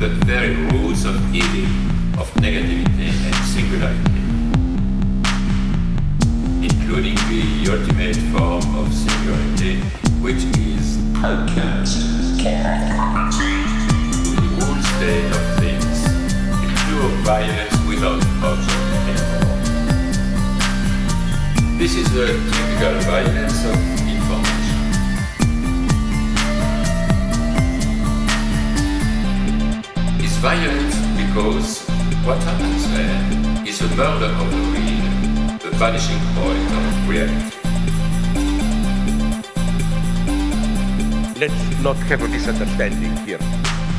the very roots of evil, of negativity and singularity, including the ultimate form of singularity, which is podcast. The whole state of things, the pure violence without object anymore. This is the typical violence of violent because what happens there is a murder of the real, the vanishing point of reality. Let's not have a misunderstanding here.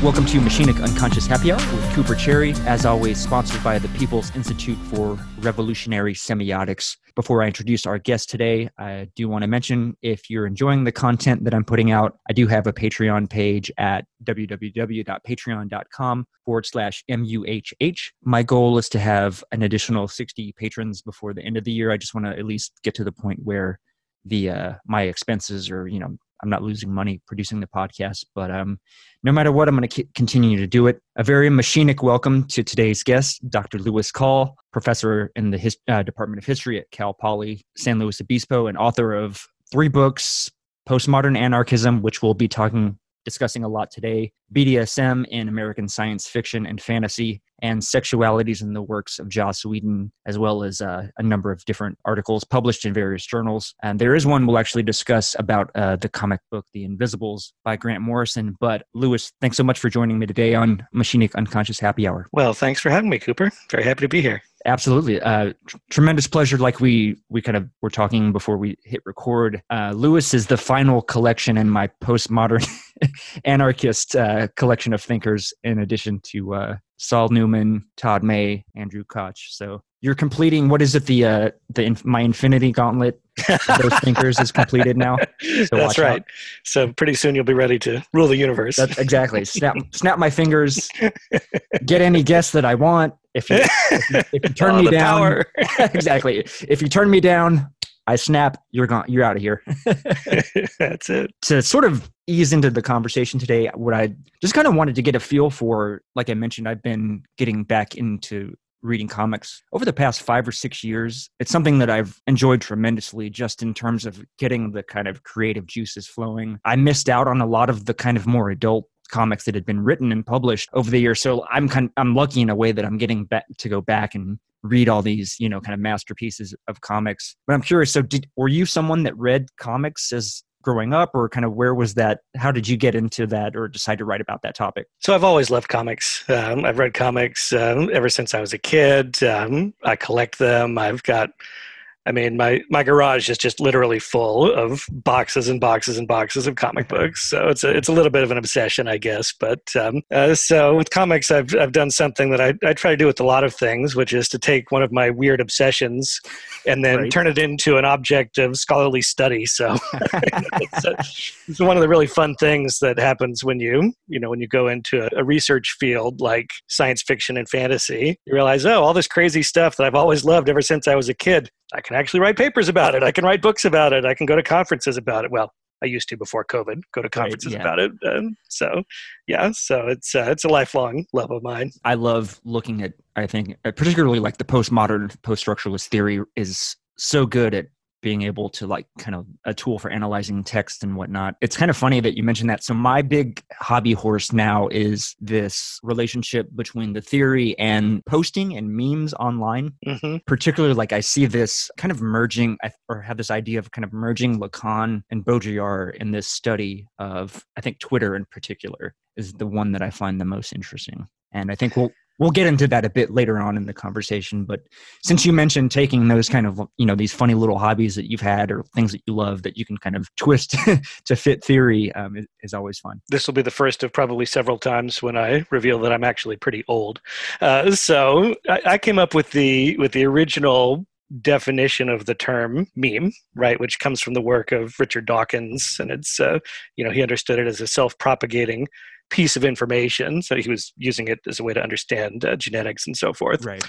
Welcome to Machinic Unconscious Happy Hour with Cooper Cherry, as always, sponsored by the People's Institute for Revolutionary Semiotics. Before I introduce our guest today, I do want to mention if you're enjoying the content that I'm putting out, I do have a Patreon page at www.patreon.com forward slash MUHH. My goal is to have an additional 60 patrons before the end of the year. I just want to at least get to the point where the uh, my expenses are, you know, I'm not losing money producing the podcast, but um, no matter what, I'm going to continue to do it. A very machinic welcome to today's guest, Dr. Lewis Call, professor in the His- uh, Department of History at Cal Poly San Luis Obispo, and author of three books, Postmodern Anarchism, which we'll be talking discussing a lot today, BDSM in American science fiction and fantasy, and sexualities in the works of Joss Whedon, as well as uh, a number of different articles published in various journals. And there is one we'll actually discuss about uh, the comic book The Invisibles by Grant Morrison. But Lewis, thanks so much for joining me today on Machinic Unconscious Happy Hour. Well, thanks for having me, Cooper. Very happy to be here. Absolutely, uh, tr- tremendous pleasure. Like we we kind of were talking before we hit record. Uh, Lewis is the final collection in my postmodern anarchist uh, collection of thinkers, in addition to uh, Saul Newman, Todd May, Andrew Koch. So you're completing what is it? The uh, the inf- my Infinity Gauntlet of those thinkers is completed now. So That's right. out. So pretty soon you'll be ready to rule the universe. That's exactly. Snap snap my fingers. Get any guests that I want. If you if you, if you turn Oh, me down, exactly. If you turn me down, I snap. You're gone. You're out of here. That's it. to sort of ease into the conversation today, what I just kind of wanted to get a feel for, like I mentioned, I've been getting back into reading comics over the past five or six years. It's something that I've enjoyed tremendously just in terms of getting the kind of creative juices flowing. I missed out on a lot of the kind of more adult comics that had been written and published over the years. So I'm kind of, I'm lucky in a way that I'm getting back to go back and read all these, you know, kind of masterpieces of comics. But I'm curious, so did were you someone that read comics as growing up or kind of where was that how did you get into that or decide to write about that topic So I've always loved comics. Um, I've read comics um, ever since I was a kid. Um, I collect them. I've got, I mean, my my garage is just literally full of boxes and boxes and boxes of comic books. So it's a it's a little bit of an obsession, I guess. But um, uh, so with comics, I've I've done something that I I try to do with a lot of things, which is to take one of my weird obsessions and then Right. turn it into an object of scholarly study. So it's, a- it's one of the really fun things that happens when you you know when you go into a, a research field like science fiction and fantasy you realize oh all this crazy stuff that i've always loved ever since i was a kid i can actually write papers about it. I can write books about it. I can go to conferences about it. Well i used to before covid go to conferences yeah. about it. Um, so yeah so it's uh, it's a lifelong love of mine. I love looking at i think particularly like the postmodern post-structuralist theory is so good at being able to like kind of a tool for analyzing text and whatnot. It's kind of funny that you mentioned that. So my big hobby horse now is this relationship between the theory and posting and memes online. Hmm particularly like I see this kind of merging or have this idea of kind of merging Lacan and Baudrillard in this study of I think Twitter in particular is the one that I find the most interesting. And I think we'll we'll get into that a bit later on in the conversation. But since you mentioned taking those kind of you know these funny little hobbies that you've had or things that you love that you can kind of twist to fit theory um, is, always fun. this will be the first of probably several times when I reveal that I'm actually pretty old. Uh, so I, I came up with the with the original definition of the term meme, right, which comes from the work of Richard Dawkins, and it's uh, you know he understood it as a self-propagating piece of information, so he was using it as a way to understand uh, genetics and so forth. Right.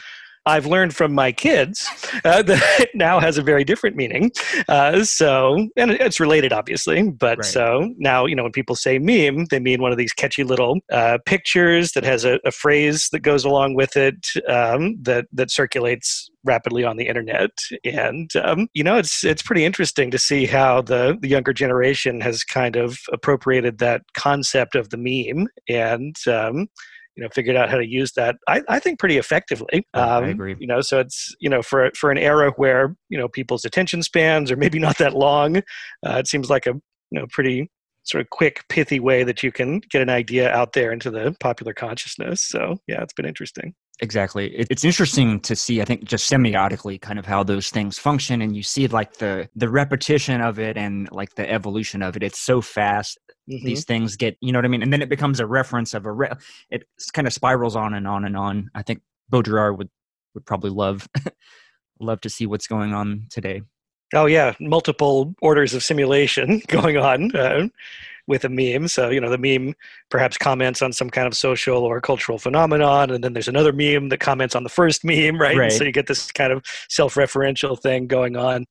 I've learned from my kids uh, that it now has a very different meaning. Uh, so, and it's related, obviously. But Right. so now, you know, when people say meme, they mean one of these catchy little uh, pictures that has a, a phrase that goes along with it um, that that circulates rapidly on the internet. And um, you know, it's it's pretty interesting to see how the the younger generation has kind of appropriated that concept of the meme and. Um, you know, figured out how to use that. I, I think pretty effectively. I- I Um, agree. You know, so it's you know for for an era where you know people's attention spans are maybe not that long, uh, it seems like a you know pretty sort of quick, pithy way that you can get an idea out there into the popular consciousness. So yeah, it's been interesting. Exactly. It, it's interesting to see, I think, just semiotically kind of how those things function. And you see like the the repetition of it and like the evolution of it. It's so fast. Mhm. These things get, you know what I mean? And then it becomes a reference of a, re- it kind of spirals on and on and on. I think Baudrillard would, would probably love, love to see what's going on today. Oh yeah, multiple orders of simulation going on uh, with a meme. So you know the meme perhaps comments on some kind of social or cultural phenomenon, and then there's another meme that comments on the first meme, right? Right. So you get this kind of self-referential thing going on.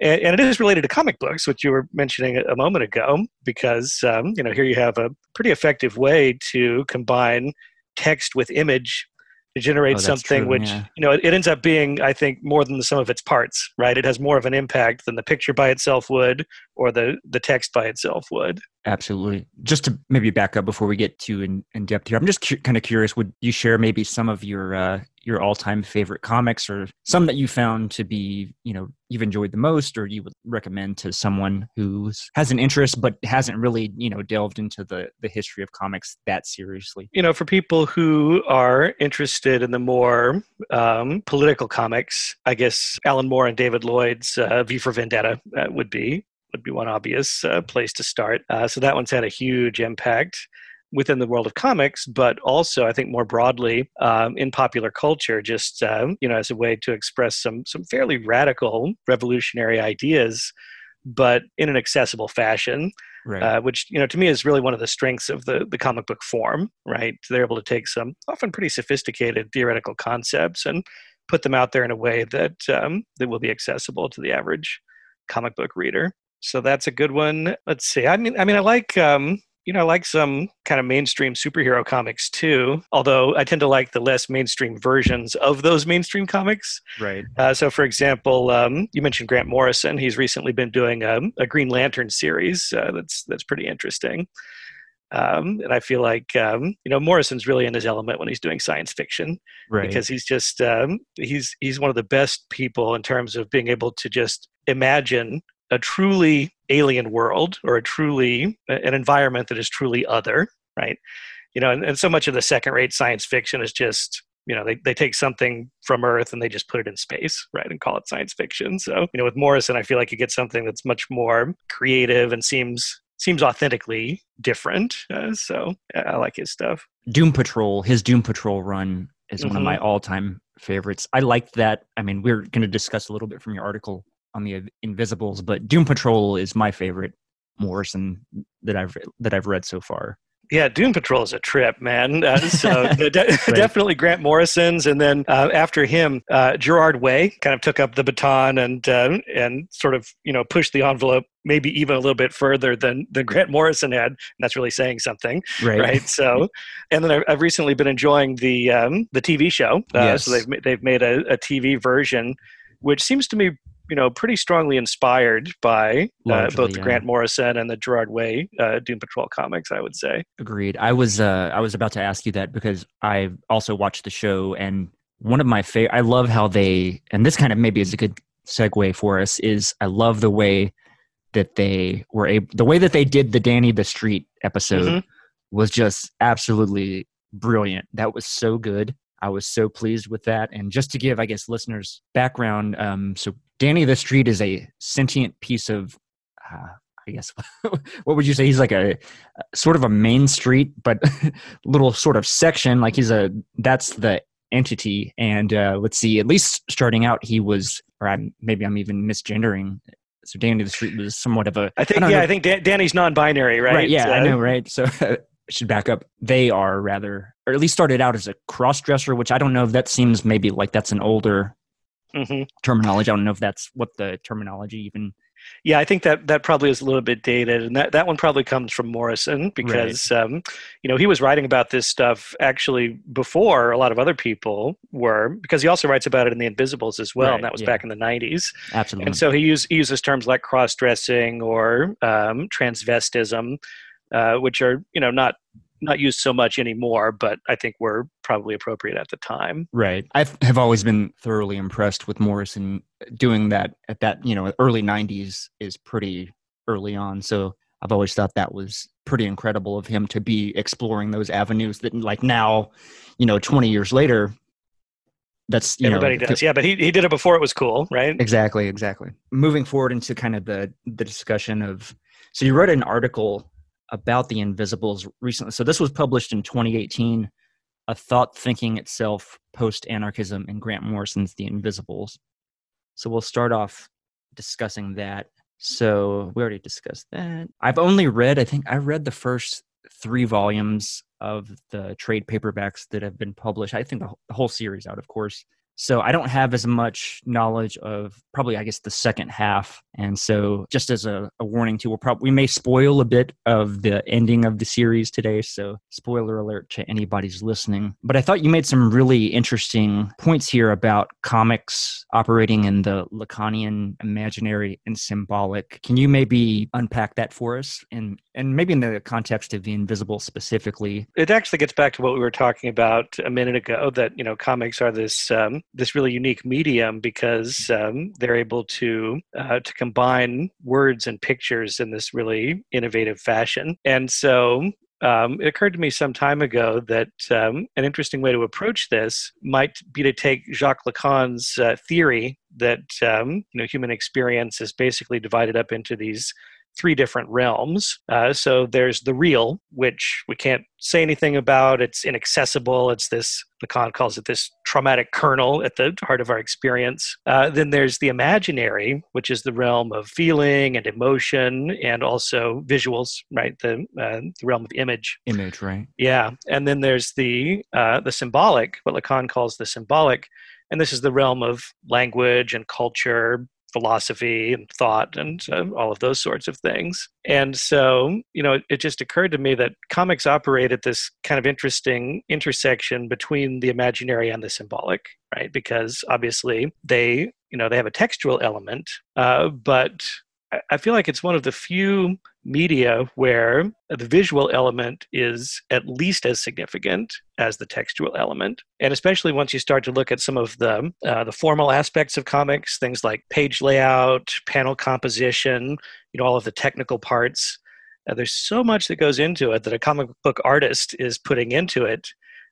And, and it is related to comic books, which you were mentioning a a moment ago, because um, you know here you have a pretty effective way to combine text with image to generate Oh, something true, which yeah. you know it, it ends up being i think more than the sum of its parts right it has more of an impact than the picture by itself would or the the text by itself would Absolutely. Just to maybe back up before we get too in, in depth here, I'm just cu- kind of curious. Would you share maybe some of your uh, your all time favorite comics, or some that you found to be you know you've enjoyed the most, or you would recommend to someone who has an interest but hasn't really you know delved into the the history of comics that seriously? you know for people who are interested in the more um, political comics i guess alan moore and david lloyd's uh, v for vendetta uh, would be would be one obvious uh, place to start uh, so that one's had a huge impact within the world of comics, but also I think more broadly um, in popular culture, just um, you know as a way to express some some fairly radical revolutionary ideas, but in an accessible fashion Right. uh, which you know to me is really one of the strengths of the the comic book form. Right, they're able to take some often pretty sophisticated theoretical concepts and put them out there in a way that um, that will be accessible to the average comic book reader. So that's a good one. Let's see. I mean, I mean, I like. Um, you know, I like some kind of mainstream superhero comics too, although I tend to like the less mainstream versions of those mainstream comics. right. Uh, so, for example, um, you mentioned Grant Morrison. He's recently been doing a, a Green Lantern series uh, that's that's pretty interesting. Um, and I feel like um, you know Morrison's really in his element when he's doing science fiction Right. because he's just um, he's he's one of the best people in terms of being able to just imagine a truly alien world or a truly an environment that is truly other, right? You know, and, and so much of the second-rate science fiction is just you know they, they take something from earth and they just put it in space right and call it science fiction so you know with morrison i feel like you get something that's much more creative and seems seems authentically different uh, so yeah, i like his stuff Doom Patrol, his Doom Patrol run is one of my all-time favorites. I liked that. I mean, we're going to discuss a little bit from your article on the Invisibles, but Doom Patrol is my favorite Morrison that I've that I've read so far. Yeah, Doom Patrol is a trip, man. Uh, so de- de- definitely Grant Morrison's, and then uh, after him, uh, Gerard Way kind of took up the baton and uh, and sort of you know pushed the envelope maybe even a little bit further than than Grant Morrison had. And that's really saying something, Right. right? So, and then I've- I've recently been enjoying the um, the TV show. Uh, Yes. So they've they've made a, a TV version, which seems to me. You know, pretty strongly inspired by uh, both the yeah. Grant Morrison and the Gerard Way uh, Doom Patrol comics, I would say. Agreed. I was uh, I was about to ask you that because I also watched the show, and one of my favorite. I love how they, and this kind of maybe is a good segue for us. Is I love the way that they were able, the way that they did the Danny the Street episode Mhm. was just absolutely brilliant. That was so good. I was so pleased with that. And just to give, I guess, listeners background, um, so Danny the Street is a sentient piece of, uh, I guess, what would you say? He's like a sort of a main street, but little sort of section. Like he's a that's the entity. And uh, let's see, at least starting out, he was, or I'm, maybe I'm even misgendering. So Danny the Street was somewhat of a. I think don't yeah, know. I think Dan- Danny's non-binary, right? Right. yeah, I Uh, know. Right. So should back up. They are rather, or at least started out as a cross dresser, which I don't know if that seems maybe like that's an older hmm terminology. I don't know if that's what the terminology even. Yeah, I think that that probably is a little bit dated, and that, that one probably comes from Morrison because um, you know he was writing about this stuff actually before a lot of other people were because he also writes about it in the Invisibles as well, Right, and that was yeah. back in the '90s. Absolutely. And so he, use, he uses terms like cross dressing or um, transvestism, uh, which are you know not not used so much anymore, but I think were probably appropriate at the time. Right. I have always been thoroughly impressed with Morrison doing that at that, you know, early 90s is pretty early on. So I've always thought that was pretty incredible of him to be exploring those avenues that, like now, you know, 20 years later, that's, you Everybody know, does, yeah, but he, he did it before it was cool, right? Exactly, exactly. Moving forward into kind of the the discussion of so you wrote an article about the invisibles recently. So this was published in 2018, a thought thinking itself post anarchism in Grant Morrison's The Invisibles. So we'll start off discussing that. So we already discussed that. I've only read, I think I read the first three volumes of the trade paperbacks that have been published. I think the whole series out, of course. So I don't have as much knowledge of probably, I guess, the second half. And so, just as a, a warning, to, we'll probably we may spoil a bit of the ending of the series today. So, spoiler alert to anybody's listening. But I thought you made some really interesting points here about comics operating in the Lacanian imaginary and symbolic. Can you maybe unpack that for us, and and maybe in the context of the invisible specifically? it actually gets back to what we were talking about a minute ago that you know comics are this um, this really unique medium because um, they're able to uh, to combine words and pictures in this really innovative fashion. And so um, it occurred to me some time ago that um, an interesting way to approach this might be to take Jacques Lacan's uh, theory that um, you know human experience is basically divided up into these three different realms. Uh, so there's the real, which we can't say anything about. It's inaccessible. It's this, Lacan calls it this traumatic kernel at the heart of our experience. Uh, then there's the imaginary, which is the realm of feeling and emotion and also visuals, right? The, uh, the realm of image. Image, right? Yeah, and then there's the uh, the symbolic, what Lacan calls the symbolic, and this is the realm of language and culture, philosophy and thought, and uh, all of those sorts of things. And so, you know, it, it just occurred to me that comics operate at this kind of interesting intersection between the imaginary and the symbolic, right? Because obviously they, you know, they have a textual element, uh, but I- feel like it's one of the few media where the visual element is at least as significant as the textual element. And especially once you start to look at some of the uh, the formal aspects of comics things like page layout panel composition you know all of the technical parts uh, there's so much that goes into it that a comic book artist is putting into it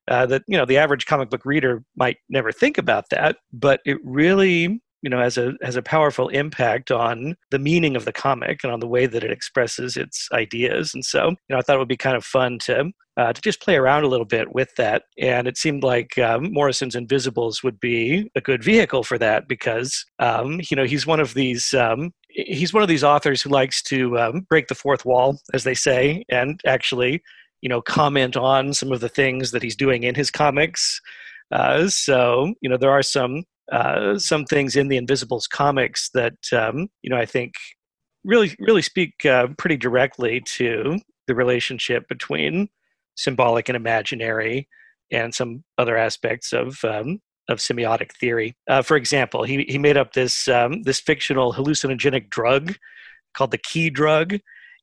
uh, that you know the average comic book reader might never think about that but it really you know has a has a powerful impact on the meaning of the comic and on the way that it expresses its ideas. And so you know i thought it would be kind of fun to uh, to just play around a little bit with that. And it seemed like um, morrison's invisibles would be a good vehicle for that because um, you know he's one of these um, he's one of these authors who likes to um, break the fourth wall as they say and actually you know comment on some of the things that he's doing in his comics. Uh, so you know there are some uh, some things in the Invisibles comics that um, you know I think really really speak uh, pretty directly to the relationship between symbolic and imaginary, and some other aspects of um, of semiotic theory. Uh, for example, he he made up this um, this fictional hallucinogenic drug called the key drug.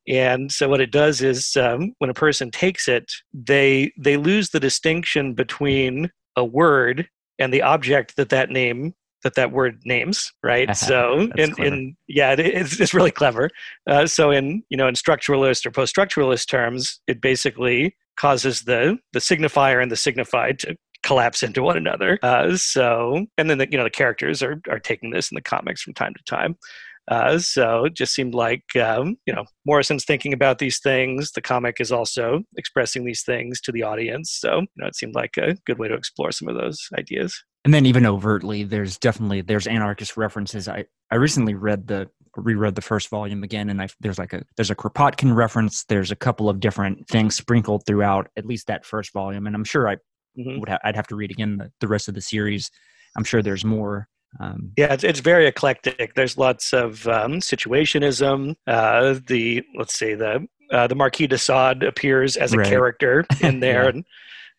And so what it does is um, when a person takes it, they they lose the distinction between a word and the object that that name that that word names right? So in, clever. in yeah it, it's, it's really clever. Uh, so in you know in structuralist or post-structuralist terms it basically causes the the signifier and the signified to collapse into one another. Uh, so and then the, you know the characters are are taking this in the comics from time to time uh, so it just seemed like um, you know Morrison's thinking about these things. The comic is also expressing these things to the audience. So you know, it seemed like a good way to explore some of those ideas. and then even overtly there's definitely there's anarchist references i i recently read the reread the first volume again, and I there's like a there's a Kropotkin reference. There's a couple of different things sprinkled throughout at least that first volume, and I'm sure I Mhm. would ha- I'd have to read again the, the rest of the series. I'm sure there's more. Um, Yeah, it's, it's very eclectic. There's lots of um, situationism. Uh, the let's see the uh, the Marquis de Sade appears as a Right. character in there, Yeah. and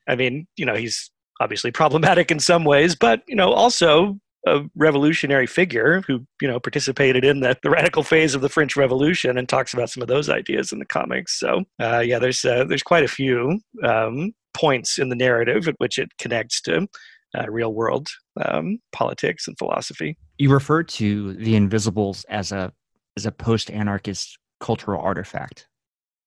I mean, you know, he's obviously problematic in some ways, but you know, also a revolutionary figure who you know participated in the, the radical phase of the French Revolution and talks about some of those ideas in the comics. So uh, yeah, there's uh, there's quite a few um, points in the narrative at which it connects to uh, real world um, politics and philosophy. you refer to the Invisibles as a as a post anarchist cultural artifact,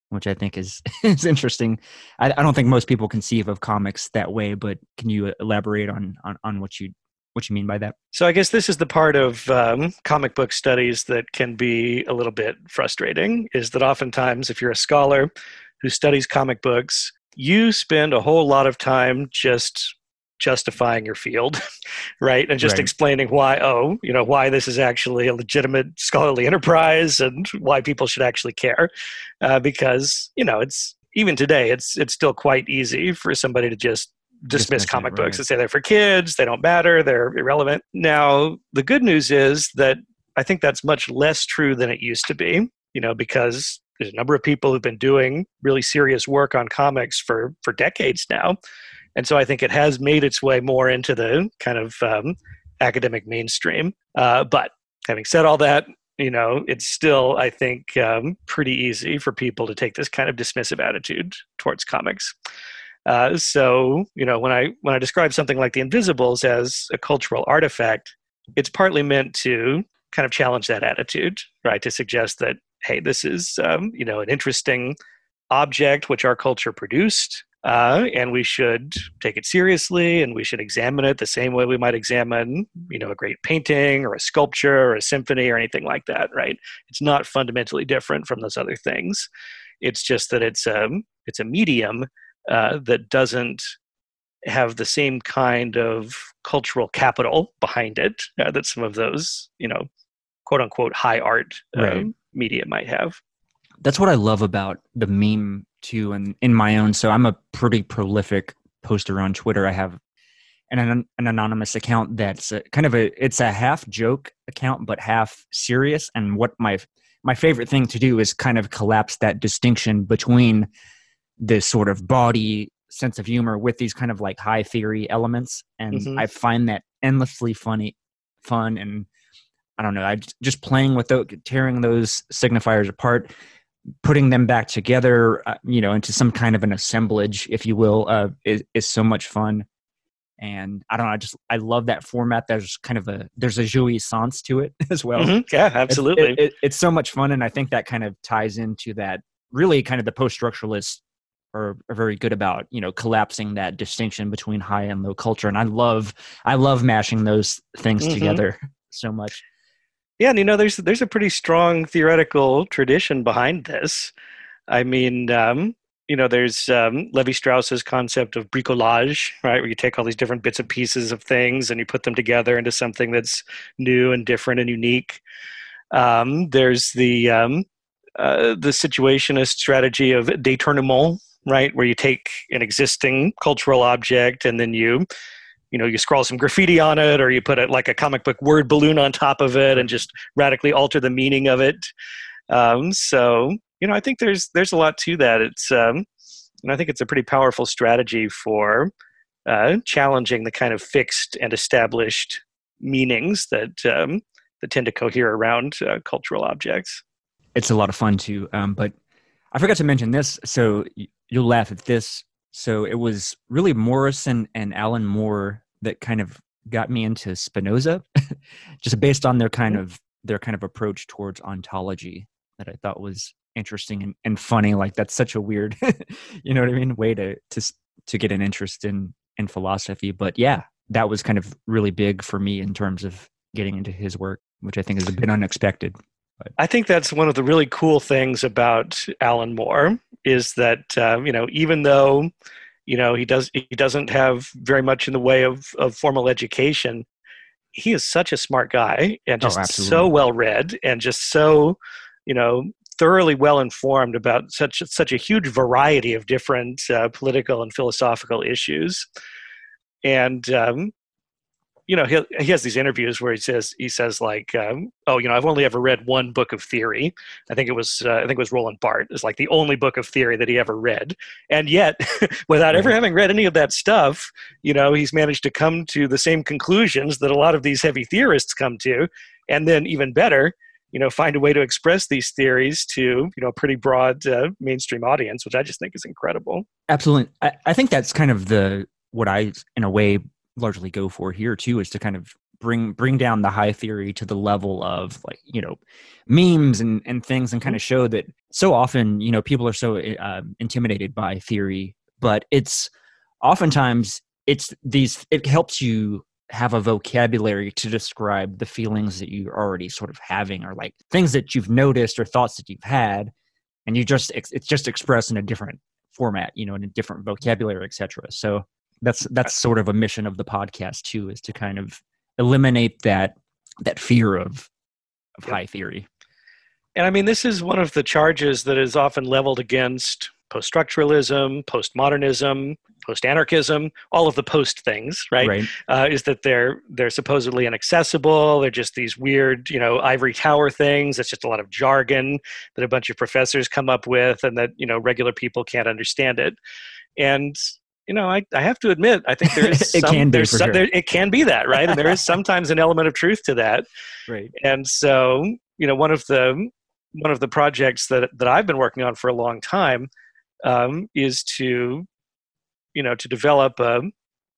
which I think is is interesting. I, I don't think most people conceive of comics that way, but can you elaborate on on, on what you what you mean by that? So I guess this is the part of um, comic book studies that can be a little bit frustrating. Is that oftentimes, if you're a scholar who studies comic books, you spend a whole lot of time just justifying your field, right, and just Right. explaining why, oh, you know, why this is actually a legitimate scholarly enterprise and why people should actually care, uh, because you know, it's even today, it's it's still quite easy for somebody to just dismiss Dismiss it, comic books and say they're for kids, they don't matter, they're irrelevant. Now, the good news is that I think that's much less true than it used to be, you know, because there's a number of people who've been doing really serious work on comics for for decades now. And so I think it has made its way more into the kind of um, academic mainstream. Uh, but having said all that, you know, it's still, I think, um, pretty easy for people to take this kind of dismissive attitude towards comics. Uh, so, you know, when I when I describe something like the Invisibles as a cultural artifact, it's partly meant to kind of challenge that attitude, right? To suggest that, hey, this is, um, you know, an interesting object which our culture produced, uh, and we should take it seriously, and we should examine it the same way we might examine, you know, a great painting or a sculpture or a symphony or anything like that, right? It's not fundamentally different from those other things. It's just that it's um, it's a medium uh, that doesn't have the same kind of cultural capital behind it uh, that some of those, you know, quote unquote high art um, Right. media might have. That's what I love about the meme too, and in my own. So I'm a pretty prolific poster on Twitter. I have an an, an anonymous account that's a, kind of a it's a half joke account but half serious. And what my my favorite thing to do is kind of collapse that distinction between this sort of body sense of humor with these kind of like high theory elements, and Mhm. I find that endlessly funny, fun, and I don't know. I just playing with those, tearing those signifiers apart, putting them back together, uh, you know, into some kind of an assemblage, if you will, uh, is, is so much fun. And I don't know. I just I love that format. There's kind of a there's a jouissance to it as well. Mhm. Yeah, It's- absolutely. it- it- it's so much fun, and I think that kind of ties into that. Really, kind of the post-structuralists are, are very good about you know collapsing that distinction between high and low culture, and I love I love mashing those things Mhm. together so much. Yeah, and you know, there's there's a pretty strong theoretical tradition behind this. I mean, um, you know, there's um, Levi Strauss's concept of bricolage, right, where you take all these different bits and pieces of things and you put them together into something that's new and different and unique. Um, there's the um, uh, the situationist strategy of détournement, right, where you take an existing cultural object and then you you know you scroll some graffiti on it or you put it like a comic book word balloon on top of it and just radically alter the meaning of it um, so you know i think there's there's a lot to that it's um, and i think it's a pretty powerful strategy for uh, challenging the kind of fixed and established meanings that um, that tend to cohere around uh, cultural objects it's a lot of fun too. Um, but I forgot to mention this, so you'll laugh at this. So it was really Morrison and Alan Moore that kind of got me into Spinoza, just based on their kind mm. of their kind of approach towards ontology that I thought was interesting and, and funny. Like that's such a weird, you know what I mean, way to to to get an interest in in philosophy. But yeah, that was kind of really big for me in terms of getting into his work, which I think is a bit unexpected. I think that's one of the really cool things about Alan Moore is that um, you know even though you know he does he doesn't have very much in the way of, of formal education, he is such a smart guy and Oh, just so well read and just so you know thoroughly well informed about such such a huge variety of different uh, political and philosophical issues. And um, you know he, he has these interviews where he says he says like um, oh you know i've only ever read one book of theory. I think it was uh, i think it was roland barthes. Is like the only book of theory that he ever read. And yet without ever having read any of that stuff you know he's managed to come to the same conclusions that a lot of these heavy theorists come to. And then even better you know find a way to express these theories to you know a pretty broad uh, mainstream audience which i just think is incredible. Absolutely. I, I think that's kind of the what I in a way largely go for here too is to kind of bring bring down the high theory to the level of like you know memes and and things and kind of show that so often you know people are so uh, intimidated by theory but it's oftentimes it's these it helps you have a vocabulary to describe the feelings that you're already sort of having or like things that you've noticed or thoughts that you've had and you just it's just expressed in a different format you know in a different vocabulary etc so that's that's sort of a mission of the podcast too is to kind of eliminate that that fear of of Yep. high theory And I mean, this is one of the charges that is often leveled against post structuralism, postmodernism, post anarchism, all of the post things, right? right Uh, is that they're they're supposedly inaccessible. They're just these weird, you know, ivory tower things. It's just a lot of jargon that a bunch of professors come up with, and that you know regular people can't understand it. And you know, I, I have to admit, I think there is It some, can be, some, sure. there, it can be that, right? And there is sometimes an element of truth to that right and so you know one of the one of the projects that that I've been working on for a long time um, is to you know to develop a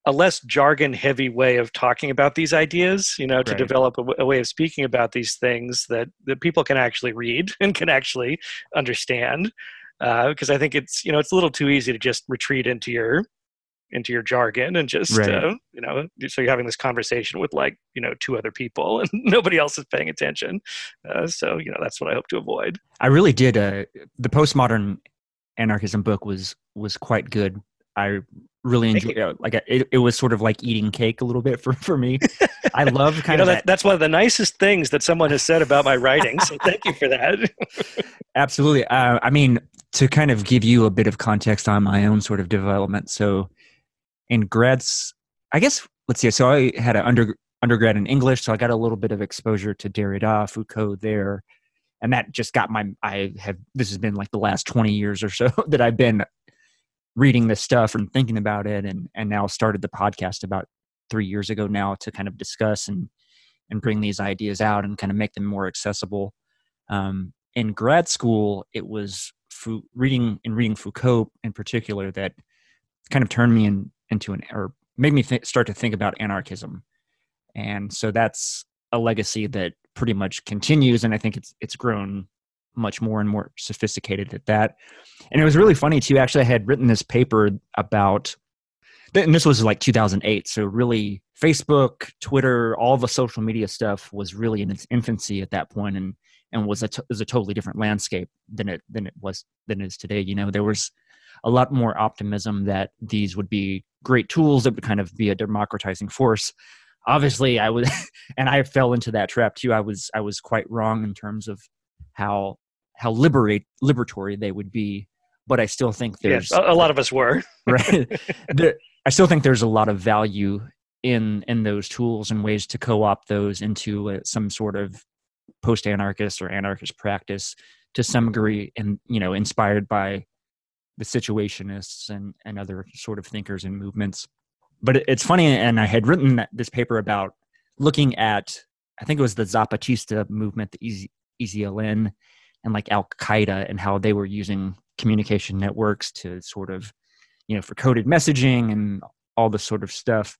a less jargon heavy way of talking about these ideas you know to Right. develop a, w- a way of speaking about these things that that people can actually read and can actually understand because I think it's you know it's a little too easy to just retreat into your into your jargon and just Right. uh, you know so you're having this conversation with like you know two other people and nobody else is paying attention uh, so you know that's what i hope to avoid i really did uh the postmodern anarchism book was was quite good i really enjoyed it like it, it was sort of like eating cake a little bit for for me i love you kind know of that, that, that's one of the nicest things that someone has said about my writing so thank you for that Absolutely. Uh, I mean, to kind of give you a bit of context on my own sort of development. So, in grads, I guess let's see. So I had an under, undergrad in English, so I got a little bit of exposure to Derrida, Foucault there, and that just got my. I have this has been like the last twenty years or so that I've been reading this stuff and thinking about it, and and now started the podcast about three years ago now to kind of discuss and and bring these ideas out and kind of make them more accessible. Um, in grad school, it was Fou- reading and reading Foucault in particular that kind of turned me in, into an or made me th- start to think about anarchism, and so that's a legacy that pretty much continues, and I think it's it's grown much more and more sophisticated at that. And it was really funny too. Actually, I had written this paper about, and this was like 2008. So really, Facebook, Twitter, all the social media stuff was really in its infancy at that point, and and was a t- was a totally different landscape than it than it was than it is today. You know, there was a lot more optimism that these would be great tools that would kind of be a democratizing force. Obviously, I was, and I fell into that trap too. I was I was quite wrong in terms of how how liberate liberatory they would be, but I still think there's yes a, a lot of us were right the, i still think there's a lot of value in in those tools and ways to co-opt those into uh, some sort of post-anarchist or anarchist practice to some degree and you know inspired by the situationists and and other sort of thinkers and movements. But it, it's funny and i had written this paper about looking at i think it was the zapatista movement the EZ, ezln and like al qaeda and how they were using communication networks to sort of you know for coded messaging and all this sort of stuff.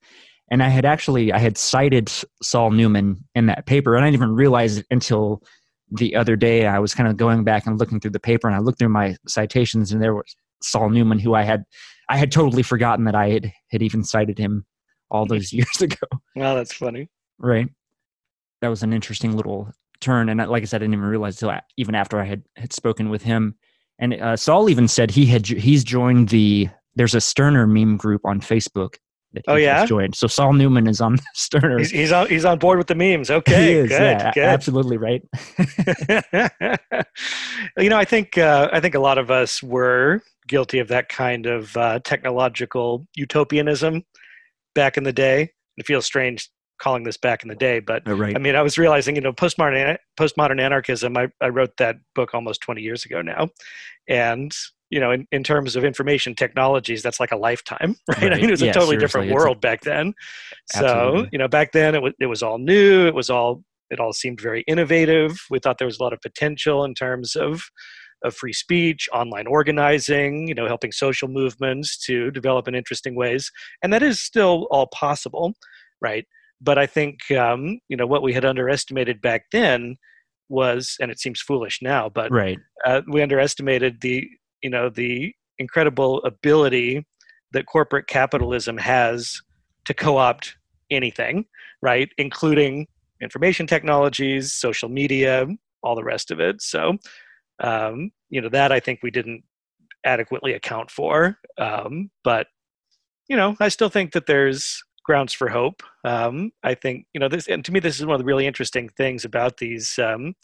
And i had actually i had cited saul newman in that paper and i didn't even realize it until the other day. I was kind of going back and looking through the paper and i looked through my citations and there was saul newman who i had i had totally forgotten that i had had even cited him all those years ago well that's funny right that was an interesting little turn and like i said i didn't even realize until even after i had had spoken with him and uh, saul even said he had he's joined the there's a Stirner meme group on facebook that he Oh, yeah? joined. So Saul Newman is on Stirner. He's, he's on he's on board with the memes. He Okay, is, good, yeah, good. absolutely right. you know, I think uh, I think a lot of us were guilty of that kind of uh, technological utopianism back in the day. It feels strange calling this back in the day, but Uh, right. I mean, I was realizing, you know, postmodern postmodern anarchism. I, I wrote that book almost 20 years ago now, and you know, in, in terms of information technologies, that's like a lifetime, right? I mean, it was a totally different it's a- world back then. So you know, back then it was it was all new. It was all it all seemed very innovative. We thought there was a lot of potential in terms of of free speech, online organizing, you know, helping social movements to develop in interesting ways, and that is still all possible, right? But I think um, you know what we had underestimated back then was, and it seems foolish now, but right. uh, we underestimated the you know the incredible ability that corporate capitalism has to co-opt anything right including information technologies social media all the rest of it so um, you know that i think we didn't adequately account for um, but you know i still think that there's grounds for hope um, i think you know this and to me this is one of the really interesting things about these um,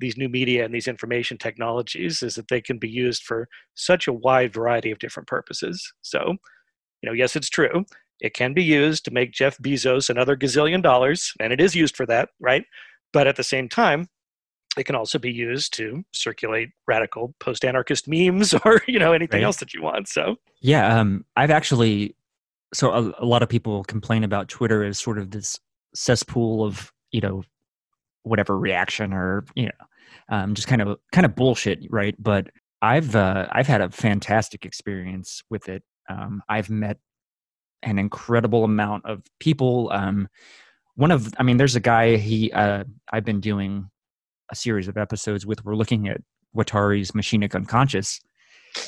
these new media and these information technologies is that they can be used for such a wide variety of different purposes. So, you know, yes, it's true. It can be used to make Jeff Bezos another gazillion dollars, and it is used for that, right? But at the same time, it can also be used to circulate radical post-anarchist memes or you know anything Right. else that you want. So, Yeah, um, I've actually. So a, a lot of people complain about Twitter as sort of this cesspool of you know whatever reaction or you know um, just kind of kind of bullshit, right? But I've uh, I've had a fantastic experience with it. Um, I've met an incredible amount of people. Um, one of, I mean, there's a guy he uh, I've been doing a series of episodes with. We're looking at Guattari's Machinic Unconscious,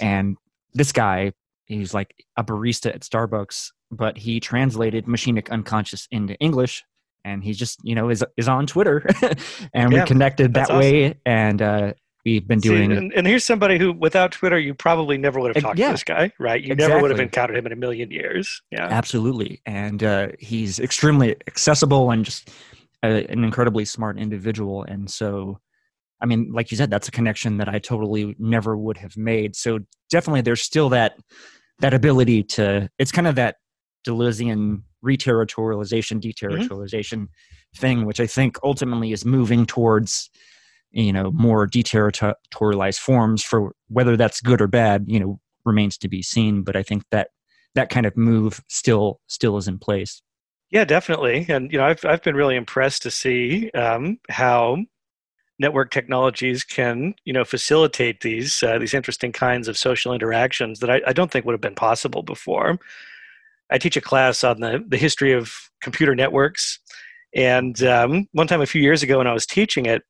and this guy he's like a barista at Starbucks, but he translated Machinic Unconscious into English, and he just you know is is on Twitter, and Yeah, we connected that that's way, and uh, we've been See, doing. and, and here's somebody who, without Twitter, you probably never would have talked yeah. to this guy, right? You never would have encountered him in a million years. Yeah. Absolutely, and uh, he's extremely accessible and just a, an incredibly smart individual. And so, I mean, like you said, that's a connection that I totally never would have made. So definitely, there's still that that ability to. It's kind of that Deleuzian reterritorialization, mm-hmm. deterritorialization thing, which I think ultimately is moving towards you know more deterritorialized forms. For whether that's good or bad, you know, remains to be seen. But I think that that kind of move still still is in place. Yeah, definitely. And you know, I've I've been really impressed to see um, how network technologies can you know facilitate these uh, these interesting kinds of social interactions that I, I don't think would have been possible before. I teach a class on the the history of computer networks, and um, one time a few years ago when I was teaching it,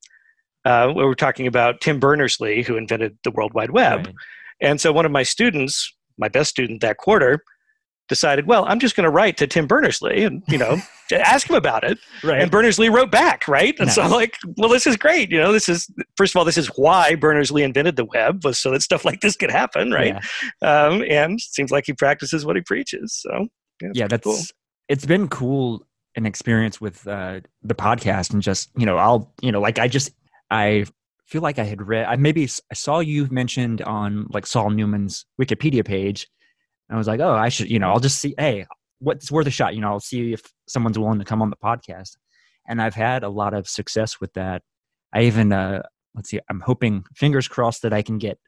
uh, we were talking about Tim Berners-Lee, who invented the World Wide Web. Right. And so one of my students, my best student that quarter, decided, well, I'm just going to write to Tim Berners-Lee and, you know, ask him about it. And Berners-Lee wrote back, right? And so I'm like, well, this is great. You know, this is, first of all, this is why Berners-Lee invented the web was so that stuff like this could happen, right? Yeah. Um, and seems like he practices what he preaches. So yeah, yeah that's cool. it's been cool an experience with uh the podcast and just you know i'll you know like i just i feel like i had read i maybe I saw you mentioned on like saul newman's wikipedia page i was like oh i should you know i'll just see hey what's worth a shot? You know i'll see if someone's willing to come on the podcast. And i've had a lot of success with that. I even uh let's see i'm hoping fingers crossed that i can get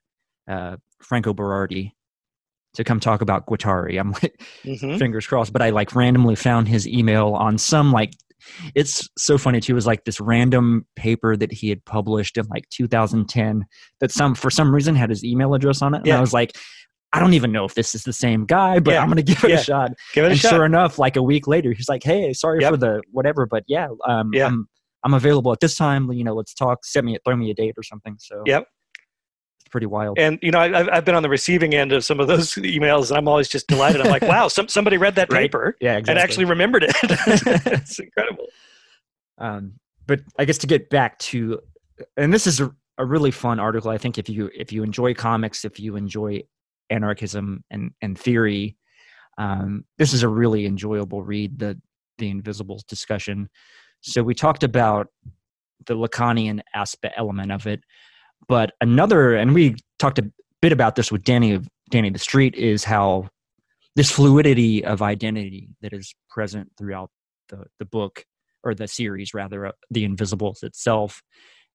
uh franco berardi to come talk about guattari. I'm like Mhm. fingers crossed but i like randomly found his email on some like it's so funny too it was like this random paper that he had published in like 2010 that some for some reason had his email address on it. And Yeah. i was like i don't even know if this is the same guy but Yeah. i'm gonna give it Yeah. a shot Give it a and shot. sure enough like a week later he's like hey sorry Yep. for the whatever but yeah um Yeah. i'm i'm available at this time you know let's talk send me throw me a date or something so Yep. it's pretty wild And you know, I, I've- I've been on the receiving end of some of those emails, and I'm always just delighted. I'm like, wow, some, somebody read that Right. paper yeah and actually remembered it. it's incredible. um, but I guess to get back to, and this is a, a really fun article. I think if you if you enjoy comics, if you enjoy anarchism and and theory, Um, this is a really enjoyable read. The the Invisibles discussion. So we talked about the Lacanian aspect element of it, but another, and we talked a bit about this with Danny of Danny the Street, is how this fluidity of identity that is present throughout the the book or the series rather, uh, the Invisibles itself,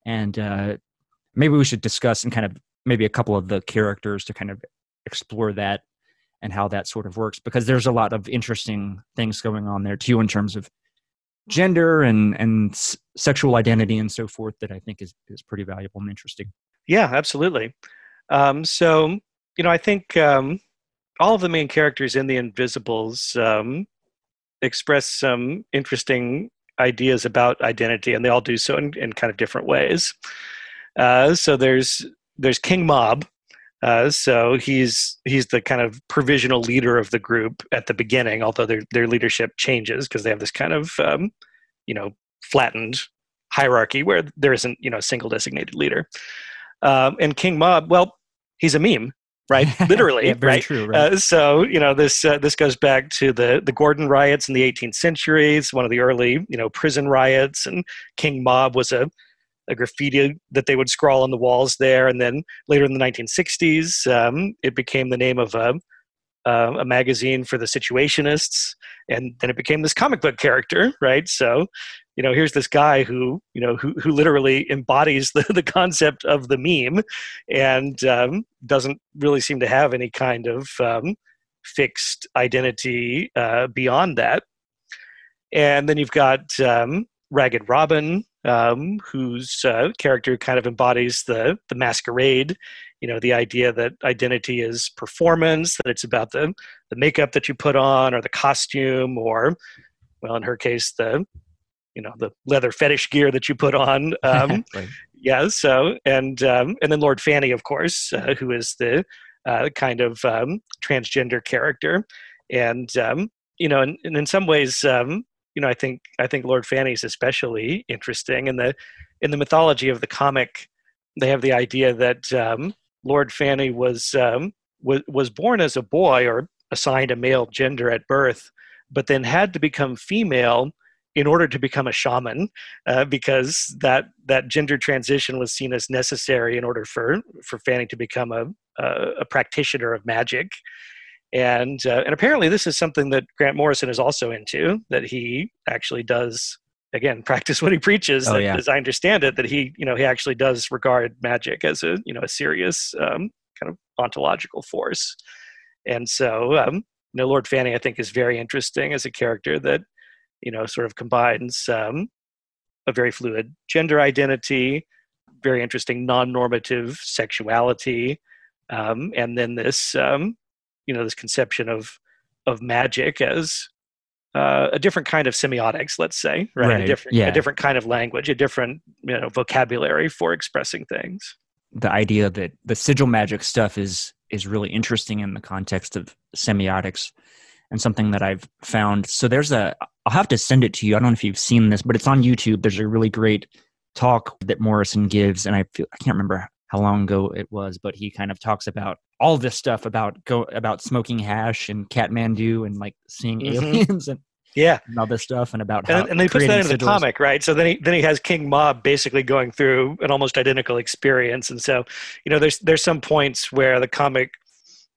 and uh, maybe we should discuss and kind of maybe a couple of the characters to kind of explore that and how that sort of works because there's a lot of interesting things going on there too in terms of gender and and s- sexual identity and so forth that I think is is pretty valuable and interesting. Yeah, absolutely. Um, so, you know, I think um, all of the main characters in The Invisibles um, express some interesting ideas about identity, and they all do so in, in kind of different ways. Uh, so there's there's King Mob. Uh, so he's he's the kind of provisional leader of the group at the beginning, although their their leadership changes because they have this kind of um, you know flattened hierarchy where there isn't you know a single designated leader. Um, and King Mob, well, he's a meme, right? Literally, yeah, very right? true. Right? Uh, so you know this uh, this goes back to the the Gordon riots in the 18th century. It's one of the early you know prison riots, and King Mob was a a graffiti that they would scrawl on the walls there, and then later in the 1960s, um, it became the name of a, uh, a magazine for the Situationists, and then it became this comic book character, right? So, you know, here's this guy who, you know, who who literally embodies the the concept of the meme, and um, doesn't really seem to have any kind of um, fixed identity uh, beyond that. And then you've got um, Ragged Robin, um, whose uh, character kind of embodies the the masquerade. You know, the idea that identity is performance, that it's about the the makeup that you put on, or the costume, or well, in her case, the you know the leather fetish gear that you put on. Um, right. yeah. So and um, and then Lord Fanny, of course, uh, who is the uh, kind of um, transgender character, and um, you know, and, and in some ways, um, you know, I think I think Lord Fanny is especially interesting in the in the mythology of the comic. They have the idea that um, Lord Fanny was um, was was born as a boy or assigned a male gender at birth, but then had to become female in order to become a shaman, uh, because that that gender transition was seen as necessary in order for for Fanny to become a a, a practitioner of magic and uh, and apparently this is something that Grant Morrison is also into. That he actually does again practice what he preaches. Oh, that, yeah. As I understand it, that he you know he actually does regard magic as a you know a serious um, kind of ontological force. And so um, you know Lord Fanny I think is very interesting as a character that you know sort of combines um, a very fluid gender identity, very interesting non-normative sexuality, um, and then this um, you know this conception of of magic as uh, a different kind of semiotics, let's say, right? Right, A different, yeah. a different kind of language, a different you know vocabulary for expressing things. the idea that the sigil magic stuff is is really interesting in the context of semiotics and something that I've found. So there's a I'll have to send it to you. I don't know if you've seen this, but it's on YouTube. There's a really great talk that Morrison gives, and I feel I can't remember how long ago it was, but he kind of talks about all this stuff about go about smoking hash and Kathmandu and like seeing Mhm. aliens and, Yeah, and all this stuff and about how and, and they put that into the comic, right? So then he then he has King Mob basically going through an almost identical experience, and so you know there's there's some points where the comic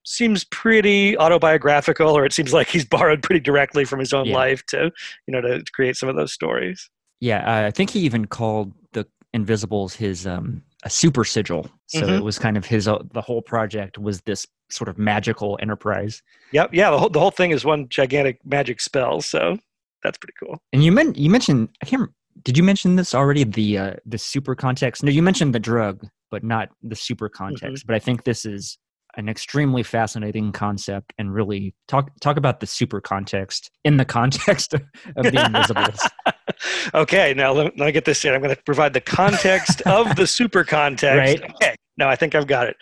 seems pretty autobiographical, or it seems like he's borrowed pretty directly from his own Yeah. life to you know to create some of those stories. Yeah, I think he even called the Invisibles his um, a super sigil. So Mhm. it was kind of his. Uh, the whole project was this sort of magical enterprise. Yep, yeah, the whole the whole thing is one gigantic magic spell, so that's pretty cool. And you men- you mentioned I can't. Did you mention this already? The uh, the super context. No, you mentioned the drug, but not the super context. But I think this is an extremely fascinating concept, and really talk talk about the super context in the context of, of the Invisibles. okay, now let, let me get this in. I'm going to provide the context of the super context. Right. Okay, no, I think I've got it.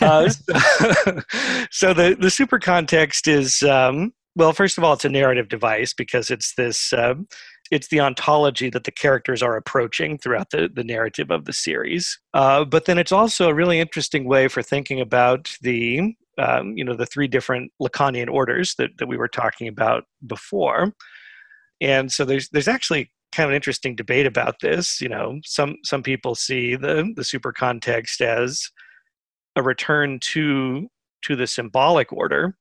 Uh, so, so the the super context is um, well, first of all, it's a narrative device because it's this. Um, it's the ontology that the characters are approaching throughout the, the narrative of the series. Uh, but then it's also a really interesting way for thinking about the um, you know the three different Lacanian orders that, that we were talking about before. And so there's there's actually kind of an interesting debate about this. You know, some some people see the the super context as a return to to the symbolic order,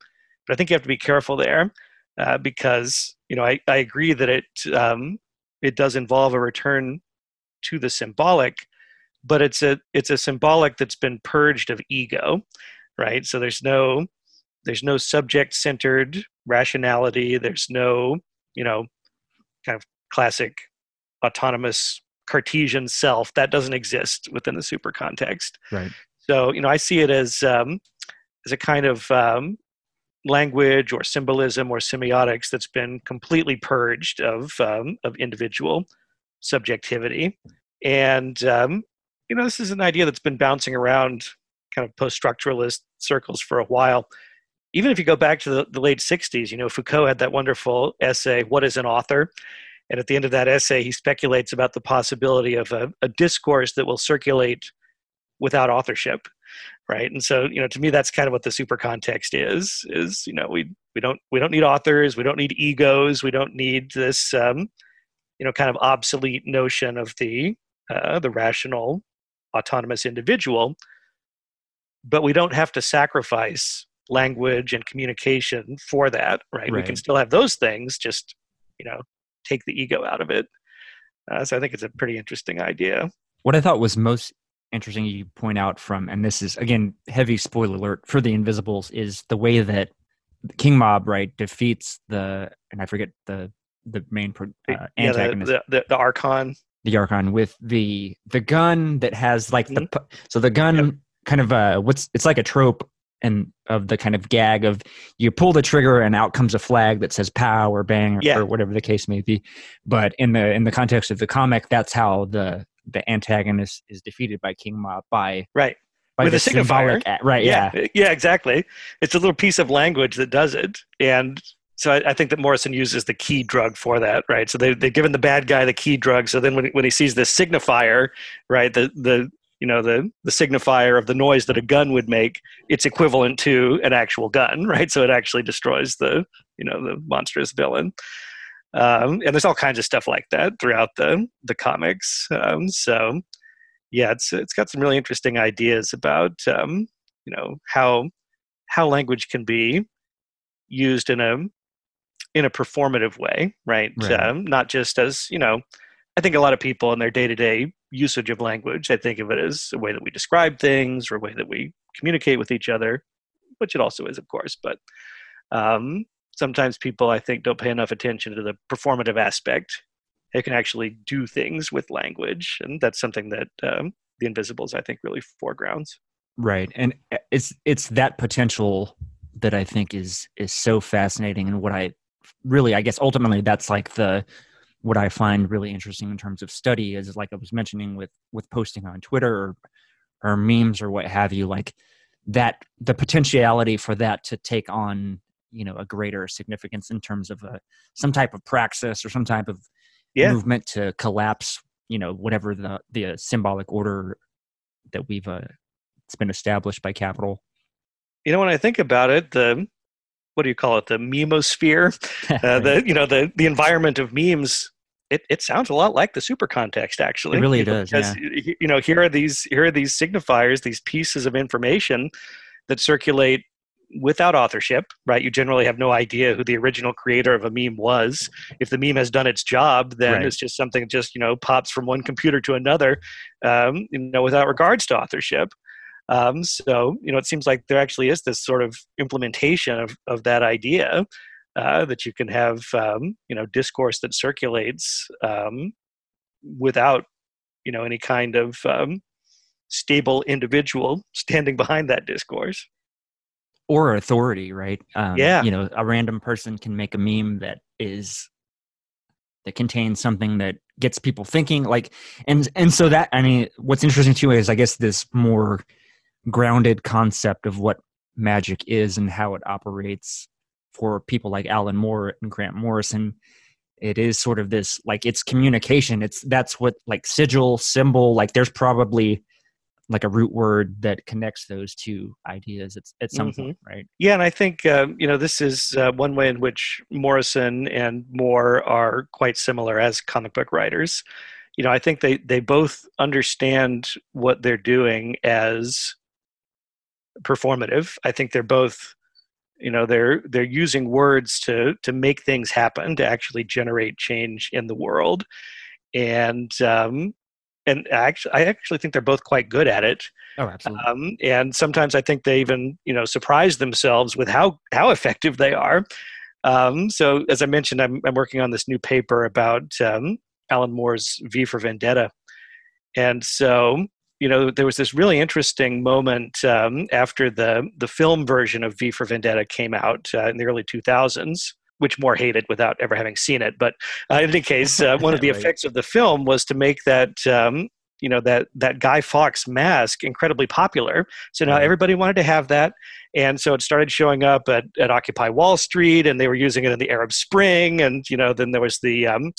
but I think you have to be careful there uh, because you know I, I agree that it um, it does involve a return to the symbolic, but it's a it's a symbolic that's been purged of ego, right? So there's no there's no subject centered rationality. There's no you know kind of classic autonomous Cartesian self that doesn't exist within the super context. Right. So you know, I see it as um, as a kind of um, language or symbolism or semiotics that's been completely purged of um, of individual subjectivity, and um, you know, this is an idea that's been bouncing around kind of post-structuralist circles for a while. Even if you go back to the, the late '60s, you know, Foucault had that wonderful essay, "What is an author?" And at the end of that essay, he speculates about the possibility of a, a discourse that will circulate without authorship, right? And so, you know, to me, that's kind of what the super context is. Is you know, we we don't we don't need authors, we don't need egos, we don't need this, um, you know, kind of obsolete notion of the uh, the rational, autonomous individual. But we don't have to sacrifice language and communication for that, right? right? We can still have those things, just you know, take the ego out of it. Uh, so I think it's a pretty interesting idea. What I thought was most interesting you point out from, and this is again heavy spoiler alert for the Invisibles, is the way that King Mob right defeats the, and I forget the the main uh, antagonist, yeah, the, the, the, Archon, the Archon with the the gun that has like mm-hmm. the so the gun yep. kind of uh what's it's like a trope and of the kind of gag of you pull the trigger and out comes a flag that says pow or bang or, yeah. or, whatever the case may be but in the in the context of the comic that's how the the antagonist is defeated by king mob by right. by with a signifier right yeah. yeah. Yeah exactly. It's a little piece of language that does it. And so I, I, think that Morrison uses the key drug for that, right? So they they've given the bad guy the key drug. So then when when he sees the signifier, right, the the you know the the signifier of the noise that a gun would make it's equivalent to an actual gun right? So it actually destroys the you know the monstrous villain um, and there's all kinds of stuff like that throughout the the comics um, so yeah it's it's got some really interesting ideas about um, you know how how language can be used in a in a performative way right, right. Um, not just as you know I think a lot of people in their day to day usage of language, I think of it as a way that we describe things or a way that we communicate with each other, which it also is, of course. But um, sometimes people, I think, don't pay enough attention to the performative aspect. They can actually do things with language, and that's something that um, the Invisibles, I think, really foregrounds. Right, and it's it's that potential that I think is is so fascinating, and what I really, I guess, ultimately, that's like the what I find really interesting in terms of study is like I was mentioning with with posting on Twitter or, or memes or what have you, like that the potentiality for that to take on you know a greater significance in terms of a, some type of praxis or some type of yeah. movement to collapse you know whatever the the symbolic order that we've uh, it's been established by capital you know when i think about it the what do you call it the memosphere uh, the you know the the environment of memes it, it sounds a lot like the super context actually it really you does because yeah. you know here are these here are these signifiers these pieces of information that circulate without authorship right? You generally have no idea who the original creator of a meme was. If the meme has done its job then right. it's just something just you know pops from one computer to another um, you know without regards to authorship. Um, so you know it seems like there actually is this sort of implementation of, of that idea uh, that you can have um, you know discourse that circulates um, without you know any kind of um, stable individual standing behind that discourse or authority right? Um, yeah. you know a random person can make a meme that is that contains something that gets people thinking like and and so that i mean what's interesting too is i guess this more grounded concept of what magic is and how it operates for people like Alan Moore and Grant Morrison, it is sort of this like it's communication. It's that's what like sigil, symbol, like there's probably like a root word that connects those two ideas at, at some Mhm. point, right? Yeah, and I think um, you know this is uh, one way in which Morrison and Moore are quite similar as comic book writers. You know, I think they they both understand what they're doing as performative. I think they're both, you know, they're they're using words to to make things happen, to actually generate change in the world, and um, and actually, I actually think they're both quite good at it. Oh, absolutely. Um, and sometimes I think they even, you know, surprise themselves with how how effective they are. Um, so, as I mentioned, I'm, I'm working on this new paper about um, Alan Moore's V for Vendetta, and so you know there was this really interesting moment um, after the the film version of V for Vendetta came out uh, in the early 2000s. Which Moore hated without ever having seen it, but uh, in any case, uh, one of the Right. effects of the film was to make that um, you know that that Guy Fawkes mask incredibly popular. So now everybody wanted to have that, and so it started showing up at, at Occupy Wall Street, and they were using it in the Arab Spring, and you know then there was the um,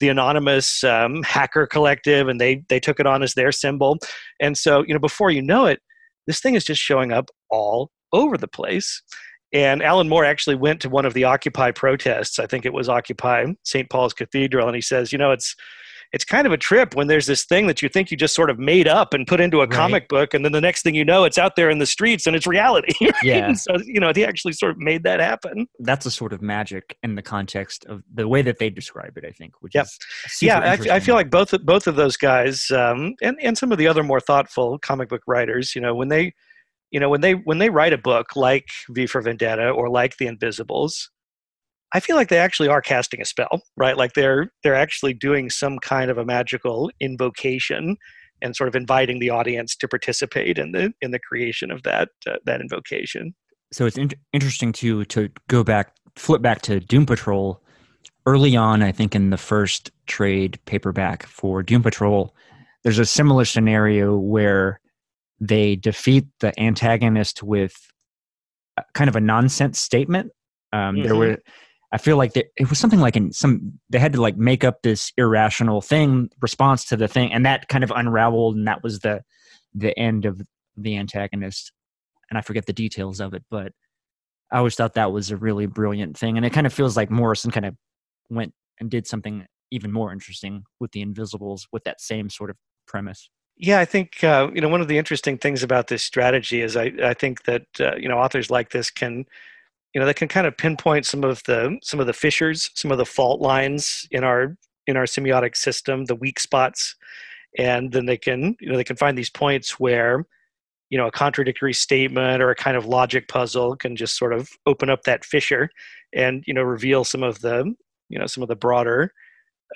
the anonymous um, hacker collective, and they they took it on as their symbol, and so you know before you know it, this thing is just showing up all over the place. And Alan Moore actually went to one of the Occupy protests. I think it was Occupy St. Paul's Cathedral, and he says, you know, it's it's kind of a trip when there's this thing that you think you just sort of made up and put into a Right. comic book, and then the next thing you know, it's out there in the streets and it's reality. right? Yeah. So you know, he actually sort of made that happen. That's a sort of magic in the context of the way that they describe it, I think, which Yep. yeah, I, I feel like both both of those guys, um, and and some of the other more thoughtful comic book writers, you know, when they, you know, when they when they write a book like V for Vendetta or like The Invisibles, I feel like they actually are casting a spell, right? Like they're they're actually doing some kind of a magical invocation and sort of inviting the audience to participate in the in the creation of that uh, that invocation. so it's in- interesting to to go back flip back to doom patrol early on i think in the first trade paperback for doom patrol there's a similar scenario where they defeat the antagonist with kind of a nonsense statement um, there Mhm. were i feel like there, it was something like in some they had to like make up this irrational thing response to the thing and that kind of unraveled and that was the the end of the antagonist and I forget the details of it, but I always thought that was a really brilliant thing. And it kind of feels like Morrison kind of went and did something even more interesting with the Invisibles with that same sort of premise. Yeah, I think uh, you know one of the interesting things about this strategy is I, I think that uh, you know authors like this can you know they can kind of pinpoint some of the some of the fissures, some of the fault lines in our in our semiotic system, the weak spots, and then they can you know they can find these points where you know a contradictory statement or a kind of logic puzzle can just sort of open up that fissure and you know reveal some of the you know some of the broader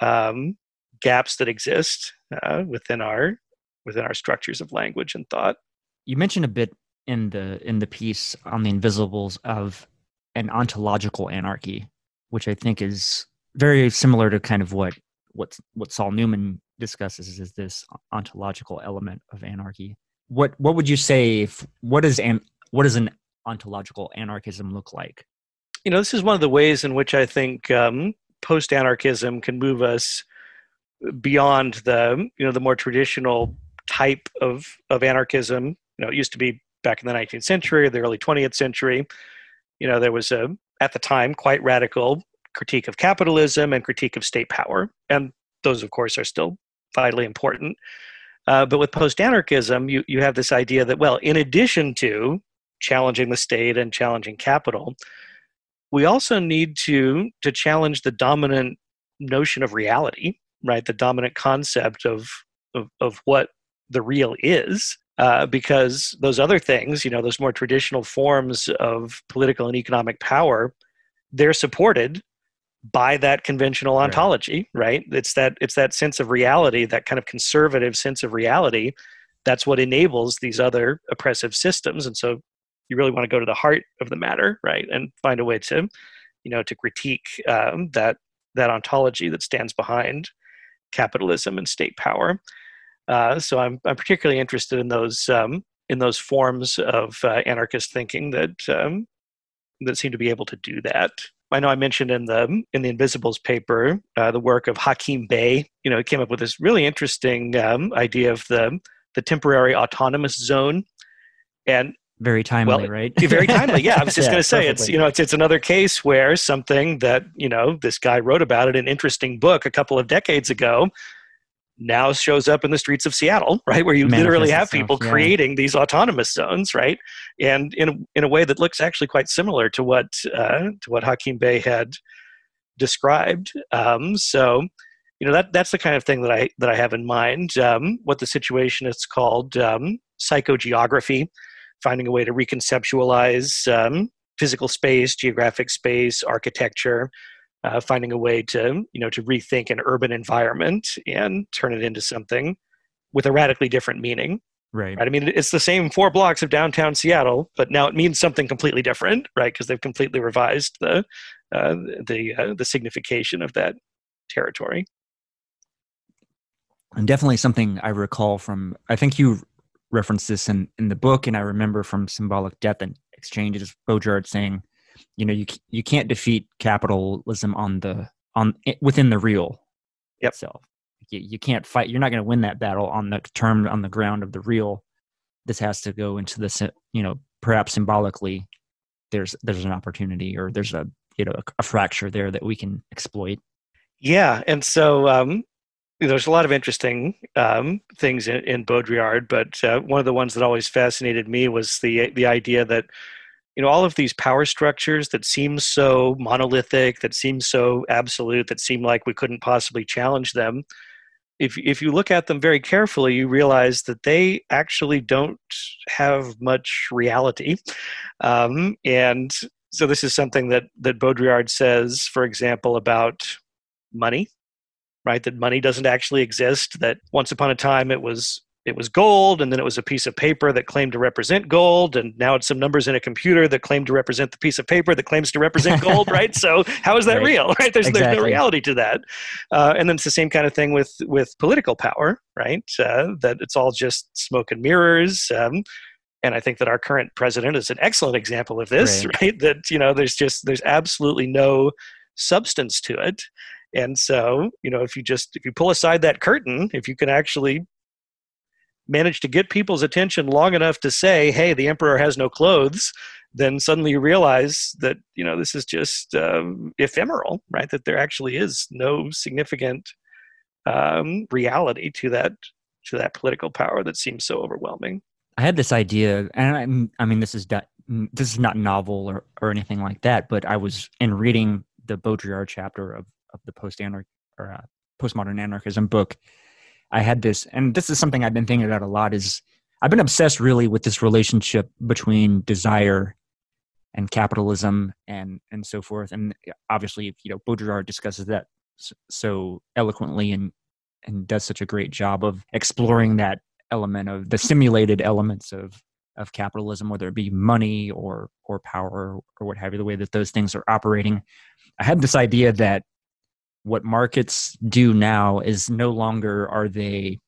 um, gaps that exist uh, within our within our structures of language and thought. You mentioned a bit in the in the piece on the Invisibles of an ontological anarchy, which I think is very similar to kind of what what what Saul Newman discusses is this ontological element of anarchy. What what would you say? If, what is an what does an ontological anarchism look like? You know, this is one of the ways in which I think um, post-anarchism can move us beyond the you know the more traditional type of of anarchism. You know, it used to be back in the 19th century, or the early 20th century. You know, there was a at the time quite radical critique of capitalism and critique of state power, and those, of course, are still vitally important. Uh, but with post-anarchism, you you have this idea that well, in addition to challenging the state and challenging capital, we also need to to challenge the dominant notion of reality, right? The dominant concept of of, of what the real is. Uh, because those other things, you know, those more traditional forms of political and economic power, they're supported by that conventional Right. ontology, right? It's that it's that sense of reality, that kind of conservative sense of reality. That's what enables these other oppressive systems. And so, you really want to go to the heart of the matter, right, and find a way to, you know, to critique um, that that ontology that stands behind capitalism and state power. Uh, so I'm I'm particularly interested in those um, in those forms of uh, anarchist thinking that um, that seem to be able to do that. I know I mentioned in the in the Invisibles paper uh, the work of Hakim Bey. You know, he came up with this really interesting um, idea of the the temporary autonomous zone. And very timely, well, right? very timely. Yeah, I was just Yeah, going to say perfectly. it's you know it's it's another case where something that you know this guy wrote about in an interesting book a couple of decades ago now shows up in the streets of Seattle, right? Where you literally have people itself, yeah. creating these autonomous zones, right? And in a, in a way that looks actually quite similar to what uh, to what Hakim Bey had described. Um, so, you know that that's the kind of thing that I that I have in mind. Um, what the Situationists called um, psychogeography, finding a way to reconceptualize um, physical space, geographic space, architecture, uh, finding a way to you know to rethink an urban environment and turn it into something with a radically different meaning. right. Right? I mean, it's the same four blocks of downtown Seattle, but now it means something completely different, right? Because they've completely revised the uh, the uh, the signification of that territory. and definitely something I recall from. I think you referenced this in in the book, and I remember from Symbolic Death and Exchanges, Baudrillard saying, you know, you you can't defeat capitalism on the on within the real Yep. itself. You, you can't fight. You're not going to win that battle on the term on the ground of the real. This has to go into the you know perhaps symbolically. There's there's an opportunity or there's a you know a, a fracture there that we can exploit. Yeah, and so um, there's a lot of interesting um, things in, in Baudrillard, but uh, one of the ones that always fascinated me was the the idea that you know all of these power structures that seem so monolithic, that seem so absolute, that seem like we couldn't possibly challenge them. If if you look at them very carefully, you realize that they actually don't have much reality, um, and so this is something that that Baudrillard says, for example, about money right that money doesn't actually exist that once upon a time it was it was gold and then it was a piece of paper that claimed to represent gold and now it's some numbers in a computer that claim to represent the piece of paper that claims to represent gold right so how is that Right. real right there's, there's no reality to that uh, and then it's the same kind of thing with with political power right uh, that it's all just smoke and mirrors um, and I think that our current president is an excellent example of this, Right. right? That you know, there's just there's absolutely no substance to it, and so you know, if you just if you pull aside that curtain, if you can actually manage to get people's attention long enough to say, "Hey, the emperor has no clothes," then suddenly you realize that you know this is just um, ephemeral, right? That there actually is no significant um, reality to that to that political power that seems so overwhelming. I had this idea, and I'm, I mean, this is not, this is not novel or, or anything like that. But I was in reading the Baudrillard chapter of of the post anarch or uh, postmodern anarchism book. I had this, and this is something I've been thinking about a lot. Is I've been obsessed really with this relationship between desire and capitalism and and so forth. And obviously, you know, Baudrillard discusses that so eloquently and and does such a great job of exploring that element of the simulated elements of of capitalism, whether it be money or or power or what have you, the way that those things are operating. I had this idea that what markets do now is no longer are they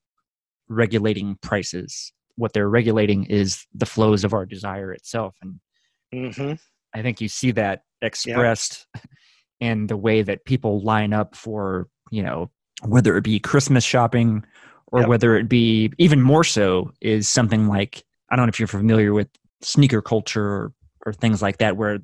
regulating prices. What they're regulating is the flows of our desire itself. And hmm I think you see that expressed in the way that people line up for, you know, whether it be Christmas shopping or Yep. whether it be even more so is something like I don't know if you're familiar with sneaker culture or, or things like that where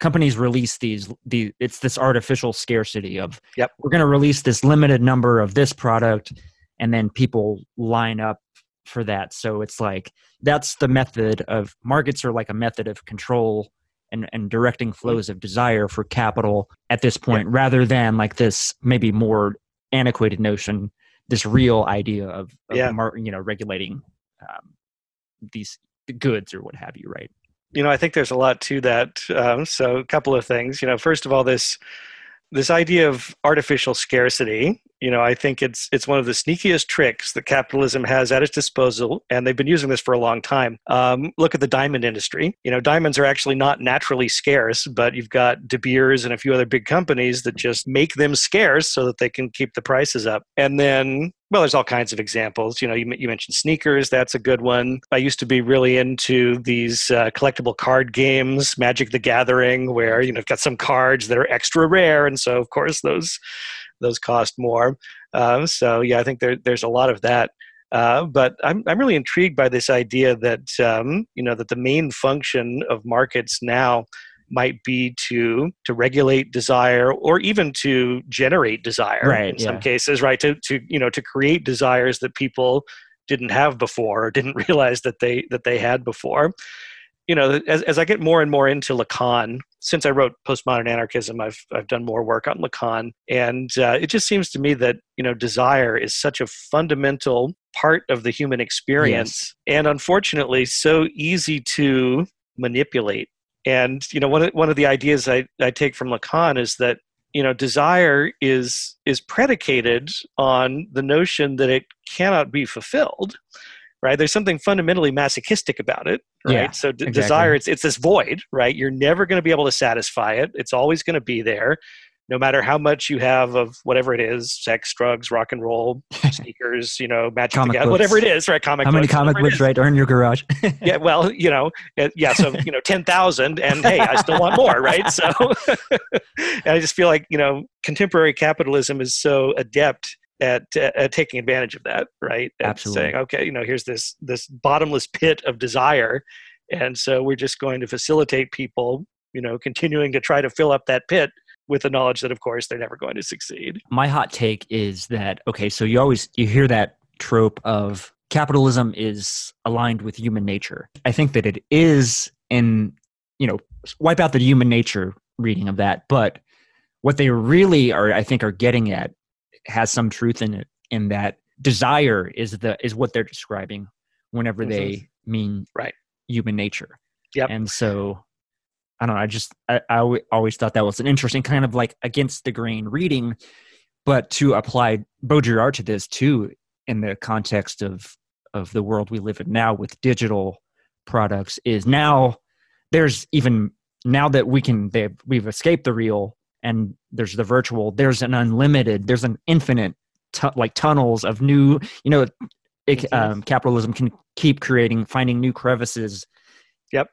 companies release these the it's this artificial scarcity of Yep. we're going to release this limited number of this product and then people line up for that so it's like that's the method of markets are like a method of control and, and directing flows of desire for capital at this point rather than like this maybe more antiquated notion this real idea of, of Yeah. mar- you know regulating um, these goods or what have you right you know i think there's a lot to that um, so a couple of things you know first of all this this idea of artificial scarcity you know i think it's it's one of the sneakiest tricks that capitalism has at its disposal and they've been using this for a long time. Um, look at the diamond industry. You know diamonds are actually not naturally scarce but you've got de beers and a few other big companies that just make them scarce so that they can keep the prices up. And then well there's all kinds of examples. You know you, you mentioned sneakers that's a good one. I used to be really into these uh, collectible card games magic the gathering where you know you've got some cards that are extra rare and so of course those those cost more. Um, so yeah i think there, there's a lot of that. Uh, but I'm I'm really intrigued by this idea that um, you know that the main function of markets now might be to to regulate desire or even to generate desire Right, in some yeah. cases right? To to you know to create desires that people didn't have before or didn't realize that they that they had before. You know as, as i get more and more into lacan since i wrote postmodern anarchism i've i've done more work on lacan and uh, it just seems to me that you know desire is such a fundamental part of the human experience and unfortunately so easy to manipulate and you know one of, one of the ideas I, I take from lacan is that you know desire is is predicated on the notion that it cannot be fulfilled right? There's something fundamentally masochistic about it right? Yeah, so d- exactly. desire it's it's this void right? You're never going to be able to satisfy it. It's always going to be there no matter how much you have of whatever it is sex drugs rock and roll sneakers you know magic Comic Gathering, whatever it is right? Comic How many comic books, right, are in your garage? yeah well you know yeah so you know 10,000 and hey I still want more right? So and I just feel like you know contemporary capitalism is so adept at, uh, at taking advantage of that right? Absolutely. saying okay you know here's this this bottomless pit of desire and so we're just going to facilitate people you know continuing to try to fill up that pit with the knowledge that of course they're never going to succeed my hot take is that okay so you always you hear that trope of capitalism is aligned with human nature i think that it is in you know wipe out the human nature reading of that but what they really are i think are getting at has some truth in it in that desire is the is what they're describing whenever Mhm. they mean Right. human nature Yep. and so I don't know. I just I, I always thought that was an interesting kind of like against the grain reading, but to apply Baudrillard to this too in the context of of the world we live in now with digital products is now there's even now that we can they we've escaped the real and there's the virtual there's an unlimited there's an infinite tu- like tunnels of new you know it, um, capitalism can keep creating finding new crevices Yep.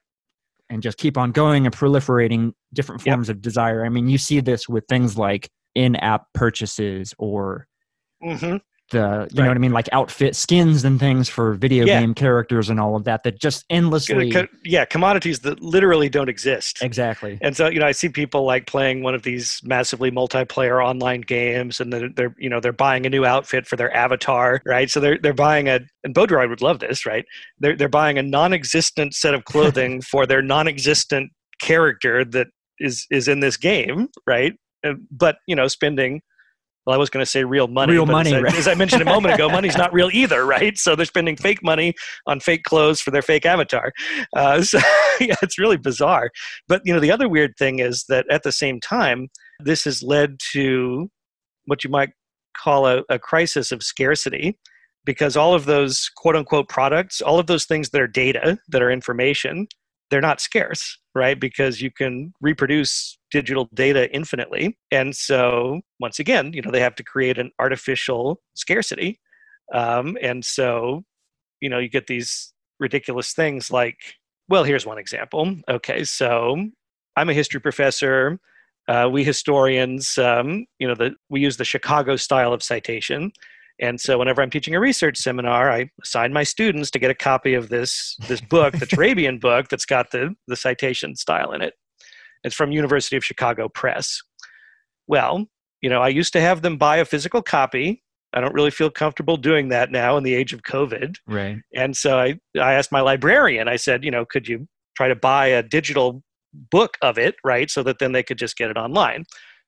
And just keep on going and proliferating different Yep. forms of desire i mean you see this with things like in-app purchases or hmm the you Right. know what i mean like outfit skins and things for video Yeah. game characters and all of that that just endlessly yeah commodities that literally don't exist exactly And so, you know, I see people like playing one of these massively multiplayer online games, and they're, they're you know, they're buying a new outfit for their avatar, right? So they're they're buying a, and Baudrillard would love this, right? They're they're buying a non-existent set of clothing for their non-existent character that is is in this game, right? Uh, But you know, spending. Well, I was going to say real money. Real but money, as I, right. as I mentioned a moment ago, money's not real either, right? So they're spending fake money on fake clothes for their fake avatar. Uh, so yeah, it's really bizarre. But you know, the other weird thing is that at the same time, this has led to what you might call a, a crisis of scarcity, because all of those quote unquote products, all of those things that are data, that are information, they're not scarce, right? Because you can reproduce digital data infinitely. And so once again, you know, they have to create an artificial scarcity. Um, and so, you know, you get these ridiculous things like well, here's one example. Okay, so I'm a history professor. Uh, we historians, um, you know, the, we use the Chicago style of citation. And so whenever I'm teaching a research seminar, I assign my students to get a copy of this, this book, the Turabian book that's got the, the citation style in it. It's from University of Chicago Press. Well, you know, I used to have them buy a physical copy. I don't really feel comfortable doing that now in the age of COVID. right And so I, I asked my librarian, I said, you know, could you try to buy a digital book of it, right? So that then they could just get it online.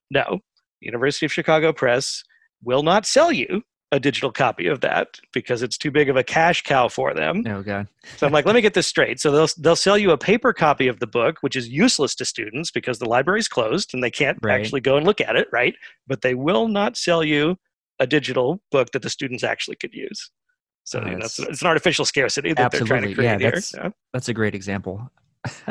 No, University of Chicago Press will not sell you a digital copy of that because it's too big of a cash cow for them. oh god So I'm like, let me get this straight. So they'll they'll sell you a paper copy of the book, which is useless to students because the library's closed and they can't Right. actually go and look at it, right? But they will not sell you a digital book that the students actually could use. So Oh, you know, it's, that's- it's an artificial scarcity that they're trying to Absolutely. Yeah, create here. Yeah. that's a great example.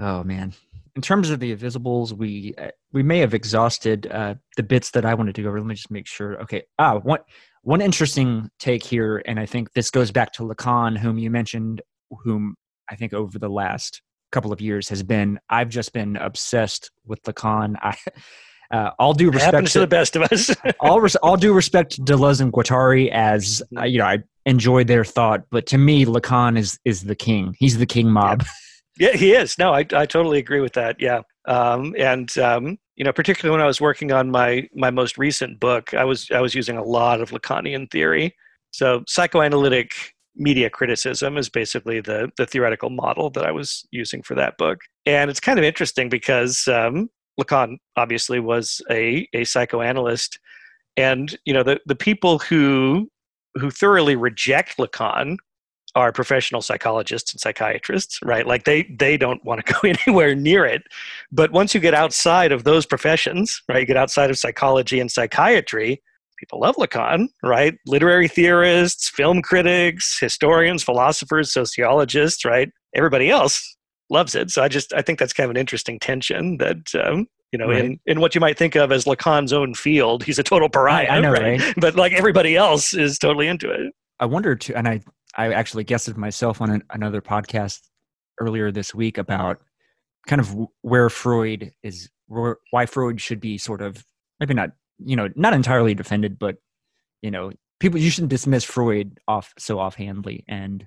oh man! In terms of the invisibles, we uh, we may have exhausted uh, the bits that I wanted to go over. Let me just make sure. Okay. Ah, one one interesting take here, and I think this goes back to Lacan, whom you mentioned, whom I think over the last couple of years has been. I've just been obsessed with Lacan. I Uh, all due respect happens to the best of us. all res- all due respect to Deleuze and Guattari, as uh, you know, I enjoy their thought, but to me, Lacan is is the king. He's the king mob. Yeah, he is. No, I, I totally agree with that. Yeah. Um, and um, you know, particularly when I was working on my my most recent book, I was I was using a lot of Lacanian theory. So psychoanalytic media criticism is basically the the theoretical model that I was using for that book. And it's kind of interesting because um, Lacan obviously was a a psychoanalyst, and you know the the people who who thoroughly reject Lacan are professional psychologists and psychiatrists, right? Like they they don't want to go anywhere near it. But once you get outside of those professions, right? You get outside of psychology and psychiatry, people love Lacan, right? Literary theorists, film critics, historians, philosophers, sociologists, right? Everybody else loves it. So I just I think that's kind of an interesting tension that um, you know, Right. in, in what you might think of as Lacan's own field, he's a total pariah. I know, right? But like everybody else is totally into it. I wonder too, and I I actually guessed it myself on an, another podcast earlier this week about kind of where Freud is, where, why Freud should be sort of maybe not you know not entirely defended, but you know people you shouldn't dismiss Freud off so offhandly, and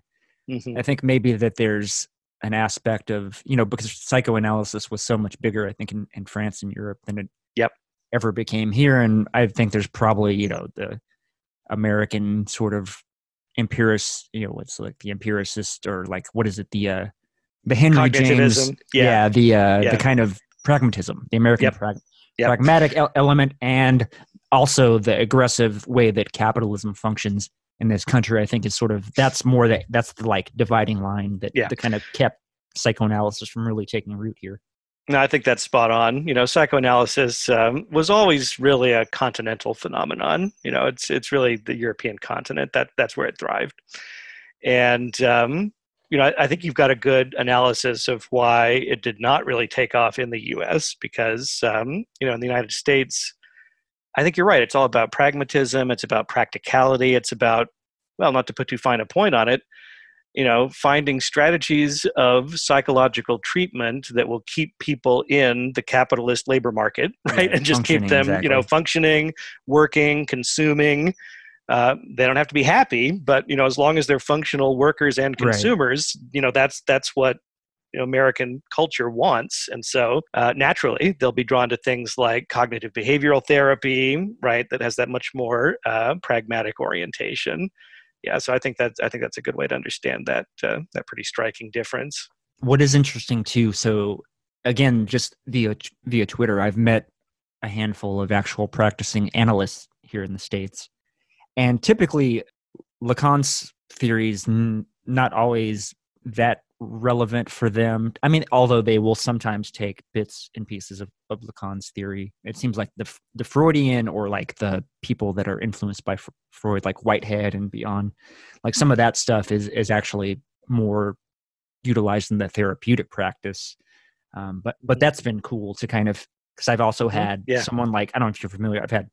Mhm. I think maybe that there's an aspect of you know because psychoanalysis was so much bigger I think in, in France and Europe than it Yep. ever became here, and I think there's probably you know the American sort of empiricist you know what's like the empiricist or like what is it the uh the Henry James Cognitivism. Yeah. the uh Yeah. the kind of pragmatism the American Yep. prag- Yep. pragmatic el- element and also the aggressive way that capitalism functions in this country i think is sort of that's more that that's the like dividing line that, Yeah. that kind of kept psychoanalysis from really taking root here No, I think that's spot on. You know, psychoanalysis um, was always really a continental phenomenon. You know, it's it's really the European continent that that's where it thrived, and um, you know, I, I think you've got a good analysis of why it did not really take off in the U.S. because um, you know, in the United States, I think you're right. It's all about pragmatism. It's about practicality. It's about well, not to put too fine a point on it, you know finding strategies of psychological treatment that will keep people in the capitalist labor market right? Yeah, and just keep them you know functioning working consuming. Uh, they don't have to be happy but you know as long as they're functional workers and Right. consumers you know that's that's what you know american culture wants. And so uh, naturally they'll be drawn to things like cognitive behavioral therapy right that has that much more uh, pragmatic orientation yeah so i think that's i think that's a good way to understand that uh, that pretty striking difference. What is interesting too so again just via via twitter i've met a handful of actual practicing analysts here in the states. And typically lacan's theories n- not always that relevant for them i mean although they will sometimes take bits and pieces of, of lacan's theory it seems like the the freudian or like the people that are influenced by F- freud like whitehead and beyond like some of that stuff is is actually more utilized in the therapeutic practice. Um, but but that's been cool to kind of because I've also Mhm. had Yeah. someone like I don't know if you're familiar. I've had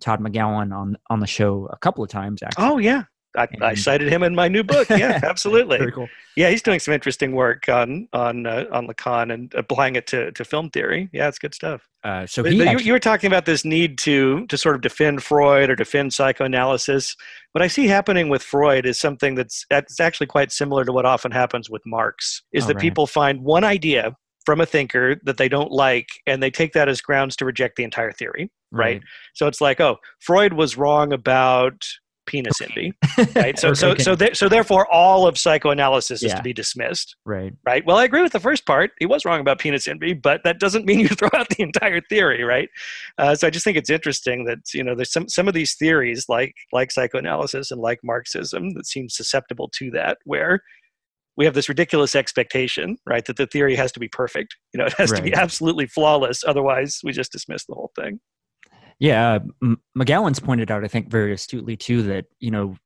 Todd McGowan on on the show a couple of times actually. oh yeah I, I cited him in my new book yeah absolutely very cool. yeah he's doing some interesting work on on uh, on lacan and applying it to, to film theory yeah it's good stuff Uh, so But- but you, actually, you were talking about this need to to sort of defend Freud or defend psychoanalysis. What I see happening with Freud is something that's that's actually quite similar to what often happens with Marx. Is Oh, that right. people find one idea from a thinker that they don't like, and they take that as grounds to reject the entire theory. right? So it's like, oh, Freud was wrong about penis envy, right? So so so th- so therefore, all of psychoanalysis is Yeah. to be dismissed right. right? Well, I agree with the first part. He was wrong about penis envy, but that doesn't mean you throw out the entire theory, right? Uh, so I just think it's interesting that you know there's some some of these theories like like psychoanalysis and like Marxism that seem susceptible to that, where we have this ridiculous expectation, right, that the theory has to be perfect. You know, it has to be absolutely flawless. Otherwise, we just dismiss the whole thing. Yeah, uh, M- McGowan's pointed out, I think, very astutely too, that you know,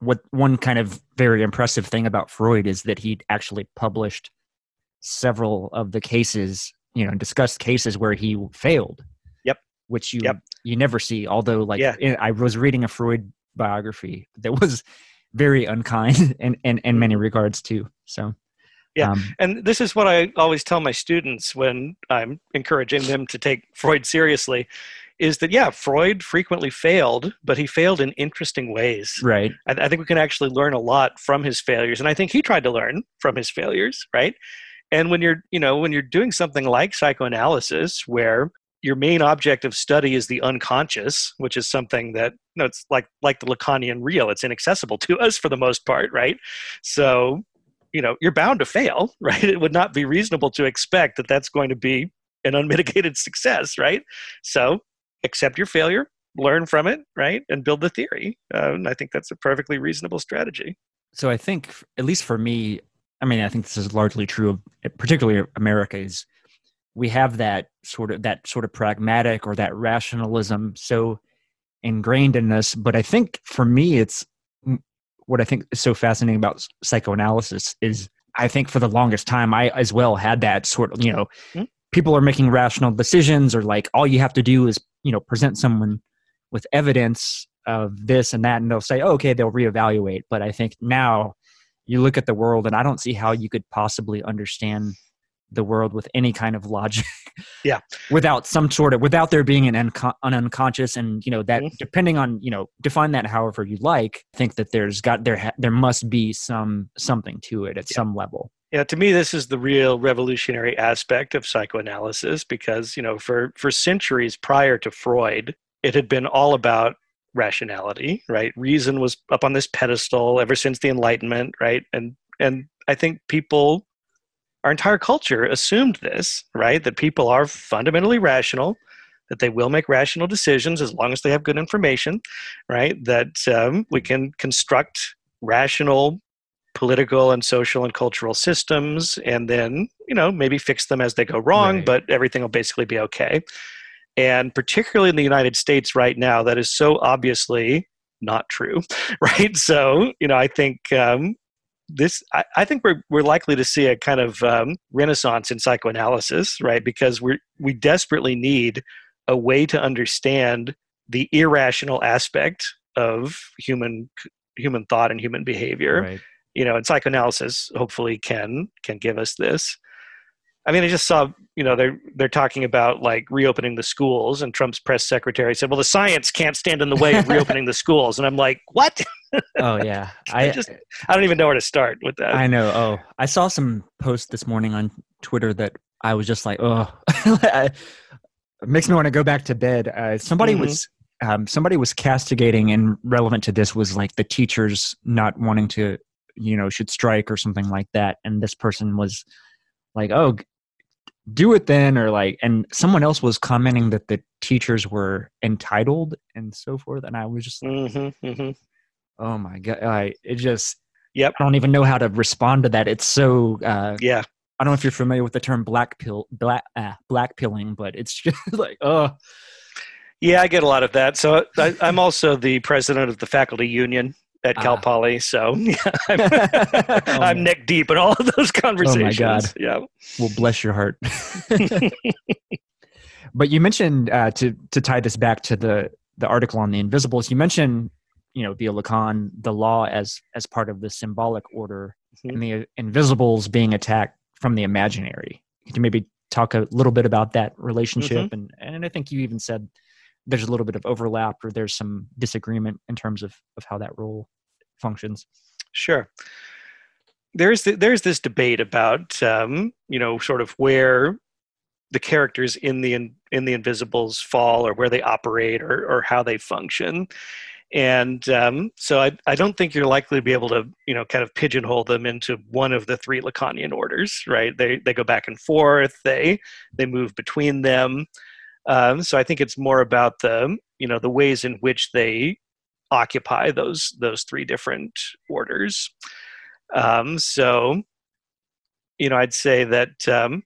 what one kind of very impressive thing about Freud is that he actually published several of the cases, you know, discussed cases where he failed. Yep. Which you Yep. you never see. Although, like, Yeah. in- I was reading a Freud biography that was very unkind in in, in many regards too. So Yeah. Um, And this is what I always tell my students when I'm encouraging them to take Freud seriously is that, yeah, Freud frequently failed, but he failed in interesting ways. right. I, I think we can actually learn a lot from his failures. And I think he tried to learn from his failures, right? And when you're, you know, when you're doing something like psychoanalysis, where your main object of study is the unconscious, which is something that you know, it's like like the Lacanian real. It's inaccessible to us for the most part, right? So, you know, you're bound to fail, right? It would not be reasonable to expect that that's going to be an unmitigated success, right? So, accept your failure, learn from it, right, and build the theory. And I think that's a perfectly reasonable strategy. So I think, at least for me, I mean, I think this is largely true of particularly America. Is we have that sort of that sort of pragmatic or that rationalism so ingrained in us. But I think for me, it's mm, what I think is so fascinating about psychoanalysis is I think for the longest time I as well had that sort of you know Hmm. People are making rational decisions or like all you have to do is you know present someone with evidence of this and that and they'll say oh, okay they'll reevaluate but i think now you look at the world and i don't see how you could possibly understand the world with any kind of logic Yeah. without some sort of without there being an, unco- an unconscious and you know that Mhm. depending on you know define that however you like I think that there's got there ha- there must be some something to it at Yeah. some level Yeah, to me, this is the real revolutionary aspect of psychoanalysis because, you know, for, for centuries prior to Freud, it had been all about rationality, right? Reason was up on this pedestal ever since the Enlightenment, right? And and I think people, our entire culture assumed this, right? That people are fundamentally rational, that they will make rational decisions as long as they have good information, right? That um, we can construct rational political and social and cultural systems and then you know maybe fix them as they go wrong Right. but everything will basically be okay. And particularly in the united states right now that is so obviously not true right? So you know i think um, this I, I think we're, we're likely to see a kind of um, renaissance in psychoanalysis right? Because we're we desperately need a way to understand the irrational aspect of human human thought and human behavior. Right you know, and psychoanalysis hopefully can can give us this. I mean, I just saw, you know, they're they're talking about like reopening the schools, and Trump's press secretary said, "Well, the science can't stand in the way of reopening the schools," and I'm like, "What? oh yeah I i just- I don't even know where to start with that." I know. Oh, I saw some post this morning on Twitter that I was just like, oh, it makes me want to go back to bed. Uh, somebody Mhm. was um, somebody was castigating, and relevant to this was like the teachers not wanting to, you know, should strike or something like that. And this person was like, oh, do it then, or like, and someone else was commenting that the teachers were entitled and so forth. And I was just like, hmm hmm oh my god, I, it just. Yep. I don't even know how to respond to that. It's so uh, Yeah, I don't know if you're familiar with the term black pill, black, uh, black pilling, but it's just like, oh, yeah, I get a lot of that. So I, I'm also the president of the faculty union at Cal Ah. Poly, so yeah, I'm, Oh, I'm neck deep in all of those conversations. Oh my God. Yeah. well, bless your heart. but you mentioned uh, to to tie this back to the the article on the Invisibles. You mentioned, you know, via Lacan, the law as as part of the symbolic order, Mhm. and the Invisibles being attacked from the imaginary. Could you maybe talk a little bit about that relationship? And and I think you even said there's a little bit of overlap or there's some disagreement in terms of of how that role functions. Sure. There's th- there's this debate about um, you know sort of where the characters in the in, in the Invisibles fall or where they operate or or how they function, and um, so I I don't think you're likely to be able to you know kind of pigeonhole them into one of the three Lacanian orders, right? They they go back and forth. They they move between them. Um, so I think it's more about the you know the ways in which they occupy those those three different orders. Um, so, you know, I'd say that um,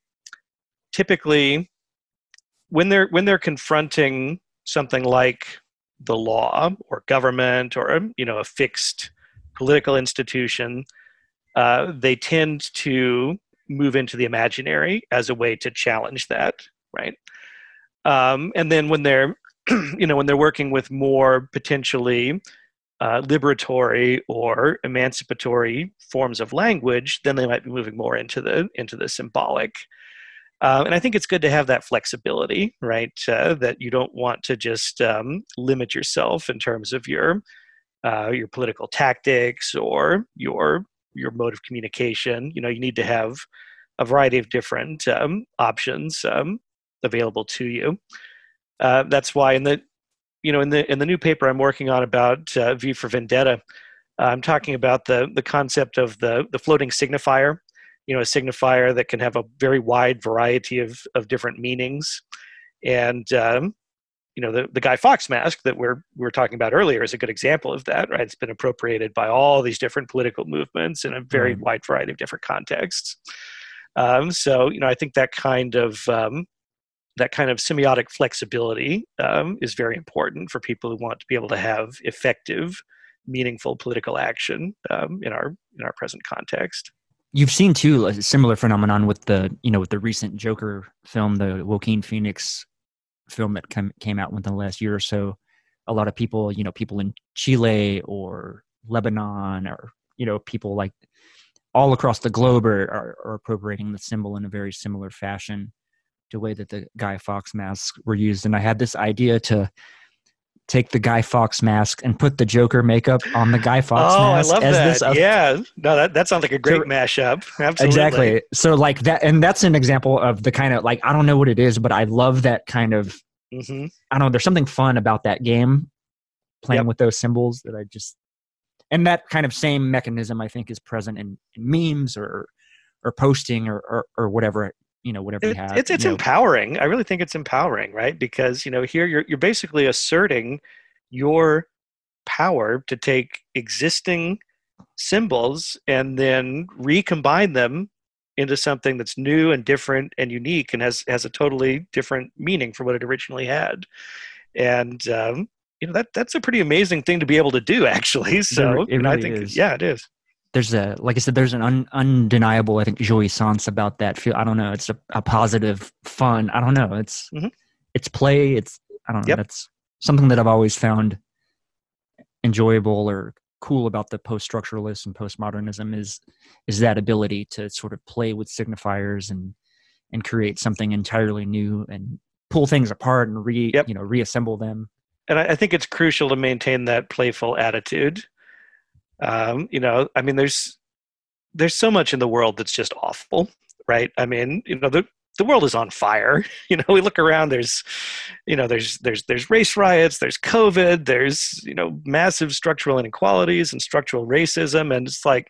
typically, when they're when they're confronting something like the law or government or um, you know a fixed political institution, uh, they tend to move into the imaginary as a way to challenge that, right? Um, and then when they're you know when they're working with more potentially uh, liberatory or emancipatory forms of language, then they might be moving more into the into the symbolic. Um, and I think it's good to have that flexibility, right? Uh, that you don't want to just um, limit yourself in terms of your uh, your political tactics or your your mode of communication. You know, you need to have a variety of different um, options um, available to you. Uh, that's why in the you know in the in the new paper I'm working on about uh, V for Vendetta, I'm talking about the the concept of the the floating signifier you know a signifier that can have a very wide variety of of different meanings and um, you know the, the guy fawkes mask that we're we were talking about earlier is a good example of that right it's been appropriated by all these different political movements in a very mm-hmm. wide variety of different contexts um, so you know i think that kind of um, that kind of semiotic flexibility um, is very important for people who want to be able to have effective meaningful political action um, in our in our present context You've seen too a similar phenomenon with the you know with the recent Joker film, the Joaquin Phoenix film that came came out within the last year or so. A lot of people, you know, people in Chile or Lebanon, or you know, people like all across the globe are, are, appropriating the symbol in a very similar fashion the way that the Guy Fawkes masks were used. And I had this idea to take the Guy Fawkes mask and put the Joker makeup on the Guy Fawkes mask. oh, mask. I love that. This, yeah, no, that, that sounds like a great so, mashup. Absolutely. Exactly. So like that, and that's an example of the kind of like I don't know what it is, but I love that kind of. Mm-hmm. I don't know. There's something fun about that game, playing yep. with those symbols that I just, and that kind of same mechanism I think is present in, in memes or or posting or, or, or whatever you know whatever it, you have it's it's empowering i really think it's empowering right? Because you know here you're you're basically asserting your power to take existing symbols and then recombine them into something that's new and different and unique and has has a totally different meaning for what it originally had. And um, you know that that's a pretty amazing thing to be able to do actually so it, it really i think is. yeah it is there's a like I said, there's an un, undeniable I think jouissance about that feel. I don't know. It's a, a positive, fun. I don't know. It's mm-hmm. it's play. It's I don't know. Yep. That's something that I've always found enjoyable or cool about the post structuralist and postmodernism is is that ability to sort of play with signifiers and and create something entirely new and pull things apart and re yep. you know reassemble them. And I, I think it's crucial to maintain that playful attitude um, you know, I mean, there's there's so much in the world that's just awful, right? I mean, you know, the the world is on fire. You know, we look around. There's, you know, there's there's there's race riots. There's COVID. There's you know massive structural inequalities and structural racism, and it's like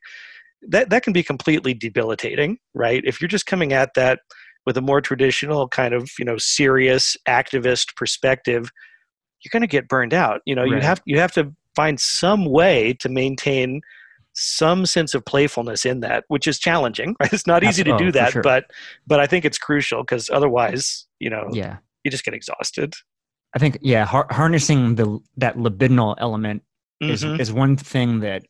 that that can be completely debilitating, right? If you're just coming at that with a more traditional kind of you know serious activist perspective, you're going to get burned out. You know, right. you have you have to find some way to maintain some sense of playfulness in that, which is challenging. Right? It's not easy to do that, sure. but but I think it's crucial because otherwise, you know, yeah, you just get exhausted. I think yeah, har- harnessing the that libidinal element mm-hmm. is is one thing that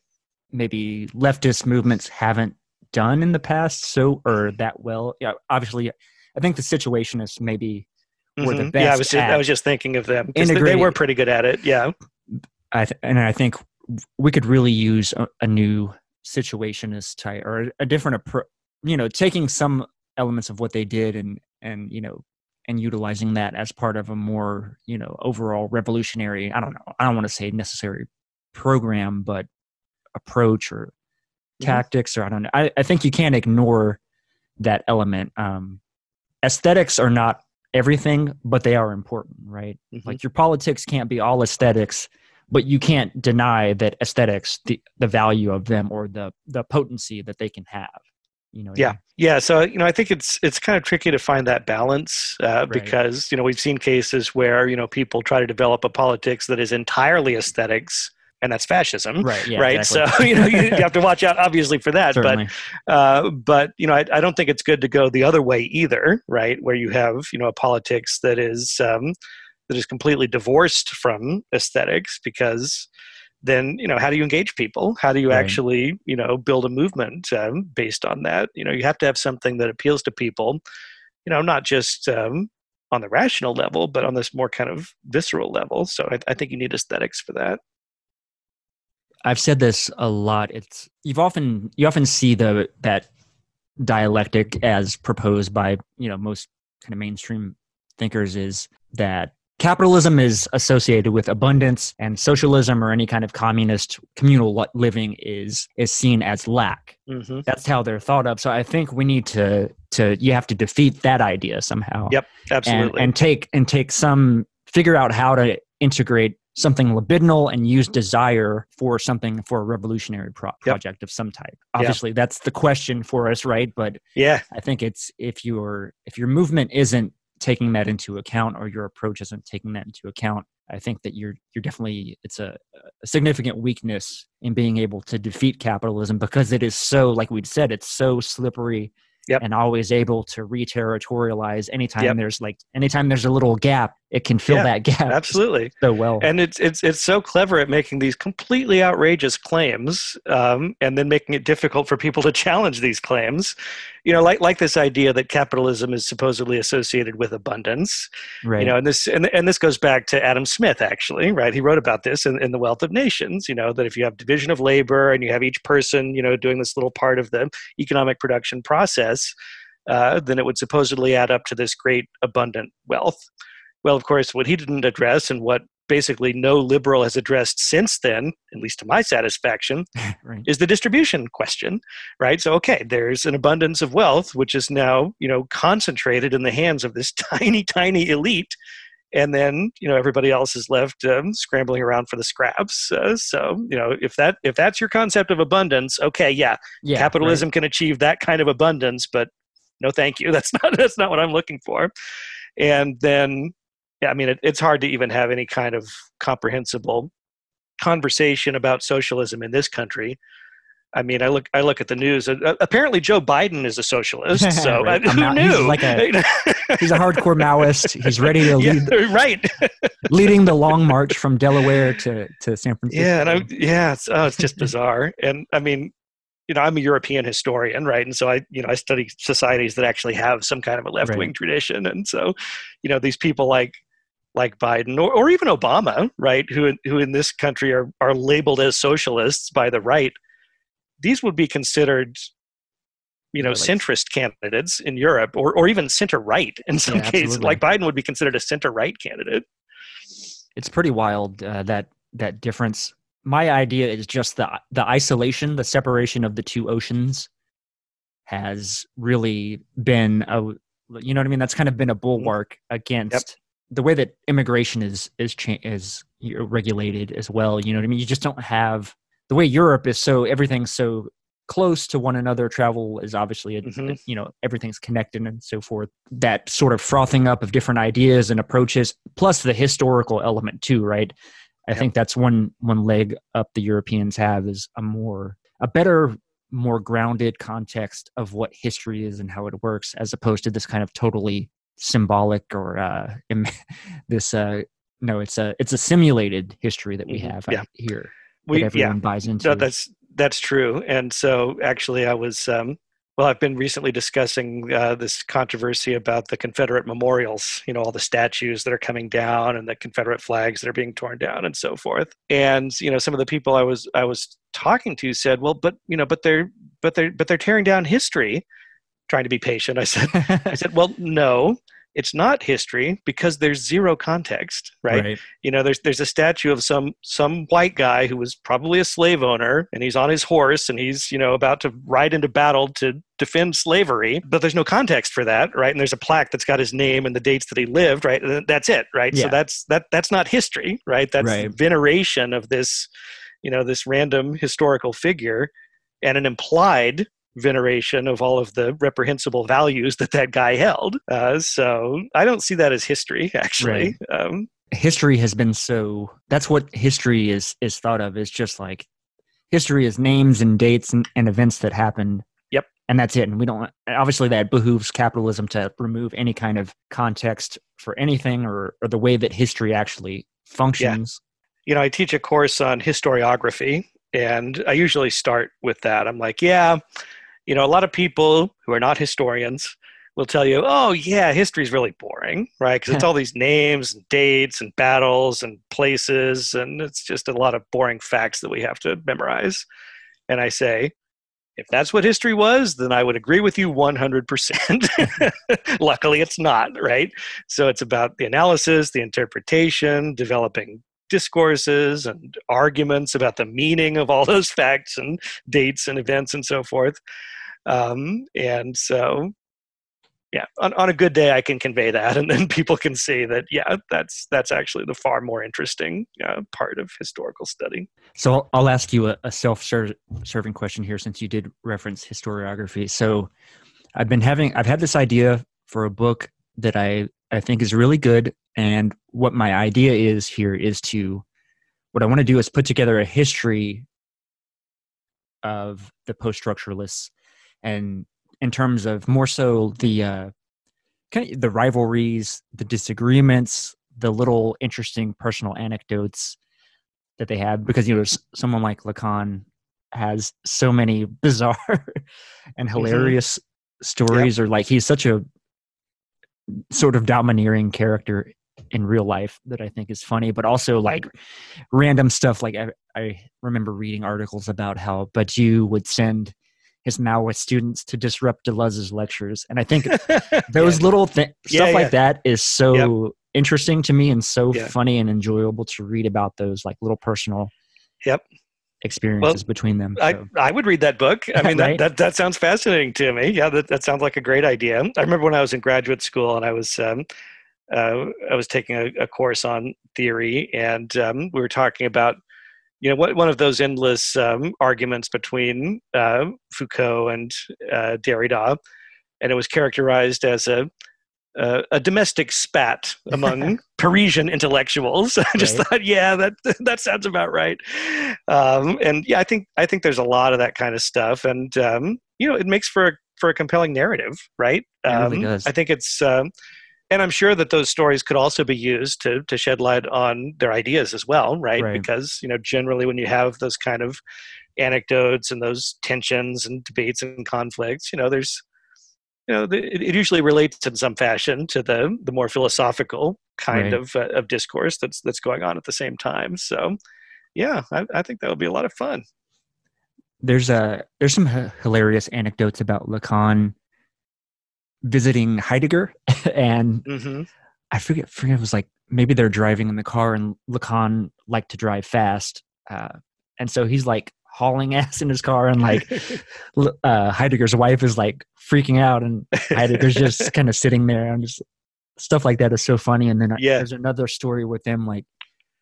maybe leftist movements haven't done in the past so or that well. Yeah, obviously, I think the situationists maybe were mm-hmm. the best. Yeah, I was just, I was just thinking of them because they were pretty good at it. Yeah, I th- and I think we could really use a, a new situationist type or a, different approach. You know, taking some elements of what they did and and you know and utilizing that as part of a more you know overall revolutionary. I don't know. I don't want to say necessary program, but approach or mm-hmm. tactics or I don't know. I, I think you can't ignore that element. Um, aesthetics are not everything, but they are important, right? Mm-hmm. Like your politics can't be all aesthetics but you can't deny that aesthetics the, the value of them or the the potency that they can have you know yeah I mean? yeah so you know i think it's it's kind of tricky to find that balance uh, right. because you know we've seen cases where you know people try to develop a politics that is entirely aesthetics and that's fascism right yeah, right exactly. so you know you have to watch out obviously for that Certainly. but uh, but you know I, I, don't think it's good to go the other way either right where you have you know a politics that is um, that is completely divorced from aesthetics because then you know how do you engage people how do you right. actually you know build a movement um, based on that you know you have to have something that appeals to people you know not just um, on the rational level but on this more kind of visceral level so I, I think you need aesthetics for that I've said this a lot. It's you've often you often see the that dialectic as proposed by you know most kind of mainstream thinkers is that capitalism is associated with abundance and socialism or any kind of communist communal living is is seen as lack. Mm-hmm. that's how they're thought of. So i think we need to to you have to defeat that idea somehow. Yep, absolutely. and take and take some figure out how to integrate something libidinal and use desire for something for a revolutionary pro- Yep. project of some type. Obviously that's the question for us right? But yeah, i think it's if your if your movement isn't taking that into account or your approach isn't taking that into account i think that you're you're definitely it's a, a significant weakness in being able to defeat capitalism because it is so like we'd said it's so slippery Yep. and always able to re-territorialize anytime Yep. there's like anytime there's a little gap it can fill Yeah, that gap absolutely. so well. And it's it's it's so clever at making these completely outrageous claims um, and then making it difficult for people to challenge these claims. You know like like this idea that capitalism is supposedly associated with abundance. Right. you know and this and, and this goes back to adam smith actually right? He wrote about this in, in the wealth of nations you know that if you have division of labor and you have each person you know doing this little part of the economic production process uh, then it would supposedly add up to this great abundant wealth well of course what he didn't address and what basically no liberal has addressed since then at least to my satisfaction right. is the distribution question right? So okay there's an abundance of wealth which is now you know concentrated in the hands of this tiny tiny elite and then you know everybody else is left um, scrambling around for the scraps uh, so you know if that if that's your concept of abundance okay yeah, yeah capitalism can achieve that kind of abundance but no thank you. That's not that's not what i'm looking for. And then yeah i mean it, it's hard to even have any kind of comprehensible conversation about socialism in this country I mean, I look. I look at the news. Uh, apparently, Joe Biden is a socialist. So Right. uh, who he's knew? like a- he's a hardcore maoist he's ready to lead yeah, right. leading the long march from delaware to to san francisco Yeah, and I, yeah, it's, oh, it's just bizarre. And I mean, you know, I'm a European historian, right? And so I, you know, I study societies that actually have some kind of a left wing tradition. And so, you know, these people like like Biden or, or even Obama, right, who who in this country are are labeled as socialists by the right, these would be considered you know, like- centrist candidates in Europe, or, or even center right in some Yeah, cases. absolutely. Like Biden would be considered a center right candidate. it's pretty wild uh, that that difference my idea is just the the isolation the separation of the two oceans has really been a you know what i mean that's kind of been a bulwark against the way that immigration is is cha- is regulated as well you know what i mean you just don't have the way europe is so everything's so close to one another travel is obviously a, Mhm. you know everything's connected and so forth that sort of frothing up of different ideas and approaches plus the historical element too right i Yep. think that's one one leg up the europeans have is a more a better more grounded context of what history is and how it works as opposed to this kind of totally symbolic or uh im- this uh no it's a it's a simulated history that we Mhm. have Yeah. here We, that yeah, everyone buys into No, that's that's true. And so, actually, I was um, well. I've been recently discussing uh, this controversy about the Confederate memorials. You know, all the statues that are coming down and the Confederate flags that are being torn down and so forth. And you know, some of the people I was I was talking to said, "Well, but you know, but they're but they're but they're tearing down history." Trying to be patient, I said. I said, "Well, no." It's not history because there's zero context, right? you know there's there's a statue of some some white guy who was probably a slave owner and he's on his horse and he's you know about to ride into battle to defend slavery but there's no context for that right and there's a plaque that's got his name and the dates that he lived right and that's it right so that's that that's not history right that's Right. veneration of this you know this random historical figure and an implied veneration of all of the reprehensible values that that guy held. Uh, so i don't see that as history actually. Um, history has been so that's what history is is thought of is just like history is names and dates and, and events that happened. Yep. and that's it and we don't obviously that behooves capitalism to remove any kind of context for anything or, or the way that history actually functions. You know, I teach a course on historiography, and I usually start with that. I'm like, yeah, you know, a lot of people who are not historians will tell you, oh, yeah, history's really boring, right? Because it's all these names and dates and battles and places, and it's just a lot of boring facts that we have to memorize. And I say, if that's what history was, then I would agree with you 100%. Luckily, it's not, right? So it's about the analysis, the interpretation, developing discourses and arguments about the meaning of all those facts and dates and events and so forth. Um, and so yeah on, on a good day i can convey that and then people can see that yeah that's that's actually the far more interesting uh, part of historical study so i'll, I'll ask you a, a self-serving question here since you did reference historiography so i've been having i've had this idea for a book that i i think is really good and what my idea is here is to what i want to do is put together a history of the post-structuralists and in terms of more so the uh, kind of the rivalries, the disagreements, the little interesting personal anecdotes that they have. Because you know, someone like Lacan has so many bizarre and mm-hmm. hilarious mm-hmm. stories, yep. or like he's such a sort of domineering character in real life that I think is funny, but also like random stuff. Like I, I remember reading articles about how Badiou would send his Maoist students to disrupt Deleuze's lectures. And I think those yeah. little th- yeah, stuff yeah. like that is so yep. interesting to me and so funny and enjoyable to read about those like little personal yep experiences well, between them. So. I, I would read that book. I mean, right? that, that, that sounds fascinating to me. Yeah, that, that sounds like a great idea. I remember when I was in graduate school and I was, um, uh, I was taking a, a, course on theory and um, we were talking about you know, one of those endless um, arguments between uh, Foucault and uh, Derrida, and it was characterized as a a, a domestic spat among Parisian intellectuals. I just right. thought, yeah, that that sounds about right. Um, and yeah, I think I think there's a lot of that kind of stuff, and um, you know, it makes for a for a compelling narrative, right? Really um, I think it's um, and I'm sure that those stories could also be used to to shed light on their ideas as well, right? right? Because you know, generally when you have those kind of anecdotes and those tensions and debates and conflicts, you know, there's you know, it, it usually relates in some fashion to the the more philosophical kind right. of uh, of discourse that's that's going on at the same time. So, yeah, I, I think that would be a lot of fun. There's a there's some h- hilarious anecdotes about Lacan visiting Heidegger, and mm-hmm. I forget, forget it was like maybe they're driving in the car, and Lacan liked to drive fast, uh, and so he's like hauling ass in his car, and like uh, Heidegger's wife is like freaking out, and Heidegger's just kind of sitting there, and just stuff like that is so funny. And then uh, yeah. there's another story with them like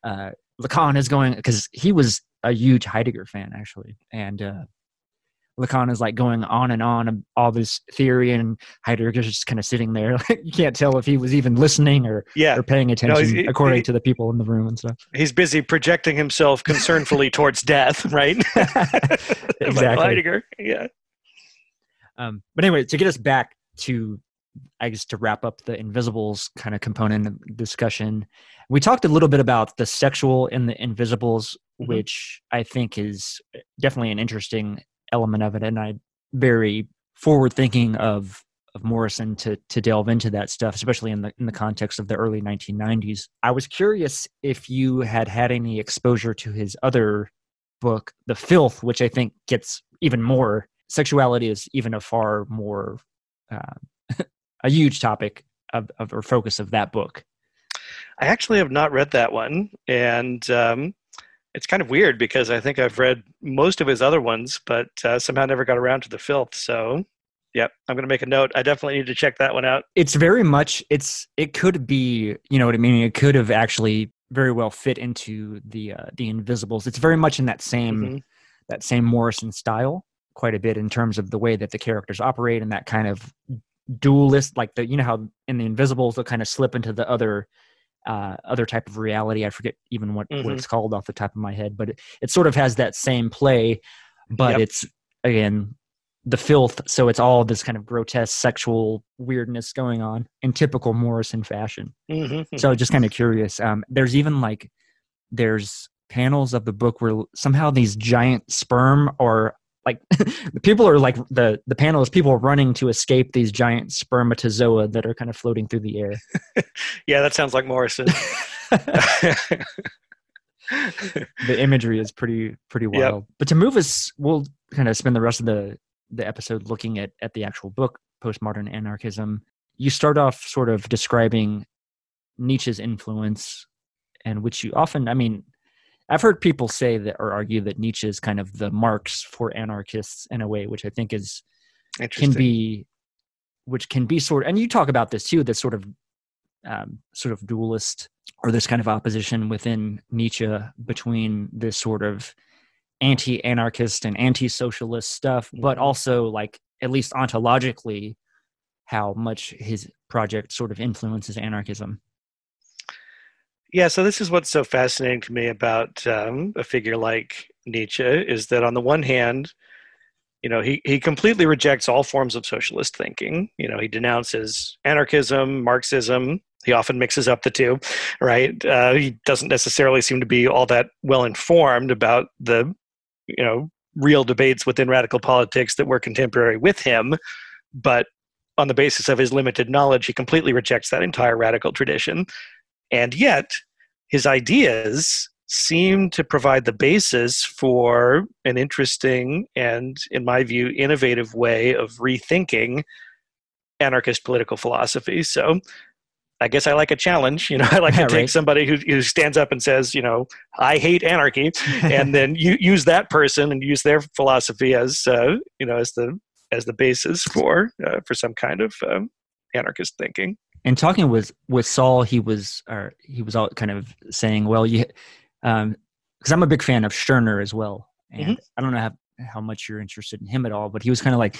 uh, Lacan is going because he was a huge Heidegger fan actually, and uh, Lacan is like going on and on all this theory, and Heidegger's just kind of sitting there. you can't tell if he was even listening or yeah. or paying attention, no, according he, to the people in the room and stuff. He's busy projecting himself concernfully towards death, right? exactly. Heidegger, yeah. Um, but anyway, to get us back to, I guess, to wrap up the Invisibles kind of component of discussion, we talked a little bit about the sexual in the Invisibles, mm-hmm. which I think is definitely an interesting element of it, and I very forward thinking of of Morrison to to delve into that stuff, especially in the in the context of the early 1990s. I was curious if you had had any exposure to his other book, The Filth, which I think gets even more sexuality is even a far more uh, a huge topic of, of or focus of that book. I actually have not read that one, and um, it's kind of weird because I think I've read most of his other ones, but uh, somehow never got around to the filth. So, yep, I'm going to make a note. I definitely need to check that one out. It's very much it's it could be you know what I mean. It could have actually very well fit into the uh, the Invisibles. It's very much in that same mm-hmm. that same Morrison style, quite a bit in terms of the way that the characters operate and that kind of dualist, like the you know how in the Invisibles they'll kind of slip into the other uh, other type of reality. I forget even what, mm-hmm. what it's called off the top of my head, but it, it sort of has that same play, but yep. it's again the filth. So it's all this kind of grotesque sexual weirdness going on in typical Morrison fashion. Mm-hmm. So just kind of curious. Um, there's even like there's panels of the book where somehow these giant sperm are like the people are like the the panel is people running to escape these giant spermatozoa that are kind of floating through the air. yeah, that sounds like Morrison. the imagery is pretty pretty wild. Yep. But to move us, we'll kind of spend the rest of the the episode looking at at the actual book, postmodern anarchism. You start off sort of describing Nietzsche's influence, and which you often, I mean, I've heard people say that or argue that Nietzsche is kind of the Marx for anarchists in a way, which I think is can be, which can be sort. And you talk about this too, this sort of um, sort of dualist or this kind of opposition within Nietzsche between this sort of anti-anarchist and anti-socialist stuff, but mm-hmm. also like at least ontologically, how much his project sort of influences anarchism. Yeah, so this is what's so fascinating to me about um, a figure like Nietzsche is that on the one hand, you know, he, he completely rejects all forms of socialist thinking. You know, he denounces anarchism, Marxism. He often mixes up the two, right? Uh, he doesn't necessarily seem to be all that well informed about the, you know, real debates within radical politics that were contemporary with him. But on the basis of his limited knowledge, he completely rejects that entire radical tradition and yet, his ideas seem to provide the basis for an interesting and, in my view, innovative way of rethinking anarchist political philosophy. So I guess I like a challenge. You know, I like yeah, to take right. somebody who, who stands up and says, you know, I hate anarchy, and then you use that person and use their philosophy as, uh, you know, as the as the basis for uh, for some kind of um, anarchist thinking and talking with with Saul, he was or he was all kind of saying, well, you, um, because I'm a big fan of Stirner as well, and mm-hmm. I don't know how how much you're interested in him at all, but he was kind of like,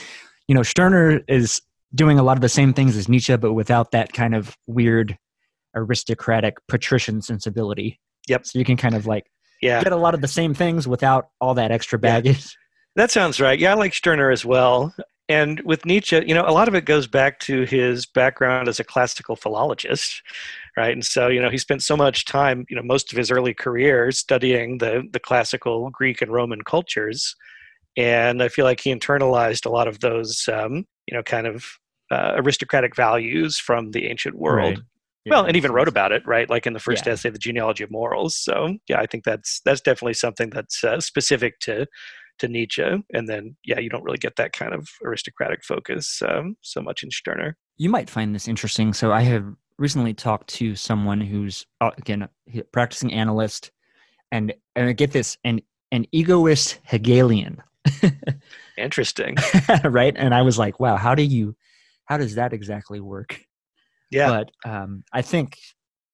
you know, Stirner is doing a lot of the same things as Nietzsche, but without that kind of weird aristocratic patrician sensibility. Yep. So you can kind of like yeah. get a lot of the same things without all that extra baggage. Yeah. That sounds right. Yeah, I like Stirner as well. And with Nietzsche, you know, a lot of it goes back to his background as a classical philologist, right? And so, you know, he spent so much time, you know, most of his early career studying the the classical Greek and Roman cultures, and I feel like he internalized a lot of those, um, you know, kind of uh, aristocratic values from the ancient world. Right. Yeah, well, and even wrote about it, right? Like in the first yeah. essay, "The Genealogy of Morals." So, yeah, I think that's that's definitely something that's uh, specific to to Nietzsche, and then yeah, you don't really get that kind of aristocratic focus um, so much in Stirner. You might find this interesting. So I have recently talked to someone who's uh, again a practicing analyst, and and I get this an an egoist Hegelian. interesting, right? And I was like, wow, how do you, how does that exactly work? Yeah, but um, I think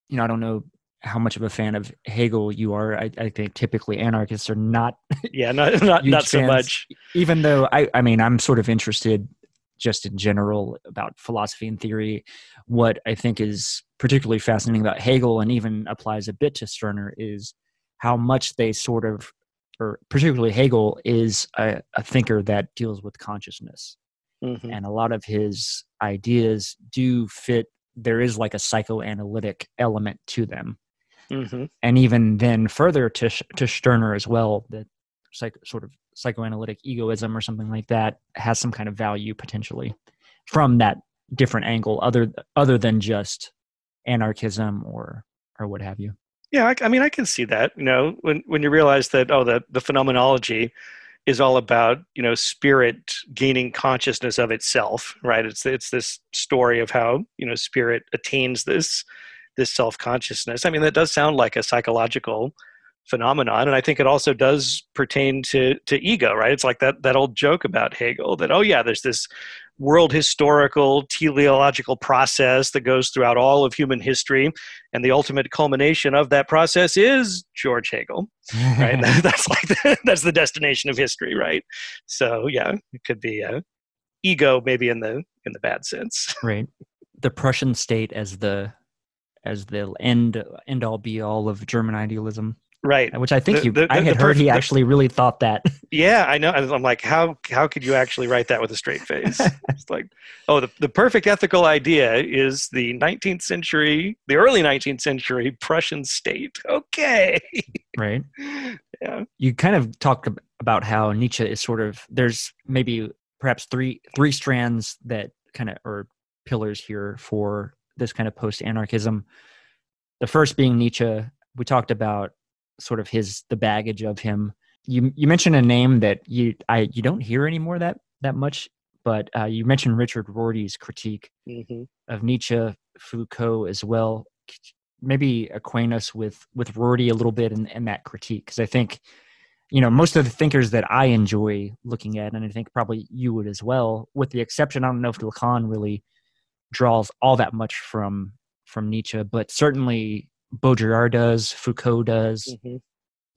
you know I don't know how much of a fan of Hegel you are. I, I think typically anarchists are not. Yeah, not not, not so fans, much. Even though I, I mean, I'm sort of interested just in general about philosophy and theory. What I think is particularly fascinating about Hegel and even applies a bit to Stirner is how much they sort of, or particularly Hegel, is a, a thinker that deals with consciousness. Mm-hmm. And a lot of his ideas do fit there is like a psychoanalytic element to them Mm-hmm. And even then, further to to Stirner as well, that psych, sort of psychoanalytic egoism or something like that has some kind of value potentially from that different angle, other other than just anarchism or or what have you. Yeah, I, I mean, I can see that. You know, when when you realize that oh, the the phenomenology is all about you know spirit gaining consciousness of itself right it's it's this story of how you know spirit attains this this self-consciousness. I mean that does sound like a psychological phenomenon and i think it also does pertain to to ego right? It's like that that old joke about hegel that oh yeah there's this world historical teleological process that goes throughout all of human history and the ultimate culmination of that process is george hegel right? That's like the, that's the destination of history right? So yeah it could be a ego maybe in the in the bad sense. Right. The prussian state as the as the end end all be all of German idealism. Right. Which I think the, you the, I had heard he actually really thought that. Yeah, I know. I'm like, how how could you actually write that with a straight face? it's like, oh, the, the perfect ethical idea is the 19th century, the early 19th century Prussian state. Okay. Right. Yeah. You kind of talked about how Nietzsche is sort of there's maybe perhaps three three strands that kind of or pillars here for this kind of post anarchism. The first being Nietzsche. We talked about sort of his the baggage of him. You you mentioned a name that you I you don't hear anymore that that much, but uh, you mentioned Richard Rorty's critique hmm of Nietzsche, Foucault as well. Maybe acquaint us with with Rorty a little bit and, and that critique because I think you know most of the thinkers that I enjoy looking at, and I think probably you would as well, with the exception I don't know if Lacan really draws all that much from from Nietzsche, but certainly Baudrillard does, Foucault does, hmm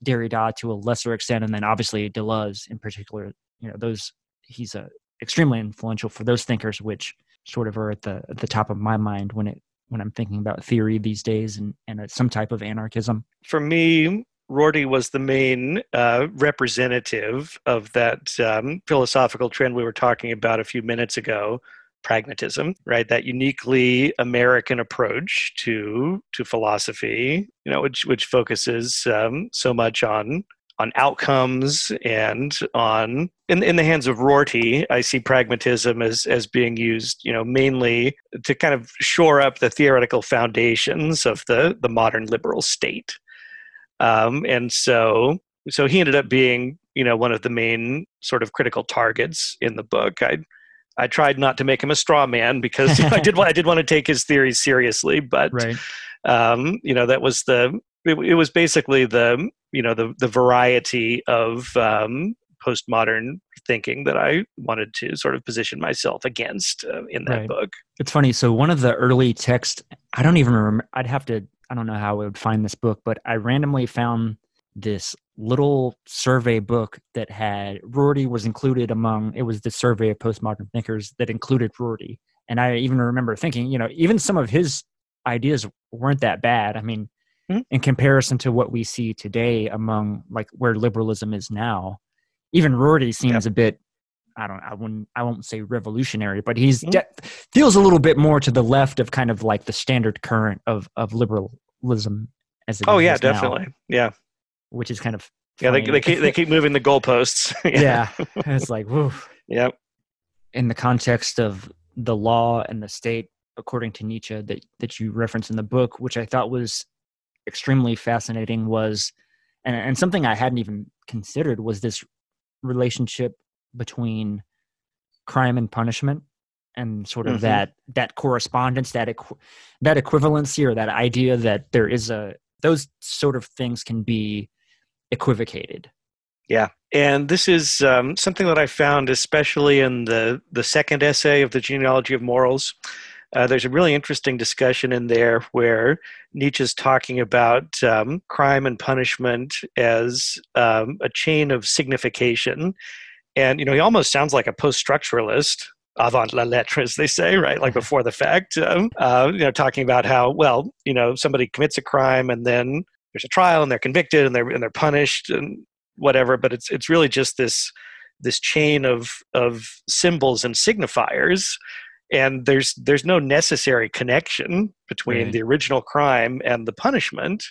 Derrida to a lesser extent, and then obviously Deleuze in particular. You know, those he's a extremely influential for those thinkers, which sort of are at the at the top of my mind when it when I'm thinking about theory these days and and uh, some type of anarchism. For me, Rorty was the main uh, representative of that um, philosophical trend we were talking about a few minutes ago, pragmatism, right? That uniquely American approach to to philosophy, you know, which which focuses um, so much on on outcomes and on in in the hands of Rorty, I see pragmatism as as being used, you know, mainly to kind of shore up the theoretical foundations of the the modern liberal state. Um, and so so he ended up being, you know, one of the main sort of critical targets in the book. I I tried not to make him a straw man because I did I did want to take his theories seriously, but Right. um, you know that was the it, it was basically the you know the the variety of um, postmodern thinking that I wanted to sort of position myself against uh, in that Right. book. It's funny. So one of the early texts, I don't even remember. I'd have to. I don't know how I would find this book, but I randomly found this little survey book that had Rorty was included among. It was the survey of postmodern thinkers that included Rorty, and I even remember thinking, you know, even some of his ideas weren't that bad. I mean, Mhm. in comparison to what we see today among like where liberalism is now, even Rorty seems a bit. I don't. I wouldn't. I won't say revolutionary, but he's Mhm. de- feels a little bit more to the left of kind of like the standard current of of liberalism as it Oh yeah, now, definitely. Yeah, which is kind of yeah. They funny. they keep they keep moving the goalposts. yeah, it's like woo. yeah. In the context of the law and the state, according to Nietzsche, that that you reference in the book, which I thought was extremely fascinating, was and and something I hadn't even considered was this relationship between crime and punishment and sort of Mhm. that that correspondence that equ- that equivalency or that idea that there is a those sort of things can be equivocated Yeah, And this is um, something that I found, especially in the, the second essay of the genealogy of morals. Uh, there's a really interesting discussion in there where Nietzsche's talking about um, crime and punishment as um, a chain of signification. And, you know, he almost sounds like a post structuralist, avant la lettre, as they say, right? Like before the fact, um, uh, you know, talking about how, well, you know, somebody commits a crime and then there's a trial and they're convicted and they're, and they're punished and whatever but it's it's really just this this chain of of symbols and signifiers and there's there's no necessary connection between Right. the original crime and the punishment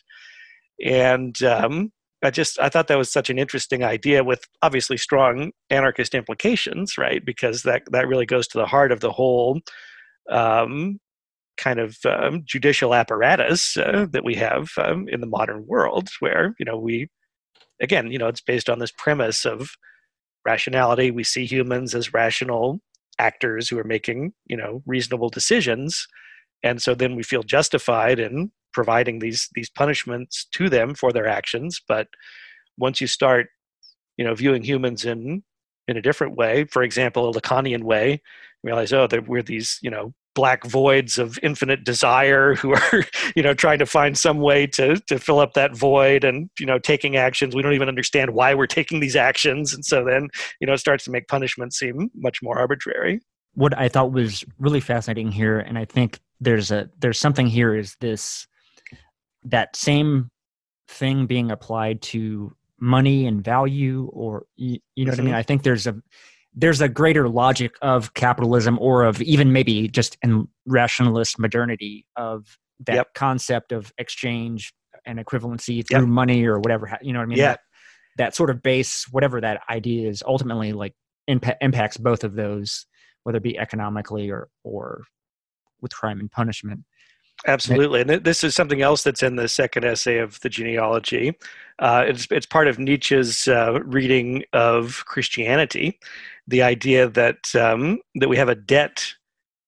and um I just I thought that was such an interesting idea with obviously strong anarchist implications, right? Because that that really goes to the heart of the whole um, kind of um, judicial apparatus uh, that we have um, in the modern world, where you know we again, you know, it's based on this premise of rationality. We see humans as rational actors who are making, you know, reasonable decisions. And so then we feel justified in providing these these punishments to them for their actions. But once you start, you know, viewing humans in in a different way, for example, a Lacanian way, realize, oh, that we're these, you know, black voids of infinite desire who are you know trying to find some way to to fill up that void and you know taking actions. We don't even understand why we're taking these actions. And so then you know it starts to make punishment seem much more arbitrary. What I thought was really fascinating here, and I think there's a there's something here is this that same thing being applied to money and value, or you, you know what I mm-hmm. mean. I think there's a there's a greater logic of capitalism, or of even maybe just in rationalist modernity of that Yep. concept of exchange and equivalency through Yep. money or whatever. You know what I mean? Yeah. That, that sort of base, whatever that idea is, ultimately like impa- impacts both of those, whether it be economically or or with crime and punishment. Absolutely, and this is something else that's in the second essay of the genealogy. Uh, it's it's part of Nietzsche's uh, reading of Christianity, the idea that um, that we have a debt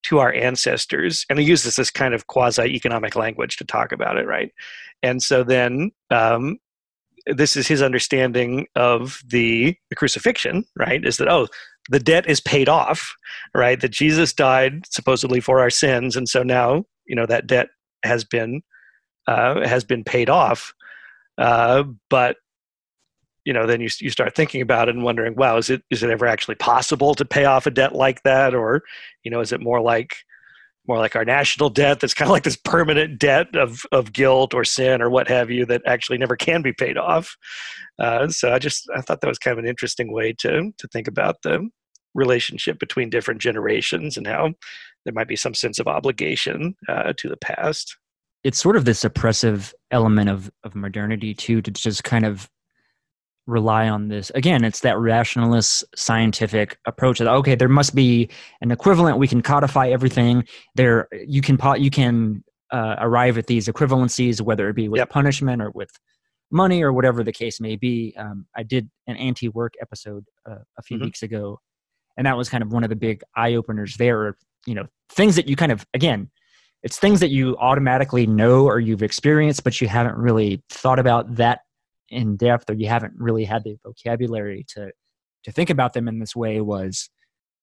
to our ancestors, and he uses this kind of quasi-economic language to talk about it, right? And so then um, this is his understanding of the, the crucifixion, right? Is that oh, the debt is paid off, right? That Jesus died supposedly for our sins, and so now you know that debt has been uh, has been paid off. Uh, but you know, then you you start thinking about it and wondering, wow, is it is it ever actually possible to pay off a debt like that, or you know, is it more like more like our national debt that's kind of like this permanent debt of of guilt or sin or what have you that actually never can be paid off. Uh, so I just I thought that was kind of an interesting way to to think about the relationship between different generations and how there might be some sense of obligation uh, to the past. It's sort of this oppressive element of of modernity too, to just kind of rely on this again it's that rationalist scientific approach that okay there must be an equivalent we can codify everything there you can you can uh, arrive at these equivalencies whether it be with yep. punishment or with money or whatever the case may be um, i did an anti-work episode uh, a few mm-hmm. weeks ago and that was kind of one of the big eye openers there you know things that you kind of again it's things that you automatically know or you've experienced but you haven't really thought about that in depth or you haven't really had the vocabulary to to think about them in this way was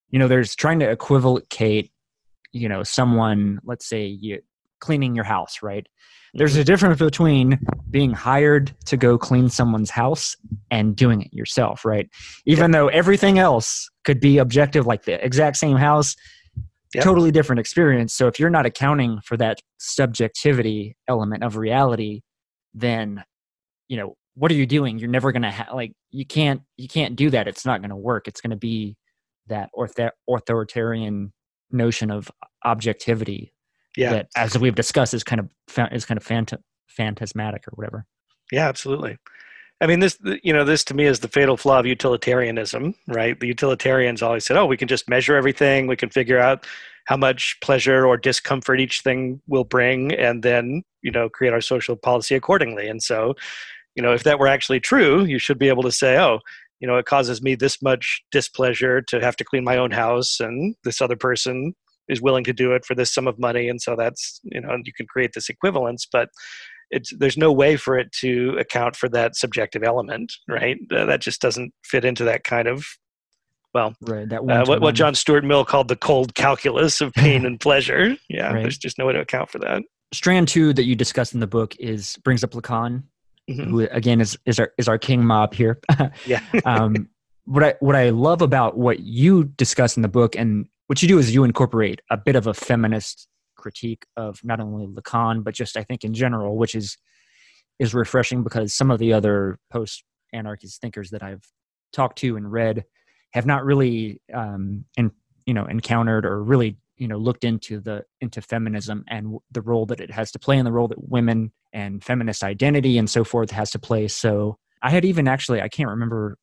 you know there's trying to equivocate you know someone let's say you cleaning your house right there's a difference between being hired to go clean someone's house and doing it yourself right? Even though everything else could be objective like the exact same house totally different experience. So if you're not accounting for that subjectivity element of reality then you know what are you doing? You're never to have like you can't you can't do that. It's not going to work. It's going to be that ortho- authoritarian notion of objectivity yeah. that as we've discussed is kind of is kind of phant- phantasmatic or whatever. Yeah absolutely. I mean this you know this to me is the fatal flaw of utilitarianism right? The utilitarians always said oh we can just measure everything. We can figure out how much pleasure or discomfort each thing will bring and then you know create our social policy accordingly. And so you know if that were actually true you should be able to say oh you know it causes me this much displeasure to have to clean my own house and this other person is willing to do it for this sum of money and so that's you know you can create this equivalence but it's there's no way for it to account for that subjective element right uh, that just doesn't fit into that kind of well right, that uh, what, what john stuart mill called the cold calculus of pain and pleasure yeah right. there's just no way to account for that strand two that you discussed in the book is brings up lacan mm-hmm. who again is is our is our king mob here. yeah. um, what I what I love about what you discuss in the book and what you do is you incorporate a bit of a feminist critique of not only Lacan but just I think in general, which is is refreshing because some of the other post anarchist thinkers that I've talked to and read have not really um, in, you know encountered or really you know looked into the into feminism and the role that it has to play and the role that women and feminist identity and so forth has to play. So i had even actually i can't remember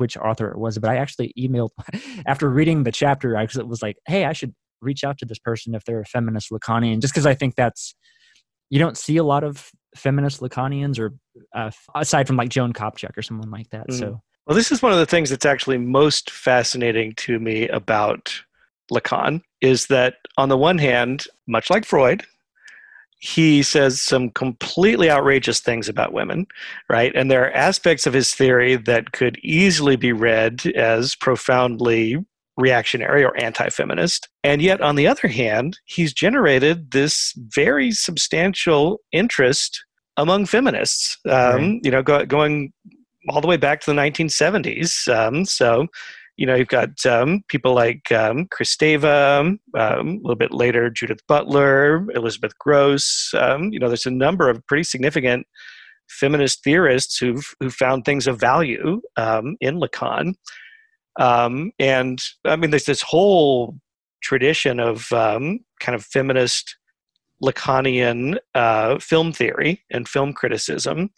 which author it was but i actually emailed after reading the chapter i was like hey i should reach out to this person if they're a feminist lacanian just because i think that's you don't see a lot of feminist lacanians or uh, aside from like Joan Copjec or someone like that mm. so well this is one of the things that's actually most fascinating to me about Lacan is that on the one hand, much like Freud, he says some completely outrageous things about women, right? And there are aspects of his theory that could easily be read as profoundly reactionary or anti feminist. And yet, on the other hand, he's generated this very substantial interest among feminists, um, right. you know, go, going all the way back to the 1970s. Um, so, you know, you've got um, people like um, Kristeva, um, a little bit later, Judith Butler, Elizabeth Grosz. Um, you know, there's a number of pretty significant feminist theorists who've who found things of value um, in Lacan. And I mean, there's this whole tradition of kind of feminist Lacanian uh, film theory and film criticism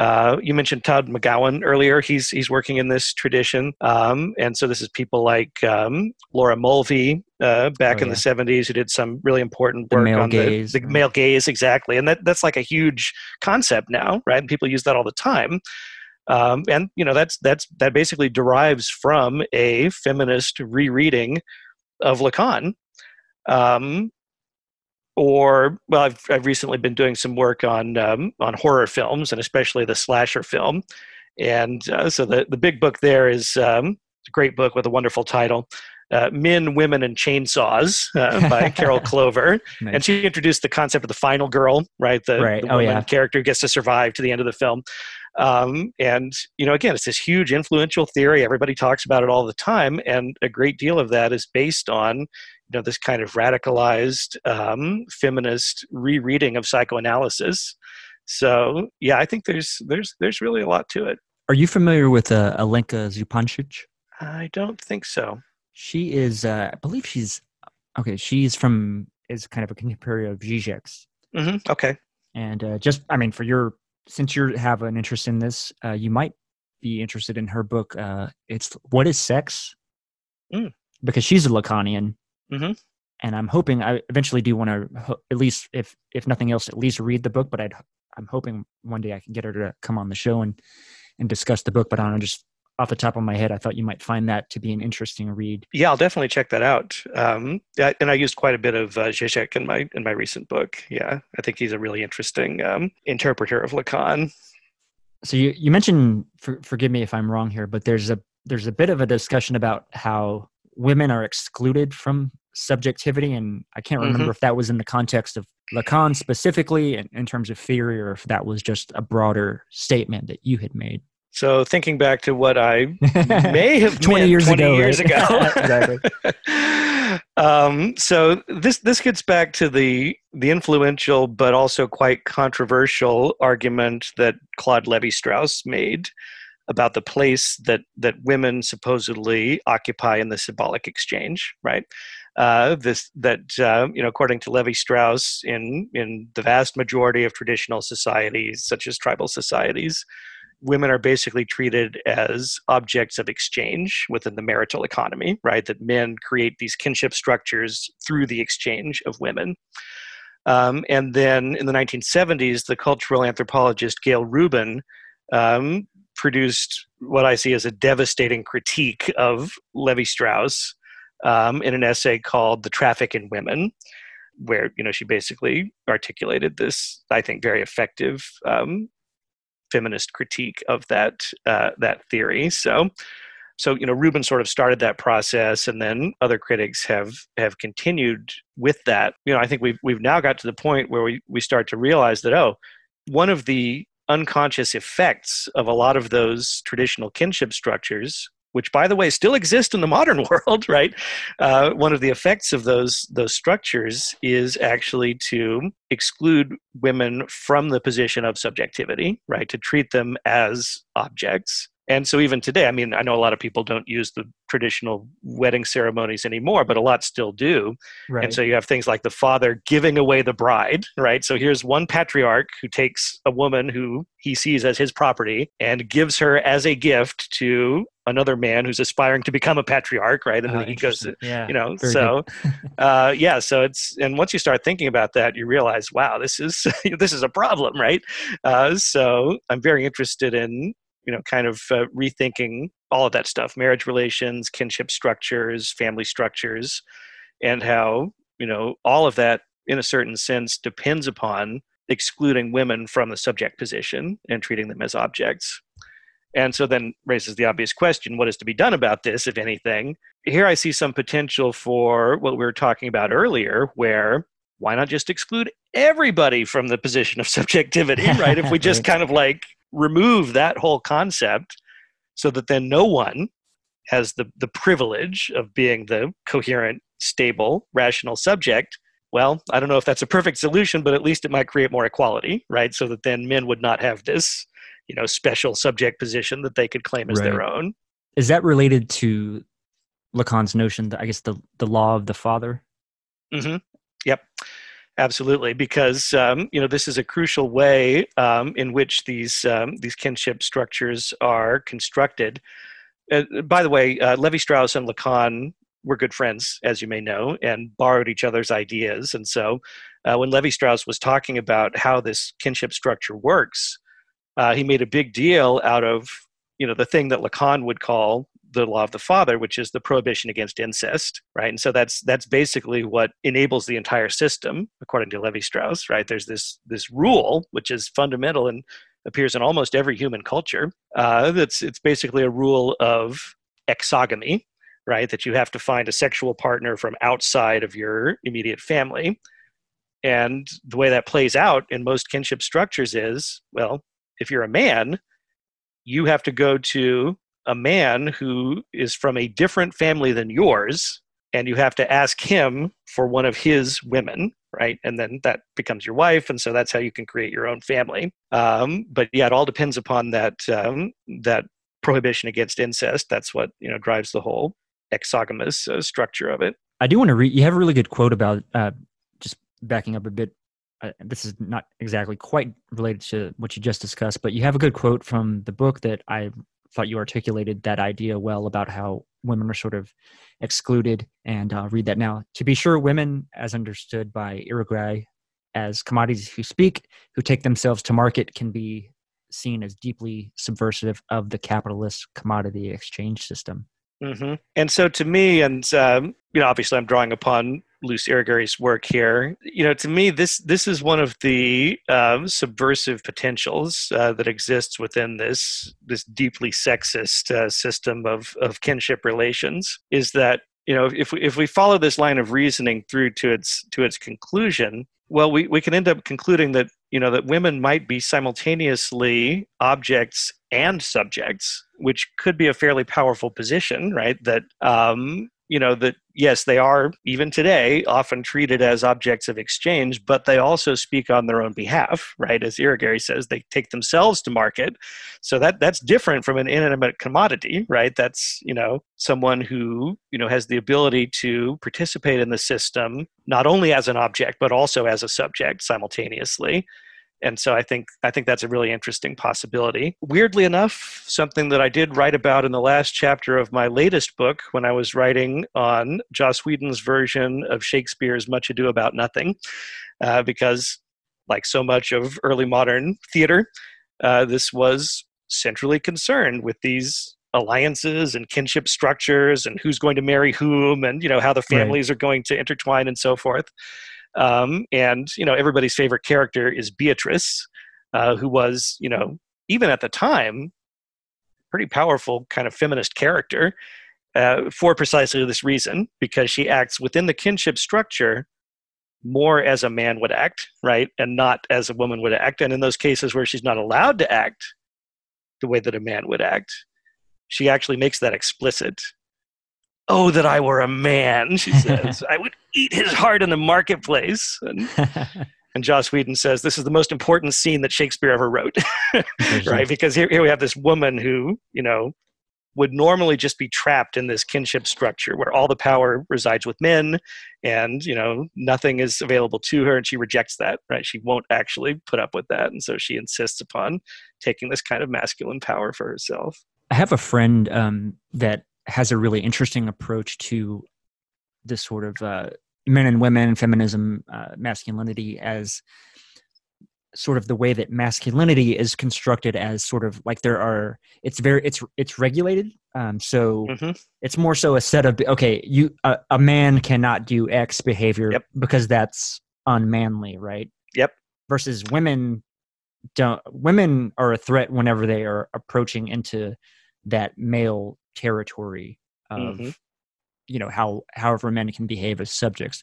Uh, you mentioned Todd McGowan earlier. He's he's working in this tradition, um, and so this is people like um, Laura Mulvey uh, back Oh, in yeah. the '70s who did some really important The work male on gaze, the, the male gaze, exactly. And that that's like a huge concept now, right? And people use that all the time. Um, and you know that's that's that basically derives from a feminist rereading of Lacan. Um, or well, I've I've recently been doing some work on um, on horror films and especially the slasher film, and uh, so the the big book there is um, a great book with a wonderful title. Uh, Men, Women, and Chainsaws uh, by Carol Clover. Nice. And she introduced the concept of the final girl, right? The, Right. the Oh, woman yeah. character who gets to survive to the end of the film. Um, and, you know, again, it's this huge influential theory. Everybody talks about it all the time. And a great deal of that is based on, you know, this kind of radicalized um, feminist rereading of psychoanalysis. So, yeah, I think there's there's there's really a lot to it. Are you familiar with uh, Alenka Zupancic? I don't think so. She is, uh, I believe she's okay. She's from is kind of a contemporary of Zizek's, hmm Okay. and uh, just I mean, for your since you have an interest in this, uh, you might be interested in her book. Uh, it's what is sex? Mm. Because she's a Lacanian, Mhm. and I'm hoping I eventually do want to at least, if if nothing else, at least read the book. But I'd I'm hoping one day I can get her to come on the show and and discuss the book. But I don't know, just off the top of my head, I thought you might find that to be an interesting read. Yeah, I'll definitely check that out. Um, and I used quite a bit of uh, Zizek in my in my recent book. Yeah, I think he's a really interesting um, interpreter of Lacan. So you, you mentioned, for, forgive me if I'm wrong here, but there's a there's a bit of a discussion about how women are excluded from subjectivity, and I can't remember if that was in the context of Lacan specifically, in, in terms of theory, or if that was just a broader statement that you had made. So thinking back to what I may have 20 meant years 20 ago, years right? ago. Exactly. um, so this this gets back to the the influential but also quite controversial argument that Claude Levi Strauss made about the place that that women supposedly occupy in the symbolic exchange, right? Uh, this that uh, you know, according to Levi Strauss, in in the vast majority of traditional societies, such as tribal societies, women are basically treated as objects of exchange within the marital economy, right? That men create these kinship structures through the exchange of women. Um, and then in the 1970s, the cultural anthropologist Gail Rubin um, produced what I see as a devastating critique of Levi Strauss um, in an essay called "The Traffic in Women," where you know she basically articulated this, I think, very effective um, feminist critique of that uh, that theory. So, so you know, Rubin sort of started that process, and then other critics have have continued with that. You know, I think we've we've now got to the point where we we start to realize that oh, one of the unconscious effects of a lot of those traditional kinship structures which by the way still exist in the modern world right? Uh, one of the effects of those those structures is actually to exclude women from the position of subjectivity right? To treat them as objects and so even today i mean i know a lot of people don't use the traditional wedding ceremonies anymore but a lot still do Right. and so you have things like the father giving away the bride, right? So here's one patriarch who takes a woman who he sees as his property and gives her as a gift to another man who's aspiring to become a patriarch, right? And Oh, then he goes, yeah. you know, so uh, yeah, so it's and once you start thinking about that, you realize, wow, this is this is a problem, right? Uh, so I'm very interested in you know kind of uh, rethinking all of that stuff marriage relations kinship structures family structures and how you know all of that in a certain sense depends upon excluding women from the subject position and treating them as objects. And so then raises the obvious question what is to be done about this if anything? Here i see some potential for what we were talking about earlier where why not just exclude everybody from the position of subjectivity right? If we just kind of like remove that whole concept so that then no one has the, the privilege of being the coherent, stable, rational subject, well, I don't know if that's a perfect solution, but at least it might create more equality, right? So that then men would not have this, you know, special subject position that they could claim as their own. Is that related to Lacan's notion that I guess the the law of the father? Mm-hmm. Yep. Absolutely, because um, you know this is a crucial way um, in which these um, these kinship structures are constructed. Uh, by the way, uh, Levi Strauss and Lacan were good friends, as you may know, and borrowed each other's ideas. And so, uh, when Levi Strauss was talking about how this kinship structure works, uh, he made a big deal out of you know the thing that Lacan would call the law of the father, which is the prohibition against incest, right? And so that's that's basically what enables the entire system, according to Levi Strauss, right? There's this this rule which is fundamental and appears in almost every human culture. Uh, that's it's basically a rule of exogamy, right? That you have to find a sexual partner from outside of your immediate family. And the way that plays out in most kinship structures is, well, if you're a man, you have to go to a man who is from a different family than yours and you have to ask him for one of his women right? And then that becomes your wife and so that's how you can create your own family. Um, but yeah it all depends upon that um, that prohibition against incest. That's what you know drives the whole exogamous uh, structure of it. I do want to read you have a really good quote about uh, just backing up a bit. Uh, this is not exactly quite related to what you just discussed but you have a good quote from the book that i thought you articulated that idea well about how women are sort of excluded. And I'll read that now. To be sure, women, as understood by Irigaray as commodities who speak, who take themselves to market, can be seen as deeply subversive of the capitalist commodity exchange system. Mm-hmm. And so, to me, and um, you know, obviously, I'm drawing upon Luce Irigaray's work here. You know, to me, this this is one of the um, subversive potentials uh, that exists within this this deeply sexist uh, system of of kinship relations. Is that you know, if we, if we follow this line of reasoning through to its to its conclusion, well, we, we can end up concluding that you know that women might be simultaneously objects and subjects, which could be a fairly powerful position, right? That um, you know that yes they are even today often treated as objects of exchange but they also speak on their own behalf right? As Irigaray says they take themselves to market. So that that's different from an inanimate commodity right? That's you know someone who you know has the ability to participate in the system not only as an object but also as a subject simultaneously and so I think I think that's a really interesting possibility. Weirdly enough, something that I did write about in the last chapter of my latest book when I was writing on Joss Whedon's version of Shakespeare's Much Ado About Nothing, uh, because like so much of early modern theater, uh, this was centrally concerned with these alliances and kinship structures and who's going to marry whom and you know how the families right. are going to intertwine and so forth um, and you know, everybody's favorite character is Beatrice, uh, who was you know even at the time pretty powerful kind of feminist character uh, for precisely this reason because she acts within the kinship structure more as a man would act right and not as a woman would act. And in those cases where she's not allowed to act the way that a man would act she actually makes that explicit Oh, that I were a man, she says. I would eat his heart in the marketplace. And, and Joss Whedon says this is the most important scene that Shakespeare ever wrote, right? Because here, here we have this woman who, you know, would normally just be trapped in this kinship structure where all the power resides with men and you know nothing is available to her and she rejects that right she won't actually put up with that and so she insists upon taking this kind of masculine power for herself i have a friend um, that has a really interesting approach to this sort of uh, men and women, feminism, uh, masculinity as sort of the way that masculinity is constructed as sort of like there are it's very it's it's regulated um so mm-hmm. it's more so a set of okay you a, a man cannot do x behavior yep. because that's unmanly right yep versus women don't women are a threat whenever they are approaching into that male territory of mm-hmm. you know how however men can behave as subjects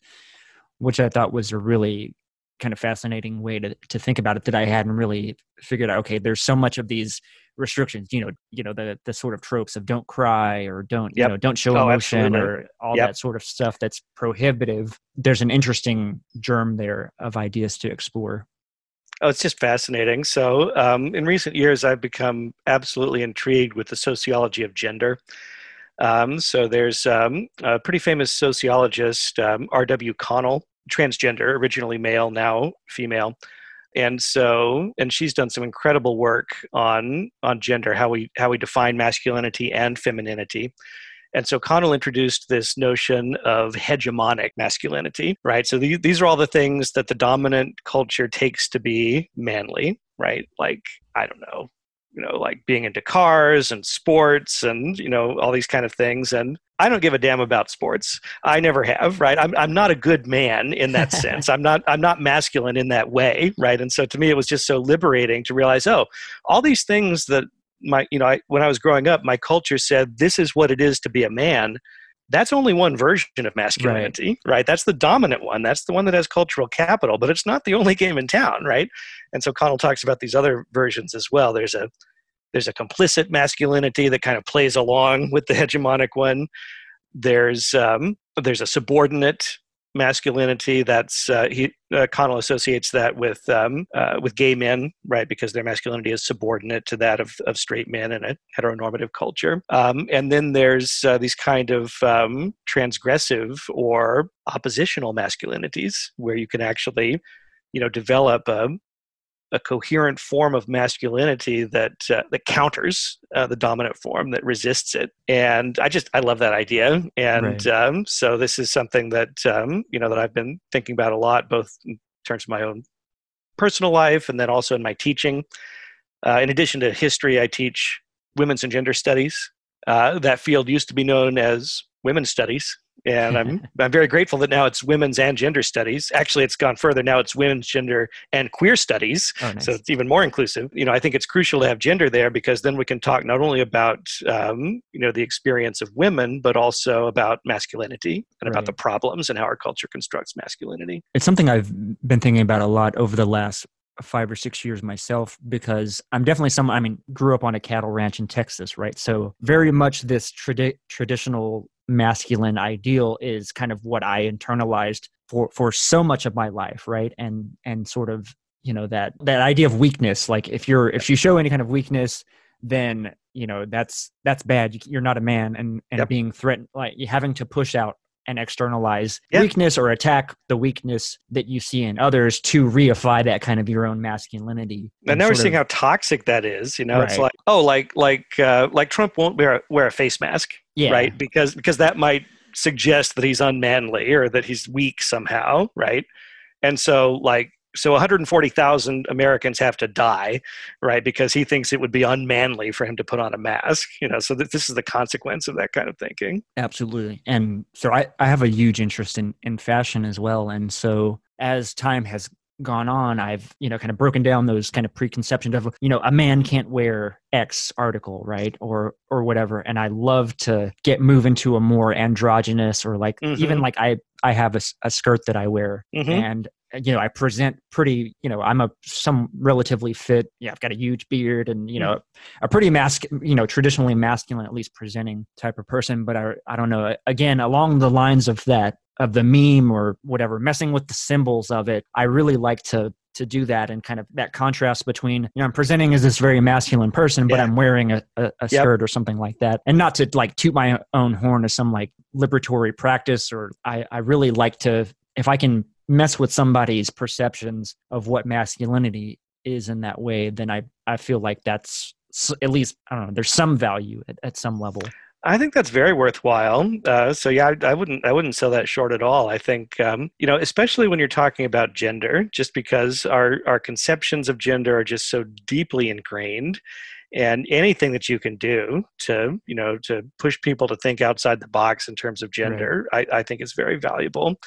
which i thought was a really kind of fascinating way to, to think about it that i hadn't really figured out okay there's so much of these restrictions you know you know the the sort of tropes of don't cry or don't yep. you know don't show oh, emotion absolutely. or all yep. that sort of stuff that's prohibitive there's an interesting germ there of ideas to explore Oh, it's just fascinating. So, um, in recent years, I've become absolutely intrigued with the sociology of gender. Um, so, there's um, a pretty famous sociologist, um, R.W. Connell, transgender, originally male, now female. And so, and she's done some incredible work on on gender, how we how we define masculinity and femininity. And so Connell introduced this notion of hegemonic masculinity, right? So these, these are all the things that the dominant culture takes to be manly, right? Like, I don't know, you know, like being into cars and sports and, you know, all these kind of things. And I don't give a damn about sports. I never have, right? I'm, I'm not a good man in that sense. I'm not, I'm not masculine in that way, right? And so to me, it was just so liberating to realize, oh, all these things that my, you know, I, when I was growing up, my culture said, this is what it is to be a man that's only one version of masculinity, right. right. That's the dominant one. That's the one that has cultural capital, but it's not the only game in town, right? And so Connell talks about these other versions as well. There's a there's a complicit masculinity that kind of plays along with the hegemonic one. There's um, there's a subordinate masculinity that's uh, he uh, Connell associates that with um, uh, with gay men, right? Because their masculinity is subordinate to that of, of straight men in a heteronormative culture. Um, and then there's uh, these kind of um, transgressive or oppositional masculinities where you can actually, you know, develop a, a coherent form of masculinity that uh, that counters uh, the dominant form that resists it. And i just i love that idea. And right. um, so this is something that um, you know that i've been thinking about a lot both in terms of my own personal life and then also in my teaching. Uh, in addition to history i teach women's and gender studies. Uh, that field used to be known as women's studies and I'm I'm very grateful that now it's women's and gender studies. Actually, it's gone further. Now it's women's gender and queer studies, oh, nice. so it's even more inclusive. You know, I think it's crucial to have gender there because then we can talk not only about um, you know the experience of women, but also about masculinity and right. about the problems and how our culture constructs masculinity. It's something I've been thinking about a lot over the last five or six years myself because I'm definitely someone, I mean, grew up on a cattle ranch in Texas, right? So very much this tradi- traditional masculine ideal is kind of what I internalized for for so much of my life, right? And and sort of you know that that idea of weakness, like if you're if you show any kind of weakness, then you know that's that's bad. You're not a man, and and yep. being threatened, like having to push out and externalize weakness or attack the weakness that you see in others to reify that kind of your own masculinity. And, now we're seeing how toxic that is. You know, right. it's like oh, like like uh, like Trump won't wear a, wear a face mask, yeah. right? Because because that might suggest that he's unmanly or that he's weak somehow, right? And so like so 140,000 Americans have to die, right? Because he thinks it would be unmanly for him to put on a mask, you know. So th- this is the consequence of that kind of thinking. Absolutely, and so I, I have a huge interest in in fashion as well, and so as time has gone on i've you know kind of broken down those kind of preconceptions of you know a man can't wear x article right or or whatever and i love to get move into a more androgynous or like mm-hmm. even like i i have a, a skirt that i wear mm-hmm. and you know, I present pretty, you know, I'm a some relatively fit, yeah, I've got a huge beard and, you know, mm. a pretty mask, you know, traditionally masculine, at least presenting type of person. But I, I don't know, again, along the lines of that, of the meme or whatever, messing with the symbols of it, I really like to to do that and kind of that contrast between you know i'm presenting as this very masculine person but yeah. i'm wearing a, a, a yep. skirt or something like that and not to like toot my own horn as some like liberatory practice or i i really like to if i can mess with somebody's perceptions of what masculinity is in that way, then I, I feel like that's at least, I don't know, there's some value at, at some level. I think that's very worthwhile. Uh, so yeah, I, I, wouldn't I wouldn't sell that short at all. I think um, you know, especially when you're talking about gender, just because our our conceptions of gender are just so deeply ingrained, and anything that you can do to you know to push people to think outside the box in terms of gender, right. I, I think is very valuable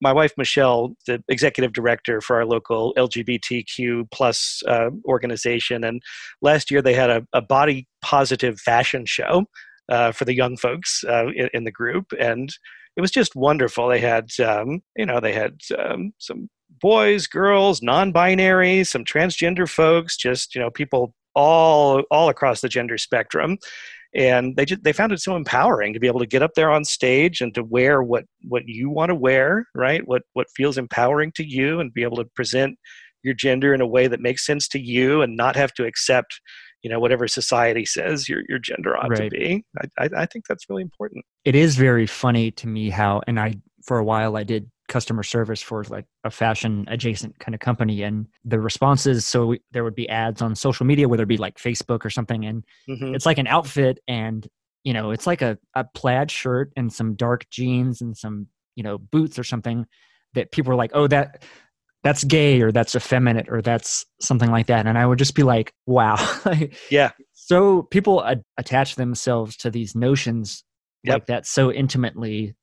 my wife Michelle, the executive director for our local LGBTQ plus uh, organization, and last year they had a, a body positive fashion show uh, for the young folks uh, in, in, the group, and it was just wonderful. They had, um, you know, they had um, some boys, girls, non-binary, some transgender folks, just you know, people all all across the gender spectrum and they just they found it so empowering to be able to get up there on stage and to wear what what you want to wear right? What what feels empowering to you and be able to present your gender in a way that makes sense to you and not have to accept you know whatever society says your your gender ought right. to be. I, I, I think that's really important. It is very funny to me how and i for a while i did customer service for like a fashion adjacent kind of company and the responses so we, there would be ads on social media whether it be like facebook or something and Mhm. it's like an outfit and you know it's like a, a plaid shirt and some dark jeans and some you know boots or something that people are like oh that that's gay or that's effeminate or that's something like that and i would just be like wow Yeah. so people a- attach themselves to these notions Yep. like that so intimately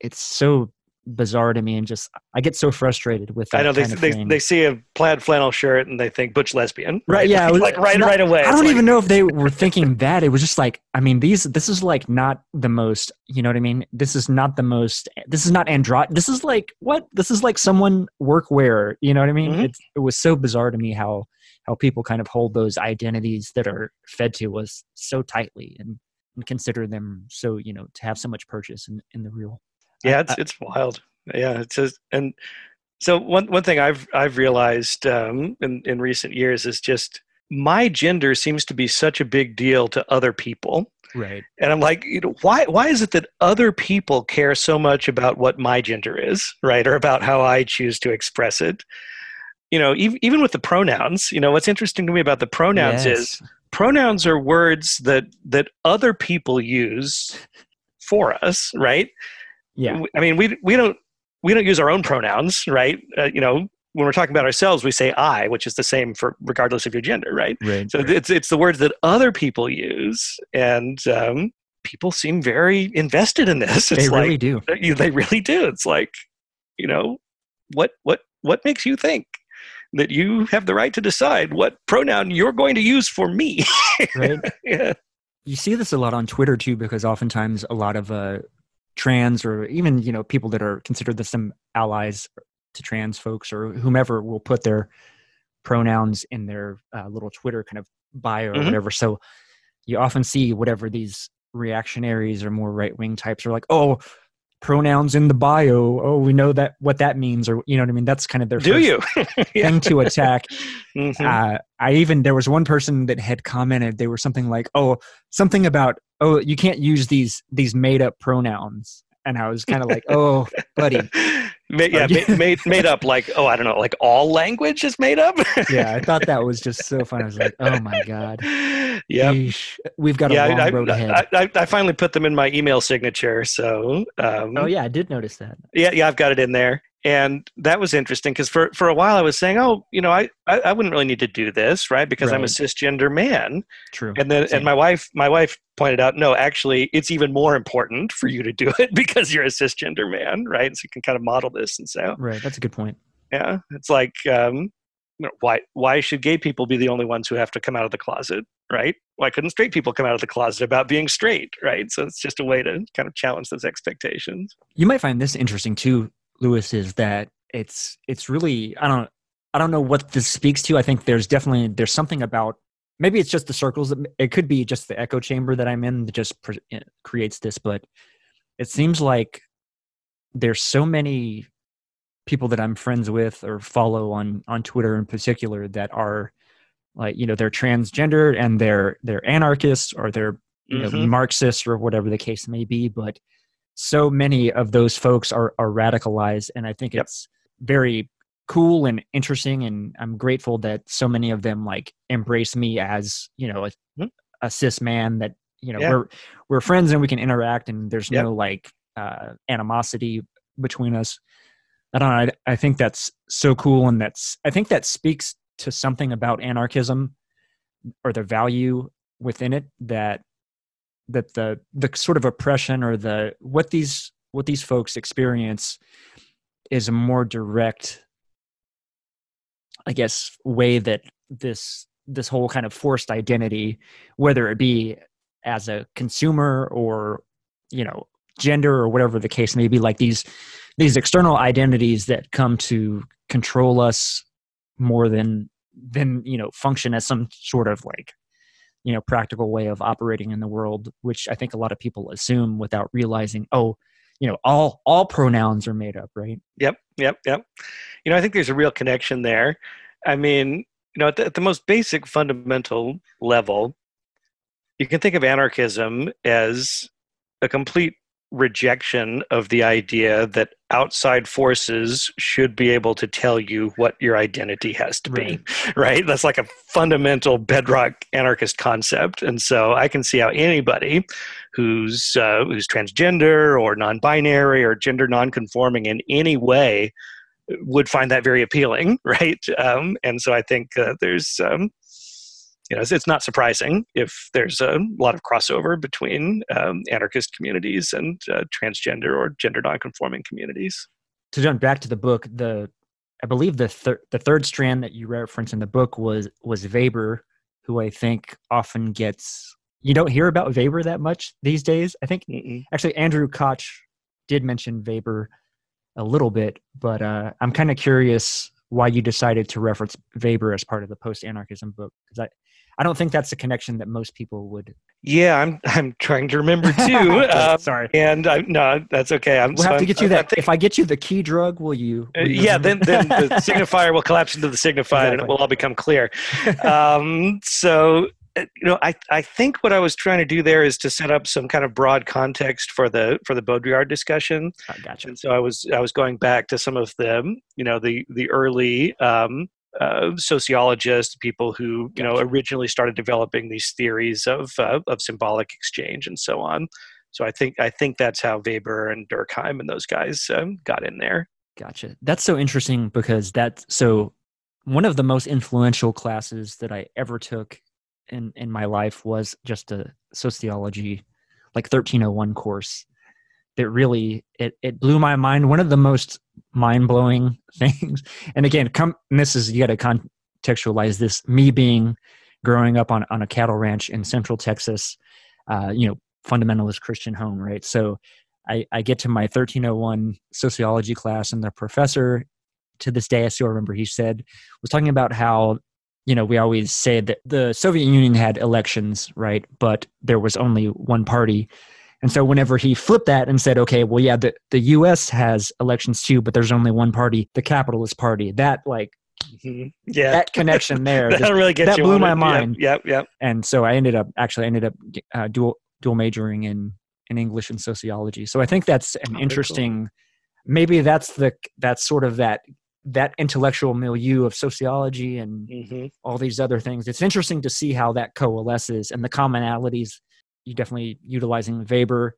it's so bizarre to me and just i get so frustrated with that I know they, they, they see a plaid flannel shirt and they think butch lesbian. Right, yeah, it was- like right, not- right away. I don't like- even know if they were thinking that. It was just like, I mean, these. This is like not the most. You know what I mean? This is not the most. This is not andro. This is like what? This is like someone workwear. You know what I mean? Mhm. It's, it was so bizarre to me how how people kind of hold those identities that are fed to us so tightly and, and consider them so you know to have so much purchase in, in the real. Yeah it's it's wild. Yeah it's just and so one one thing i've i've realized um in in recent years is just my gender seems to be such a big deal to other people. Right. and i'm like you know why why is it that other people care so much about what my gender is right or about how i choose to express it? You know even, even with the pronouns you know what's interesting to me about the pronouns is pronouns are words that that other people use for us right yeah. I mean, we we don't we don't use our own pronouns, right? Uh, you know, when we're talking about ourselves, we say "I," which is the same for regardless of your gender, right? Right. So it's it's the words that other people use, and um, people seem very invested in this. It's They like really do. you, they really do. It's like, you know, what what what makes you think that you have the right to decide what pronoun you're going to use for me? Right. yeah. you see this a lot on Twitter too, because oftentimes a lot of uh, trans or even you know people that are considered the some allies to trans folks or whomever will put their pronouns in their uh, little Twitter kind of bio or Mhm. whatever. So you often see whatever these reactionaries or more right wing types are like, oh, pronouns in the bio. Oh, we know that what that means, or you know what I mean. That's kind of their Do you? yeah. thing to attack Mhm. uh, I even there was one person that had commented they were something like oh something about oh you can't use these these made up pronouns and I was kind of like oh buddy Ma- yeah, made made up like oh I don't know like all language is made up. yeah I thought that was just so fun I was like oh my god yeah. We've got a Yeah, long I, road ahead I, I, I finally put them in my email signature. So, um, oh yeah I did notice that yeah, yeah, I've got it in there, and that was interesting because for for a while I was saying, oh, you know, I I, I wouldn't really need to do this, right? Because I'm a cisgender man, true and then Same. and my wife my wife pointed out, no, actually, it's even more important for you to do it because you're a cisgender man, right? So you can kind of model this and say, oh, right that's a good point yeah, it's like, um, why why should gay people be the only ones who have to come out of the closet, right? Why couldn't straight people come out of the closet about being straight, right? So it's just a way to kind of challenge those expectations. you might find this interesting too Lewis is that it's it's really I don't I don't know what this speaks to I think there's definitely there's something about maybe it's just the circles that it could be just the echo chamber that i'm in that just pre- uh, creates this but it seems like there's so many people that i'm friends with or follow on on twitter in particular that are like you know they're transgender and they're they're anarchists or they're you know Mhm. marxists or whatever the case may be but so many of those folks are are radicalized and i think Yep. it's very cool and interesting and i'm grateful that so many of them like embrace me as you know a, Mhm. a cis man that you know Yeah. we're we're friends and we can interact and there's Yep. no like uh animosity between us i don't know I, I think that's so cool and that's i think that speaks to something about anarchism or the value within it that that the the sort of oppression or the what these what these folks experience is a more direct i guess way that this this whole kind of forced identity whether it be as a consumer or you know gender or whatever the case may be like these these external identities that come to control us more than than you know function as some sort of like you know practical way of operating in the world which i think a lot of people assume without realizing oh you know all all pronouns are made up right Yep, yep, yep. You know, I think there's a real connection there. I mean, you know, at the, at the most basic fundamental level, you can think of anarchism as a complete rejection of the idea that outside forces should be able to tell you what your identity has to be Right. right? That's like a fundamental bedrock anarchist concept. And so i can see how anybody who's uh, who's transgender or non-binary or gender non-conforming in any way would find that very appealing right? Um, and so i think uh, there's um, you know, it's, it's not surprising if there's a lot of crossover between um, anarchist communities and uh, transgender or gender nonconforming communities. to jump back to the book, the I believe the third the third strand that you reference in the book was was Weber, who I think often gets you don't hear about Weber that much these days. I think Mm-mm. actually Andrew Koch did mention Weber a little bit, but uh, I'm kind of curious why you decided to reference Weber as part of the post anarchism book because I I don't think that's a connection that most people would. Yeah, I'm I'm trying to remember too. um, Sorry, and I'm, no, that's okay. I'm, we'll so have to I'm- get you I that. think- if I get you the key drug, will you? uh, will you yeah, then remember? then the signifier will collapse into the signified, and it will all become clear. um, so uh, you know, I I think what I was trying to do there is to set up some kind of broad context for the for the Baudrillard discussion. Ah, gotcha. and so I was I was going back to some of them, you know the the early um, uh, sociologists, people who you know originally started developing these theories of uh, of symbolic exchange and so on. So I think I think that's how Weber and Durkheim and those guys um, got in there. Gotcha. That's so interesting because that's so one of the most influential classes that I ever took in in my life was just a sociology like 1301 course that really it it blew my mind. One of the most mind-blowing things and again come this is you got to contextualize this me being growing up on on a cattle ranch in central Texas uh you know fundamentalist Christian home right? So I, I get to my 1301 sociology class, and the professor, to this day, I still remember, he said, was talking about how, you know, we always say that the Soviet Union had elections, right? But there was only one party. And so whenever he flipped that and said, okay, well, yeah, the, the US has elections too, but there's only one party, the capitalist party, that like, Yeah, that connection there. that'll really get that blew my it. Mind. Yep, yep. and so I ended up, actually, I ended up uh, dual, dual majoring in, in English and sociology. So I think that's an Oh, very cool. interesting. Maybe that's the that's sort of that that intellectual milieu of sociology and hmm all these other things. It's interesting to see how that coalesces and the commonalities. You definitely utilizing Weber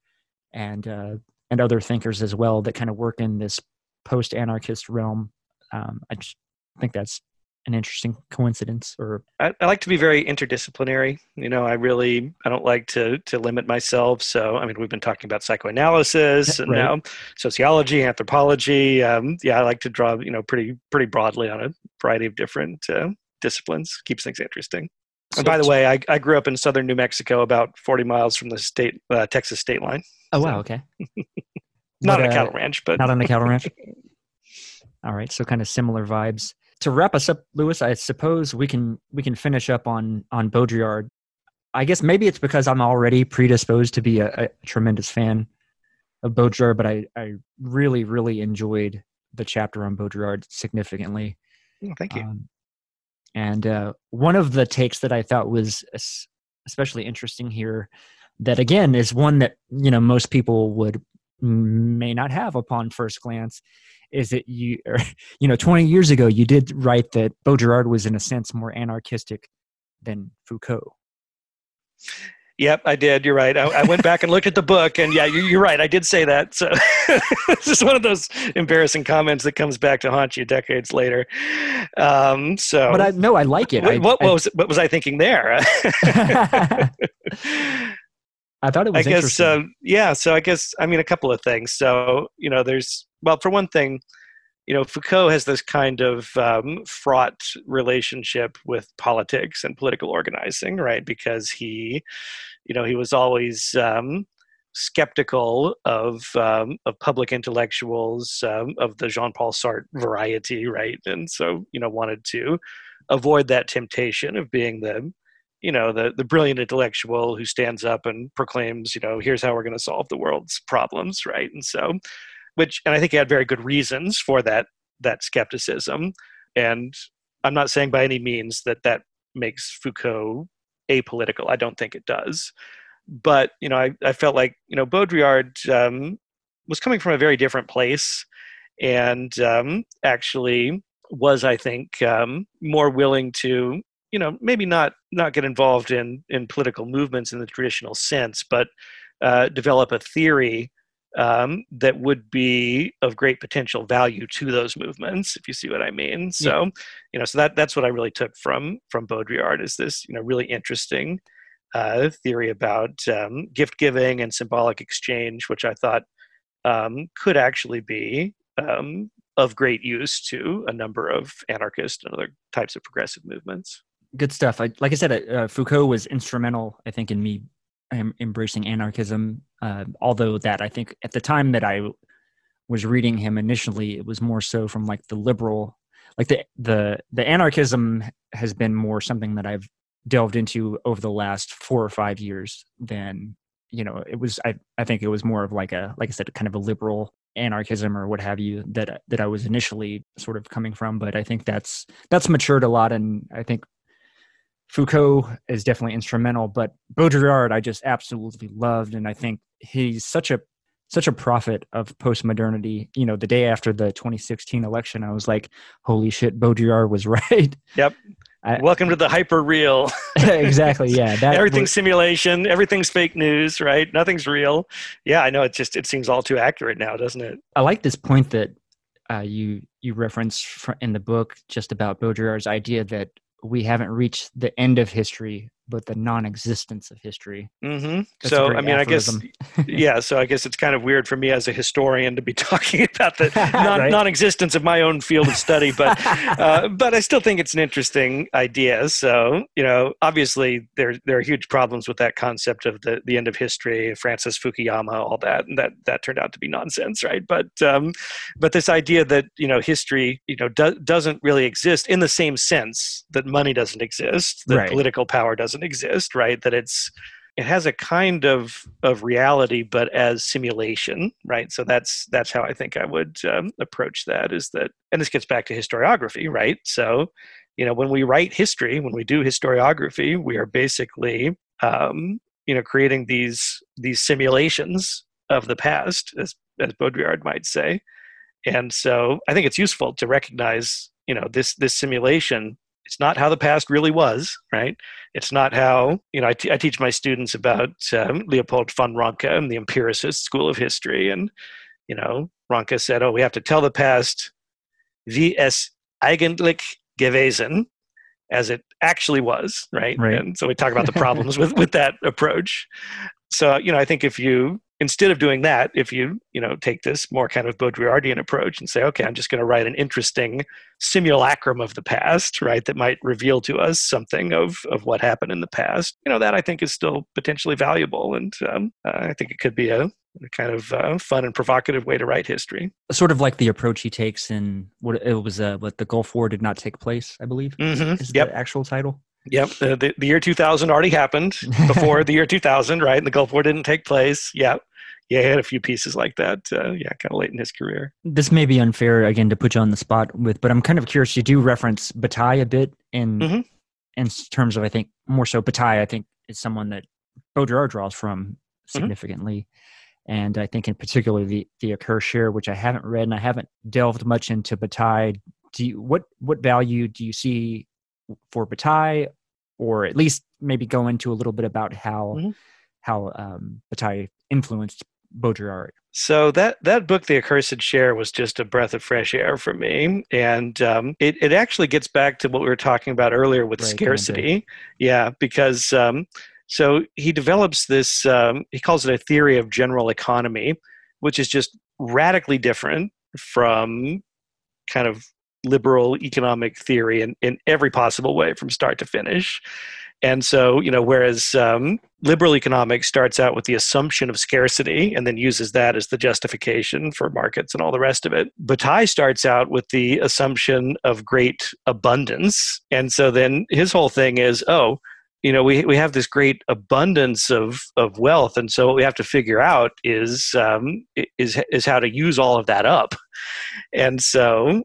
and uh, and other thinkers as well that kind of work in this post-anarchist realm. Um, I just think that's an interesting coincidence or I, I like to be very interdisciplinary. You know, I really I don't like to to limit myself. So I mean, we've been talking about psychoanalysis Right. now sociology, anthropology. Um, yeah, I like to draw you know pretty pretty broadly on a variety of different uh, disciplines. Keeps things interesting. and by the way, I, I grew up in southern New Mexico, about forty miles from the state uh, Texas state line. oh so- wow, okay, Not But, on a uh, cattle ranch, but not on the cattle ranch. All right, so kind of similar vibes. To wrap us up, Lewis, I suppose we can we can finish up on on Baudrillard. I guess maybe it's because I'm already predisposed to be a, a tremendous fan of Baudrillard, but I I really really enjoyed the chapter on Baudrillard significantly. Oh, thank you. Um, and uh, one of the takes that I thought was especially interesting here, that again is one that you know most people would may not have upon first glance, is that you or, you know 20 years ago you did write that Baudrillard was in a sense more anarchistic than Foucault. Yep, I did. You're right. I, I went back and looked at the book, and yeah, you, you're right. I did say that. So it's just one of those embarrassing comments that comes back to haunt you decades later. Um, so, But I no, I like it. what, I, what, I- was what was I thinking there? I thought it was. I guess, uh, yeah. So I guess I mean a couple of things. So you know, there's well, for one thing, you know, Foucault has this kind of um, fraught relationship with politics and political organizing, right? Because he, you know, he was always um, skeptical of um, of public intellectuals um, of the Jean-Paul Sartre variety, right? And so you know, wanted to avoid that temptation of being the you know the the brilliant intellectual who stands up and proclaims you know here's how we're going to solve the world's problems right and so which and i think he had very good reasons for that that skepticism. And i'm not saying by any means that that makes foucault apolitical. I don't think it does. But you know i, I felt like you know baudrillard um, was coming from a very different place and um, actually was, I think, um, more willing to, you know, maybe not not get involved in in political movements in the traditional sense, but uh, develop a theory um, that would be of great potential value to those movements, if you see what I mean. So, yeah. you know, so that that's what I really took from from Baudrillard is this, you know, really interesting uh, theory about um, gift giving and symbolic exchange, which I thought um, could actually be um, of great use to a number of anarchist and other types of progressive movements. Good stuff. I, like I said, uh, Foucault was instrumental, I think, in me embracing anarchism. Uh, although that I think at the time that I was reading him initially, it was more so from like the liberal, like the the the anarchism has been more something that I've delved into over the last four or five years than you know it was i i think it was more of like a like i said kind of a liberal anarchism or what have you that that I was initially sort of coming from but I think that's that's matured a lot and I think Foucault is definitely instrumental but Baudrillard I just absolutely loved and I think he's such a such a prophet of postmodernity you know the day after the 2016 election I was like holy shit Baudrillard was right yep I, Welcome to the hyper real. exactly. Yeah. That everything's was, simulation. Everything's fake news. Right. Nothing's real. Yeah. I know. It just it seems all too accurate now, doesn't it? I like this point that uh, you you reference in the book just about Baudrillard's idea that we haven't reached the end of history but the non-existence of history. Mm-hmm. So, I mean, aphorism. I guess, yeah. So, I guess it's kind of weird for me as a historian to be talking about the non- right? non-existence of my own field of study, but uh, but I still think it's an interesting idea. So, you know, obviously there there are huge problems with that concept of the the end of history, Francis Fukuyama, all that, and that that turned out to be nonsense, right? But um, but this idea that you know history, you know, do- doesn't really exist in the same sense that money doesn't exist, that right. political power doesn't doesn't exist, right? That it's it has a kind of of reality, but as simulation, right? So that's that's how I think I would um, approach that. Is that, and this gets back to historiography, right? So, you know, when we write history, when we do historiography, we are basically, um, you know, creating these these simulations of the past, as as Baudrillard might say. And so, I think it's useful to recognize, you know, this this simulation it's not how the past really was, right? It's not how, you know, I, t- I teach my students about um, Leopold von Ranke and the empiricist school of history. And, you know, Ranke said, oh, we have to tell the past wie es eigentlich gewesen, as it actually was, right? right. And so we talk about the problems with, with that approach. So, you know, I think if you instead of doing that, if you you know take this more kind of Baudrillardian approach and say, okay, I'm just going to write an interesting simulacrum of the past, right, that might reveal to us something of of what happened in the past. You know, that I think is still potentially valuable, and um, I think it could be a, a kind of uh, fun and provocative way to write history. Sort of like the approach he takes in what it was, uh, what the Gulf War did not take place, I believe, mm-hmm. is yep. the actual title. Yep, uh, the, the year 2000 already happened before the year 2000, right? And the Gulf War didn't take place. Yep. Yeah, he had a few pieces like that. Uh, yeah, kind of late in his career. This may be unfair again to put you on the spot with, but I'm kind of curious. You do reference Bataille a bit in mm-hmm. in terms of I think more so Bataille. I think is someone that Baudrillard draws from mm-hmm. significantly. Mm-hmm. And I think in particular the the Accursed Share, which I haven't read and I haven't delved much into Bataille. Do you, what what value do you see for Bataille or at least maybe go into a little bit about how mm-hmm. how um, Bataille influenced Baudrillard. So that that book, The Accursed Share, was just a breath of fresh air for me, and um, it it actually gets back to what we were talking about earlier with right, scarcity. Yeah, because um, so he develops this. Um, he calls it a theory of general economy, which is just radically different from kind of liberal economic theory in, in every possible way from start to finish. And so, you know, whereas um, liberal economics starts out with the assumption of scarcity and then uses that as the justification for markets and all the rest of it, Bataille starts out with the assumption of great abundance. And so then his whole thing is, oh, you know, we, we have this great abundance of, of wealth. And so what we have to figure out is, um, is, is how to use all of that up. And so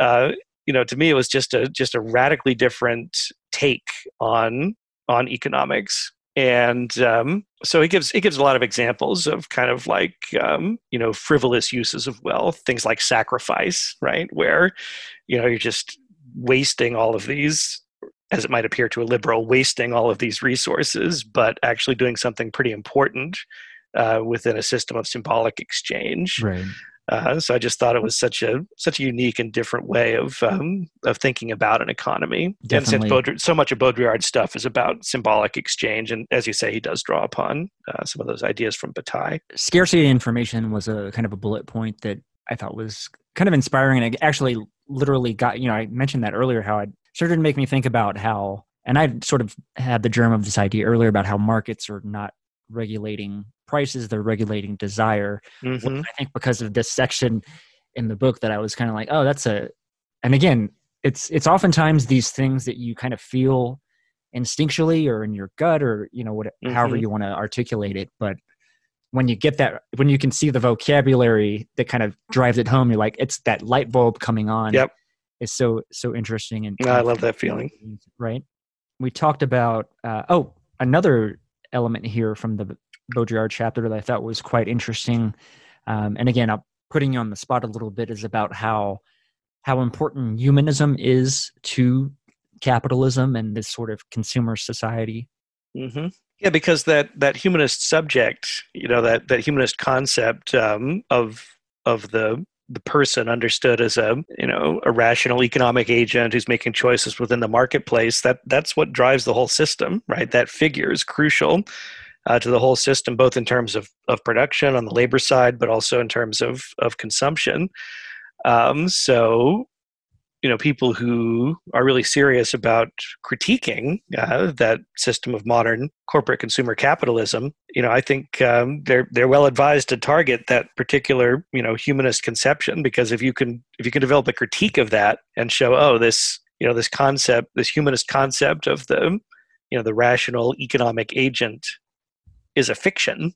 uh, you know, to me, it was just a just a radically different take on on economics. and um, so he gives he gives a lot of examples of kind of like um, you know frivolous uses of wealth, things like sacrifice, right? Where you know you're just wasting all of these, as it might appear to a liberal, wasting all of these resources, but actually doing something pretty important uh, within a system of symbolic exchange. Right. Uh, so I just thought it was such a such a unique and different way of um, of thinking about an economy. Definitely. And since so much of Baudrillard's stuff is about symbolic exchange, and as you say, he does draw upon uh, some of those ideas from Bataille. Scarcity of information was a kind of a bullet point that I thought was kind of inspiring, and it actually literally got you know I mentioned that earlier how it started to make me think about how, and I sort of had the germ of this idea earlier about how markets are not regulating prices they're regulating desire Mhm. i think because of this section in the book that i was kind of like oh that's a and again it's it's oftentimes these things that you kind of feel instinctually or in your gut or you know what however Mhm. you want to articulate it but when you get that when you can see the vocabulary that kind of drives it home you're like it's that light bulb coming on Yep. it's so so interesting and I love that feeling. right we talked about uh, oh another element here from the baudrillard chapter that i thought was quite interesting. Um, and again i'm putting you on the spot a little bit is about how how important humanism is to capitalism and this sort of consumer society. Hmm Yeah, because that that humanist subject, you know, that that humanist concept um, of of the the person understood as a you know a rational economic agent who's making choices within the marketplace. That that's what drives the whole system, right? That figure is crucial uh, to the whole system, both in terms of of production on the labor side, but also in terms of of consumption. Um, so you know people who are really serious about critiquing uh, that system of modern corporate consumer capitalism you know i think um, they're they're well advised to target that particular you know humanist conception because if you can if you can develop a critique of that and show oh this you know this concept this humanist concept of the you know the rational economic agent is a fiction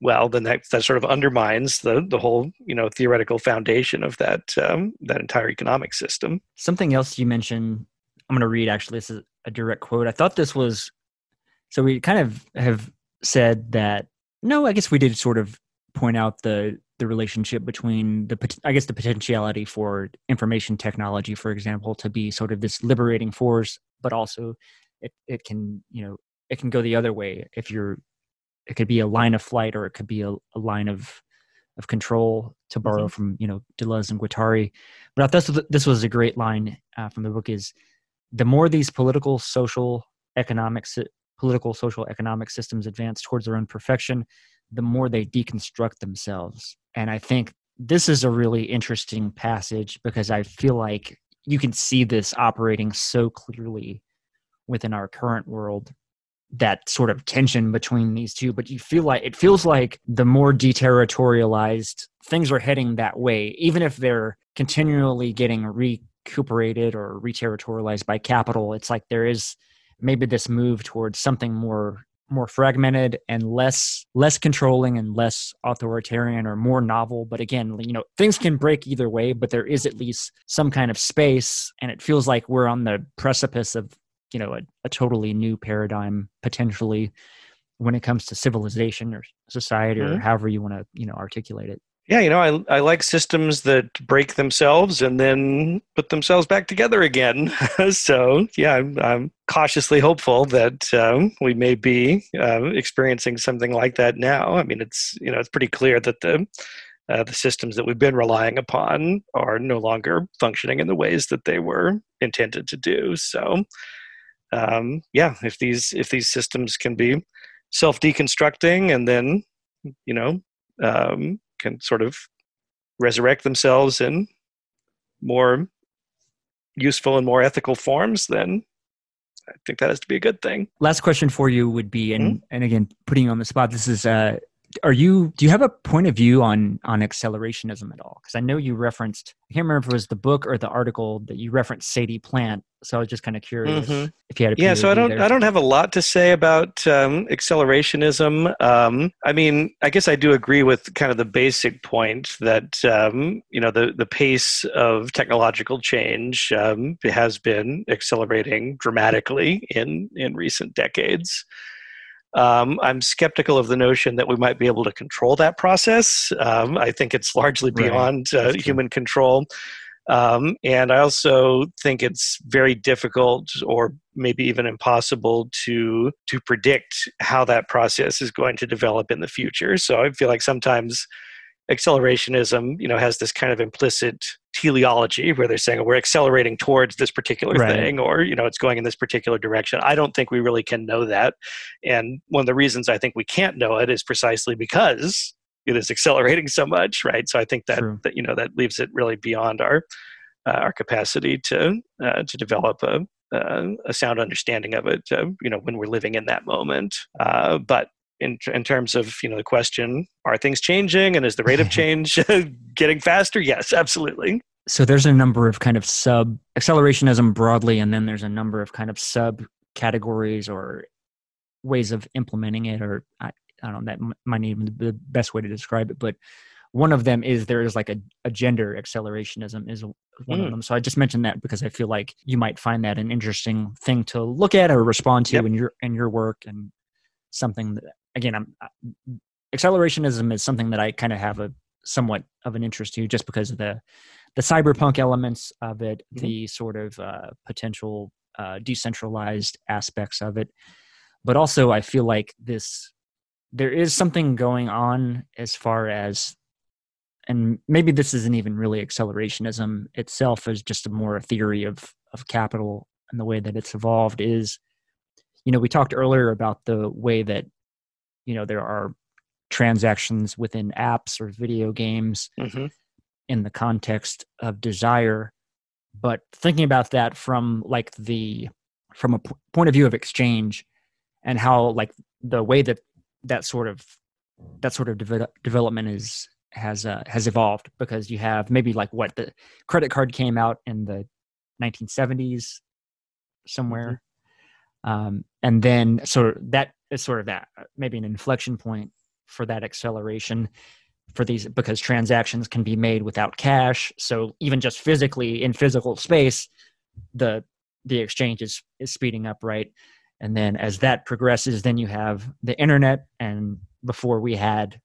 well then that, that sort of undermines the the whole you know theoretical foundation of that um, that entire economic system. Something else you mentioned i'm going to read actually this is a direct quote. I thought this was so we kind of have said that no i guess we did sort of point out the the relationship between the i guess the potentiality for information technology for example to be sort of this liberating force but also it, it can you know it can go the other way if you're it could be a line of flight or it could be a, a line of of control to borrow from you know Deleuze and Guattari. But I thought this, this was a great line uh, from the book is the more these political, social, economic, political, social, economic systems advance towards their own perfection, the more they deconstruct themselves. And I think this is a really interesting passage because I feel like you can see this operating so clearly within our current world that sort of tension between these two but you feel like it feels like the more deterritorialized things are heading that way even if they're continually getting recuperated or reterritorialized by capital it's like there is maybe this move towards something more more fragmented and less less controlling and less authoritarian or more novel. But again you know things can break either way but there is at least some kind of space and it feels like we're on the precipice of you know a, a totally new paradigm potentially when it comes to civilization or society or Mhm. however you want to you know articulate it. Yeah you know I, I like systems that break themselves and then put themselves back together again. So yeah i'm, I'm cautiously hopeful that um, we may be uh, experiencing something like that now. I mean it's you know it's pretty clear that the uh, the systems that we've been relying upon are no longer functioning in the ways that they were intended to do. So um, yeah if these if these systems can be self deconstructing and then you know um, can sort of resurrect themselves in more useful and more ethical forms, then I think that has to be a good thing. last question for you would be and and again putting you on the spot this is uh are you do you have a point of view on on accelerationism at all because i know you referenced i can't remember if it was the book or the article that you referenced sadie plant so i was just kind of curious Mhm. if you had a Yeah, so I don't there. I don't have a lot to say about um, accelerationism. Um, I mean, I guess I do agree with kind of the basic point that um, you know the the pace of technological change um, has been accelerating dramatically in in recent decades. Um, I'm skeptical of the notion that we might be able to control that process. Um, I think it's largely Right. beyond uh, human control. Um, and I also think it's very difficult or maybe even impossible to to predict how that process is going to develop in the future. So I feel like sometimes accelerationism, you know, has this kind of implicit teleology where they're saying "Oh, we're accelerating towards this particular Right. thing or you know it's going in this particular direction. I don't think we really can know that. And one of the reasons I think we can't know it is precisely because it is accelerating so much, right? So I think that, True. that you know that leaves it really beyond our uh, our capacity to uh, to develop a uh, a sound understanding of it. Uh, you know, when we're living in that moment. Uh, but in in terms of you know the question, are things changing, and is the rate of change getting faster? Yes, absolutely. so there's a number of kind of sub accelerationism broadly and then there's a number of kind of sub categories or ways of implementing it or i, I don't know that might not even be the best way to describe it but one of them is there is like a, a gender accelerationism is one Mm. of them so i just mentioned that because i feel like you might find that an interesting thing to look at or respond to Yep. in your in your work and something that again i'm accelerationism is something that i kind of have a somewhat of an interest to just because of the the cyberpunk elements of it, Mhm. the sort of uh, potential uh, decentralized aspects of it, but also I feel like this there is something going on as far as and maybe this isn't even really accelerationism itself is just a more a theory of of capital and the way that it's evolved is you know we talked earlier about the way that you know there are transactions within apps or video games hmm in the context of desire. But thinking about that from like the from a p- point of view of exchange and how like the way that that sort of that sort of devel- development is has uh, has evolved because you have maybe like what the credit card came out in the 1970s somewhere. Um, and then so that is sort of that uh, maybe an inflection point for that acceleration for these because transactions can be made without cash. So even just physically in physical space the the exchange is is speeding up right? And then as that progresses then you have the internet and before we had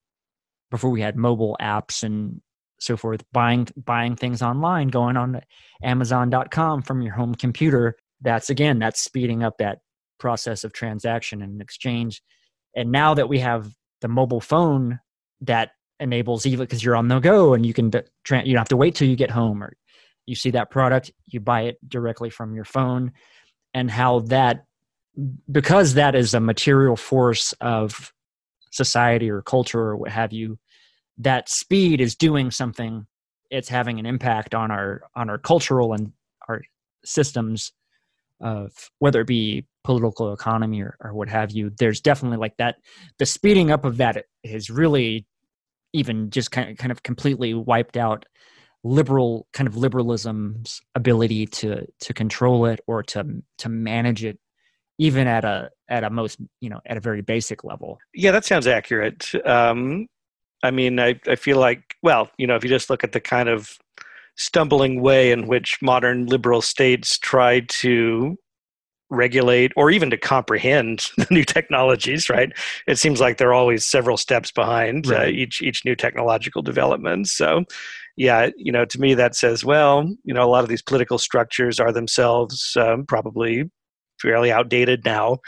before we had mobile apps and so forth buying buying things online going on amazon.com from your home computer that's again that's speeding up that process of transaction and exchange. And now that we have the mobile phone that enables even because you're on the go and you can you don't have to wait till you get home or you see that product you buy it directly from your phone. And how that because that is a material force of society or culture or what have you that speed is doing something. It's having an impact on our on our cultural and our systems of whether it be political economy or, or what have you there's definitely like that the speeding up of that is really even just kind of kind of completely wiped out liberal kind of liberalism's ability to to control it or to to manage it even at a at a most you know at a very basic level Yeah, that sounds accurate. Um, I mean, I, I feel like, well, you know, if you just look at the kind of stumbling way in which modern liberal states try to regulate or even to comprehend the new technologies, right? It seems like they're always several steps behind uh, each each new technological development. So, yeah, you know, to me that says, well, you know, a lot of these political structures are themselves um, probably fairly outdated now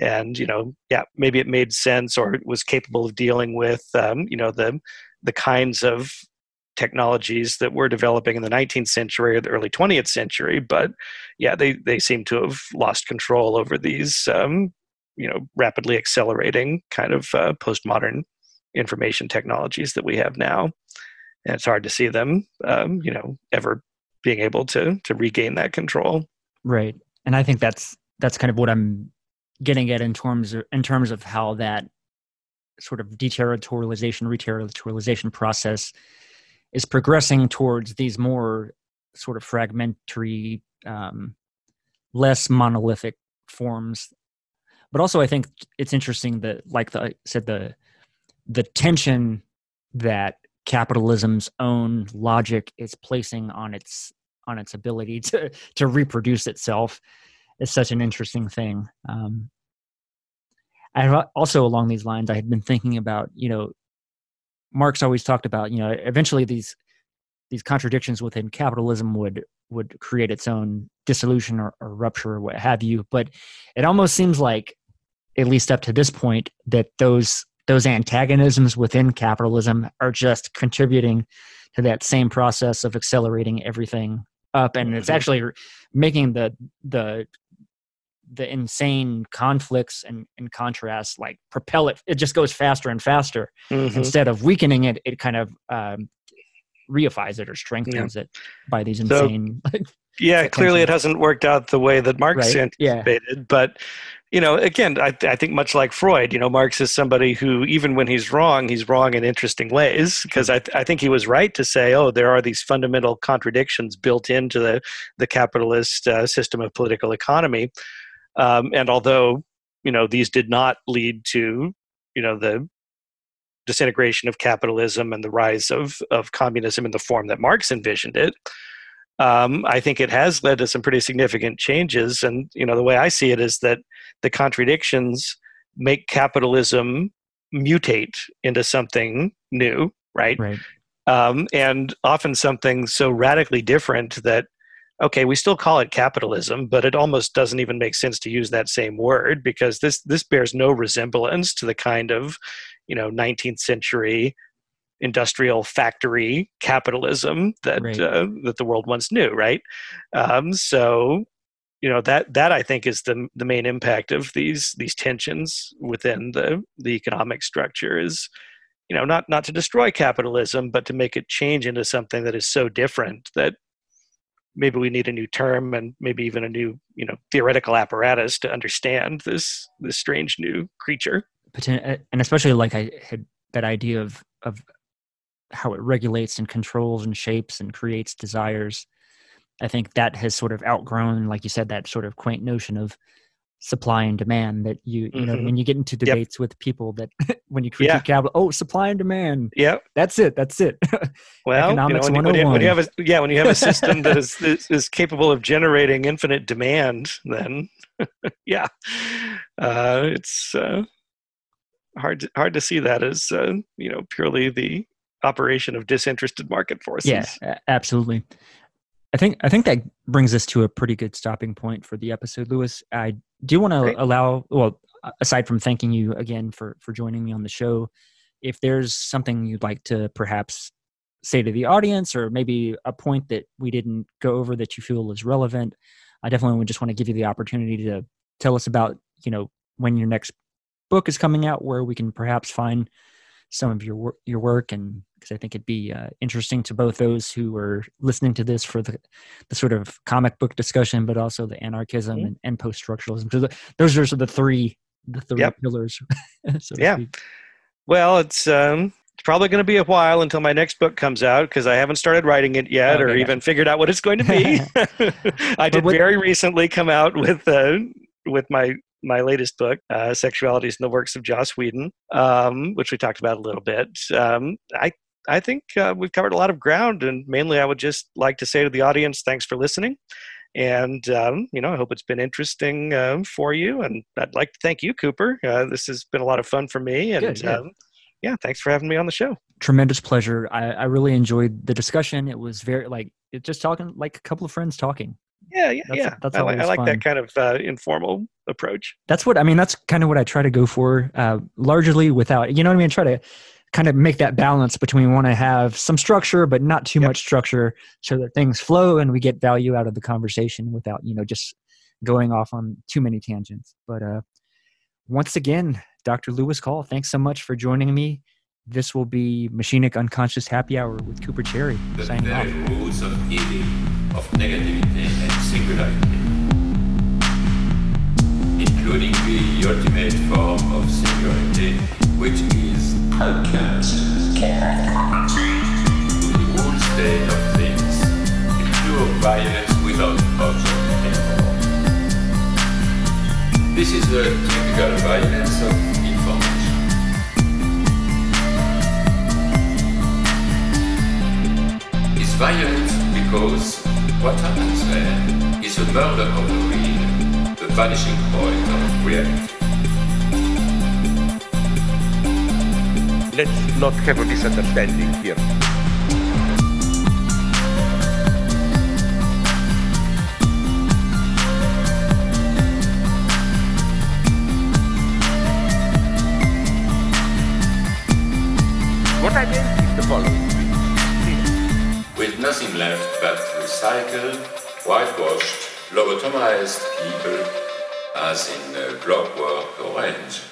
and you know yeah maybe it made sense or it was capable of dealing with um, you know the the kinds of technologies that were developing in the 19th century or the early 20th century but yeah they they seem to have lost control over these um, you know rapidly accelerating kind of uh, postmodern information technologies that we have now. And it's hard to see them um, you know ever being able to to regain that control. Right. And i think that's that's kind of what i'm getting at in terms of in terms of how that sort of deterritorialization reterritorialization process is progressing towards these more sort of fragmentary um, less monolithic forms. But also i think it's interesting that like the, i said the the tension that capitalism's own logic is placing on its on its ability to to reproduce itself is such an interesting thing. Um, I also along these lines, I had been thinking about you know, Marx always talked about you know eventually these these contradictions within capitalism would would create its own dissolution or, or rupture or what have you. But it almost seems like, at least up to this point, that those those antagonisms within capitalism are just contributing to that same process of accelerating everything up and it's mm-hmm. actually making the the the insane conflicts and, and contrasts like propel it it just goes faster and faster mm-hmm. instead of weakening it it kind of um, reifies it or strengthens yeah. it by these insane so, yeah clearly it hasn't worked out the way that marx right? anticipated yeah. but you know, again, I, I, think much like Freud, you know, Marx is somebody who, even when he's wrong, he's wrong in interesting ways. Because I, I think he was right to say, oh, there are these fundamental contradictions built into the, the capitalist uh, system of political economy. Um, and although, you know, these did not lead to, you know, the disintegration of capitalism and the rise of, of communism in the form that Marx envisioned it, um, I think it has led to some pretty significant changes. And you know, the way I see it is that the contradictions make capitalism mutate into something new, right? Right. Um, and often something so radically different that okay, we still call it capitalism, but it almost doesn't even make sense to use that same word because this this bears no resemblance to the kind of you know 19th century industrial factory capitalism that right. uh, that the world once knew, right? Um, so you know that that I think is the the main impact of these these tensions within the the economic structure is you know not not to destroy capitalism but to make it change into something that is so different that maybe we need a new term and maybe even a new you know theoretical apparatus to understand this this strange new creature uh, and especially like i had that idea of of how it regulates and controls and shapes and creates desires. I think that has sort of outgrown, like you said, that sort of quaint notion of supply and demand that you you mm-hmm. know when you get into debates yep. with people that when you critique yeah. capital oh supply and demand yeah that's it that's it well economics you know, when, you, when, you, have a yeah when you have a system that is, is, is capable of generating infinite demand then yeah uh, it's uh, hard to, hard to see that as uh, you know purely the operation of disinterested market forces. Yeah, absolutely. I think I think that brings us to a pretty good stopping point for the episode, Lewis. I do want to allow well, aside from thanking you again for for joining me on the show, if there's something you'd like to perhaps say to the audience or maybe a point that we didn't go over that you feel is relevant, I definitely would just want to give you the opportunity to tell us about, you know, when your next book is coming out where we can perhaps find some of your your work and because I think it'd be uh, interesting to both those who are listening to this for the the sort of comic book discussion, but also the anarchism mm-hmm. and, and post structuralism. So the, those are the three the three yep. pillars. so yeah. Well, it's um, it's probably going to be a while until my next book comes out because I haven't started writing it yet okay, or even figured out what it's going to be. I did what, very recently come out with uh, with my my latest book, uh, Sexualities in the Works of Joss Whedon, um, which we talked about a little bit. Um, I I think uh, we've covered a lot of ground, and mainly I would just like to say to the audience, thanks for listening. And um, you know, I hope it's been interesting uh, for you. And I'd like to thank you, Cooper. Uh, this has been a lot of fun for me. And Good, yeah. Um, yeah. thanks for having me on the show. Tremendous pleasure. I, I really enjoyed the discussion. It was very like it just talking like a couple of friends talking. Yeah, yeah, that's, yeah. That's I, like, I like that kind of uh, informal approach. That's what I mean. That's kind of what I try to go for, uh, largely without, you know what I mean. Try to kind of make that balance between we want to have some structure but not too yep. much structure so that things flow and we get value out of the conversation without you know just going off on too many tangents. But uh once again dr lewis call thanks so much for joining me. This will be machinic unconscious happy hour with cooper cherry the signing off. rules of healing of negativity and singularity including the ultimate form of singularity which is The the. This is the typical violence of information. It's violent because what happens there is a murder of the real, the vanishing point of reality. Let's not have a misunderstanding here. What I meant is the following. With nothing left but recycled, whitewashed, lobotomized people as in uh, Clockwork Orange.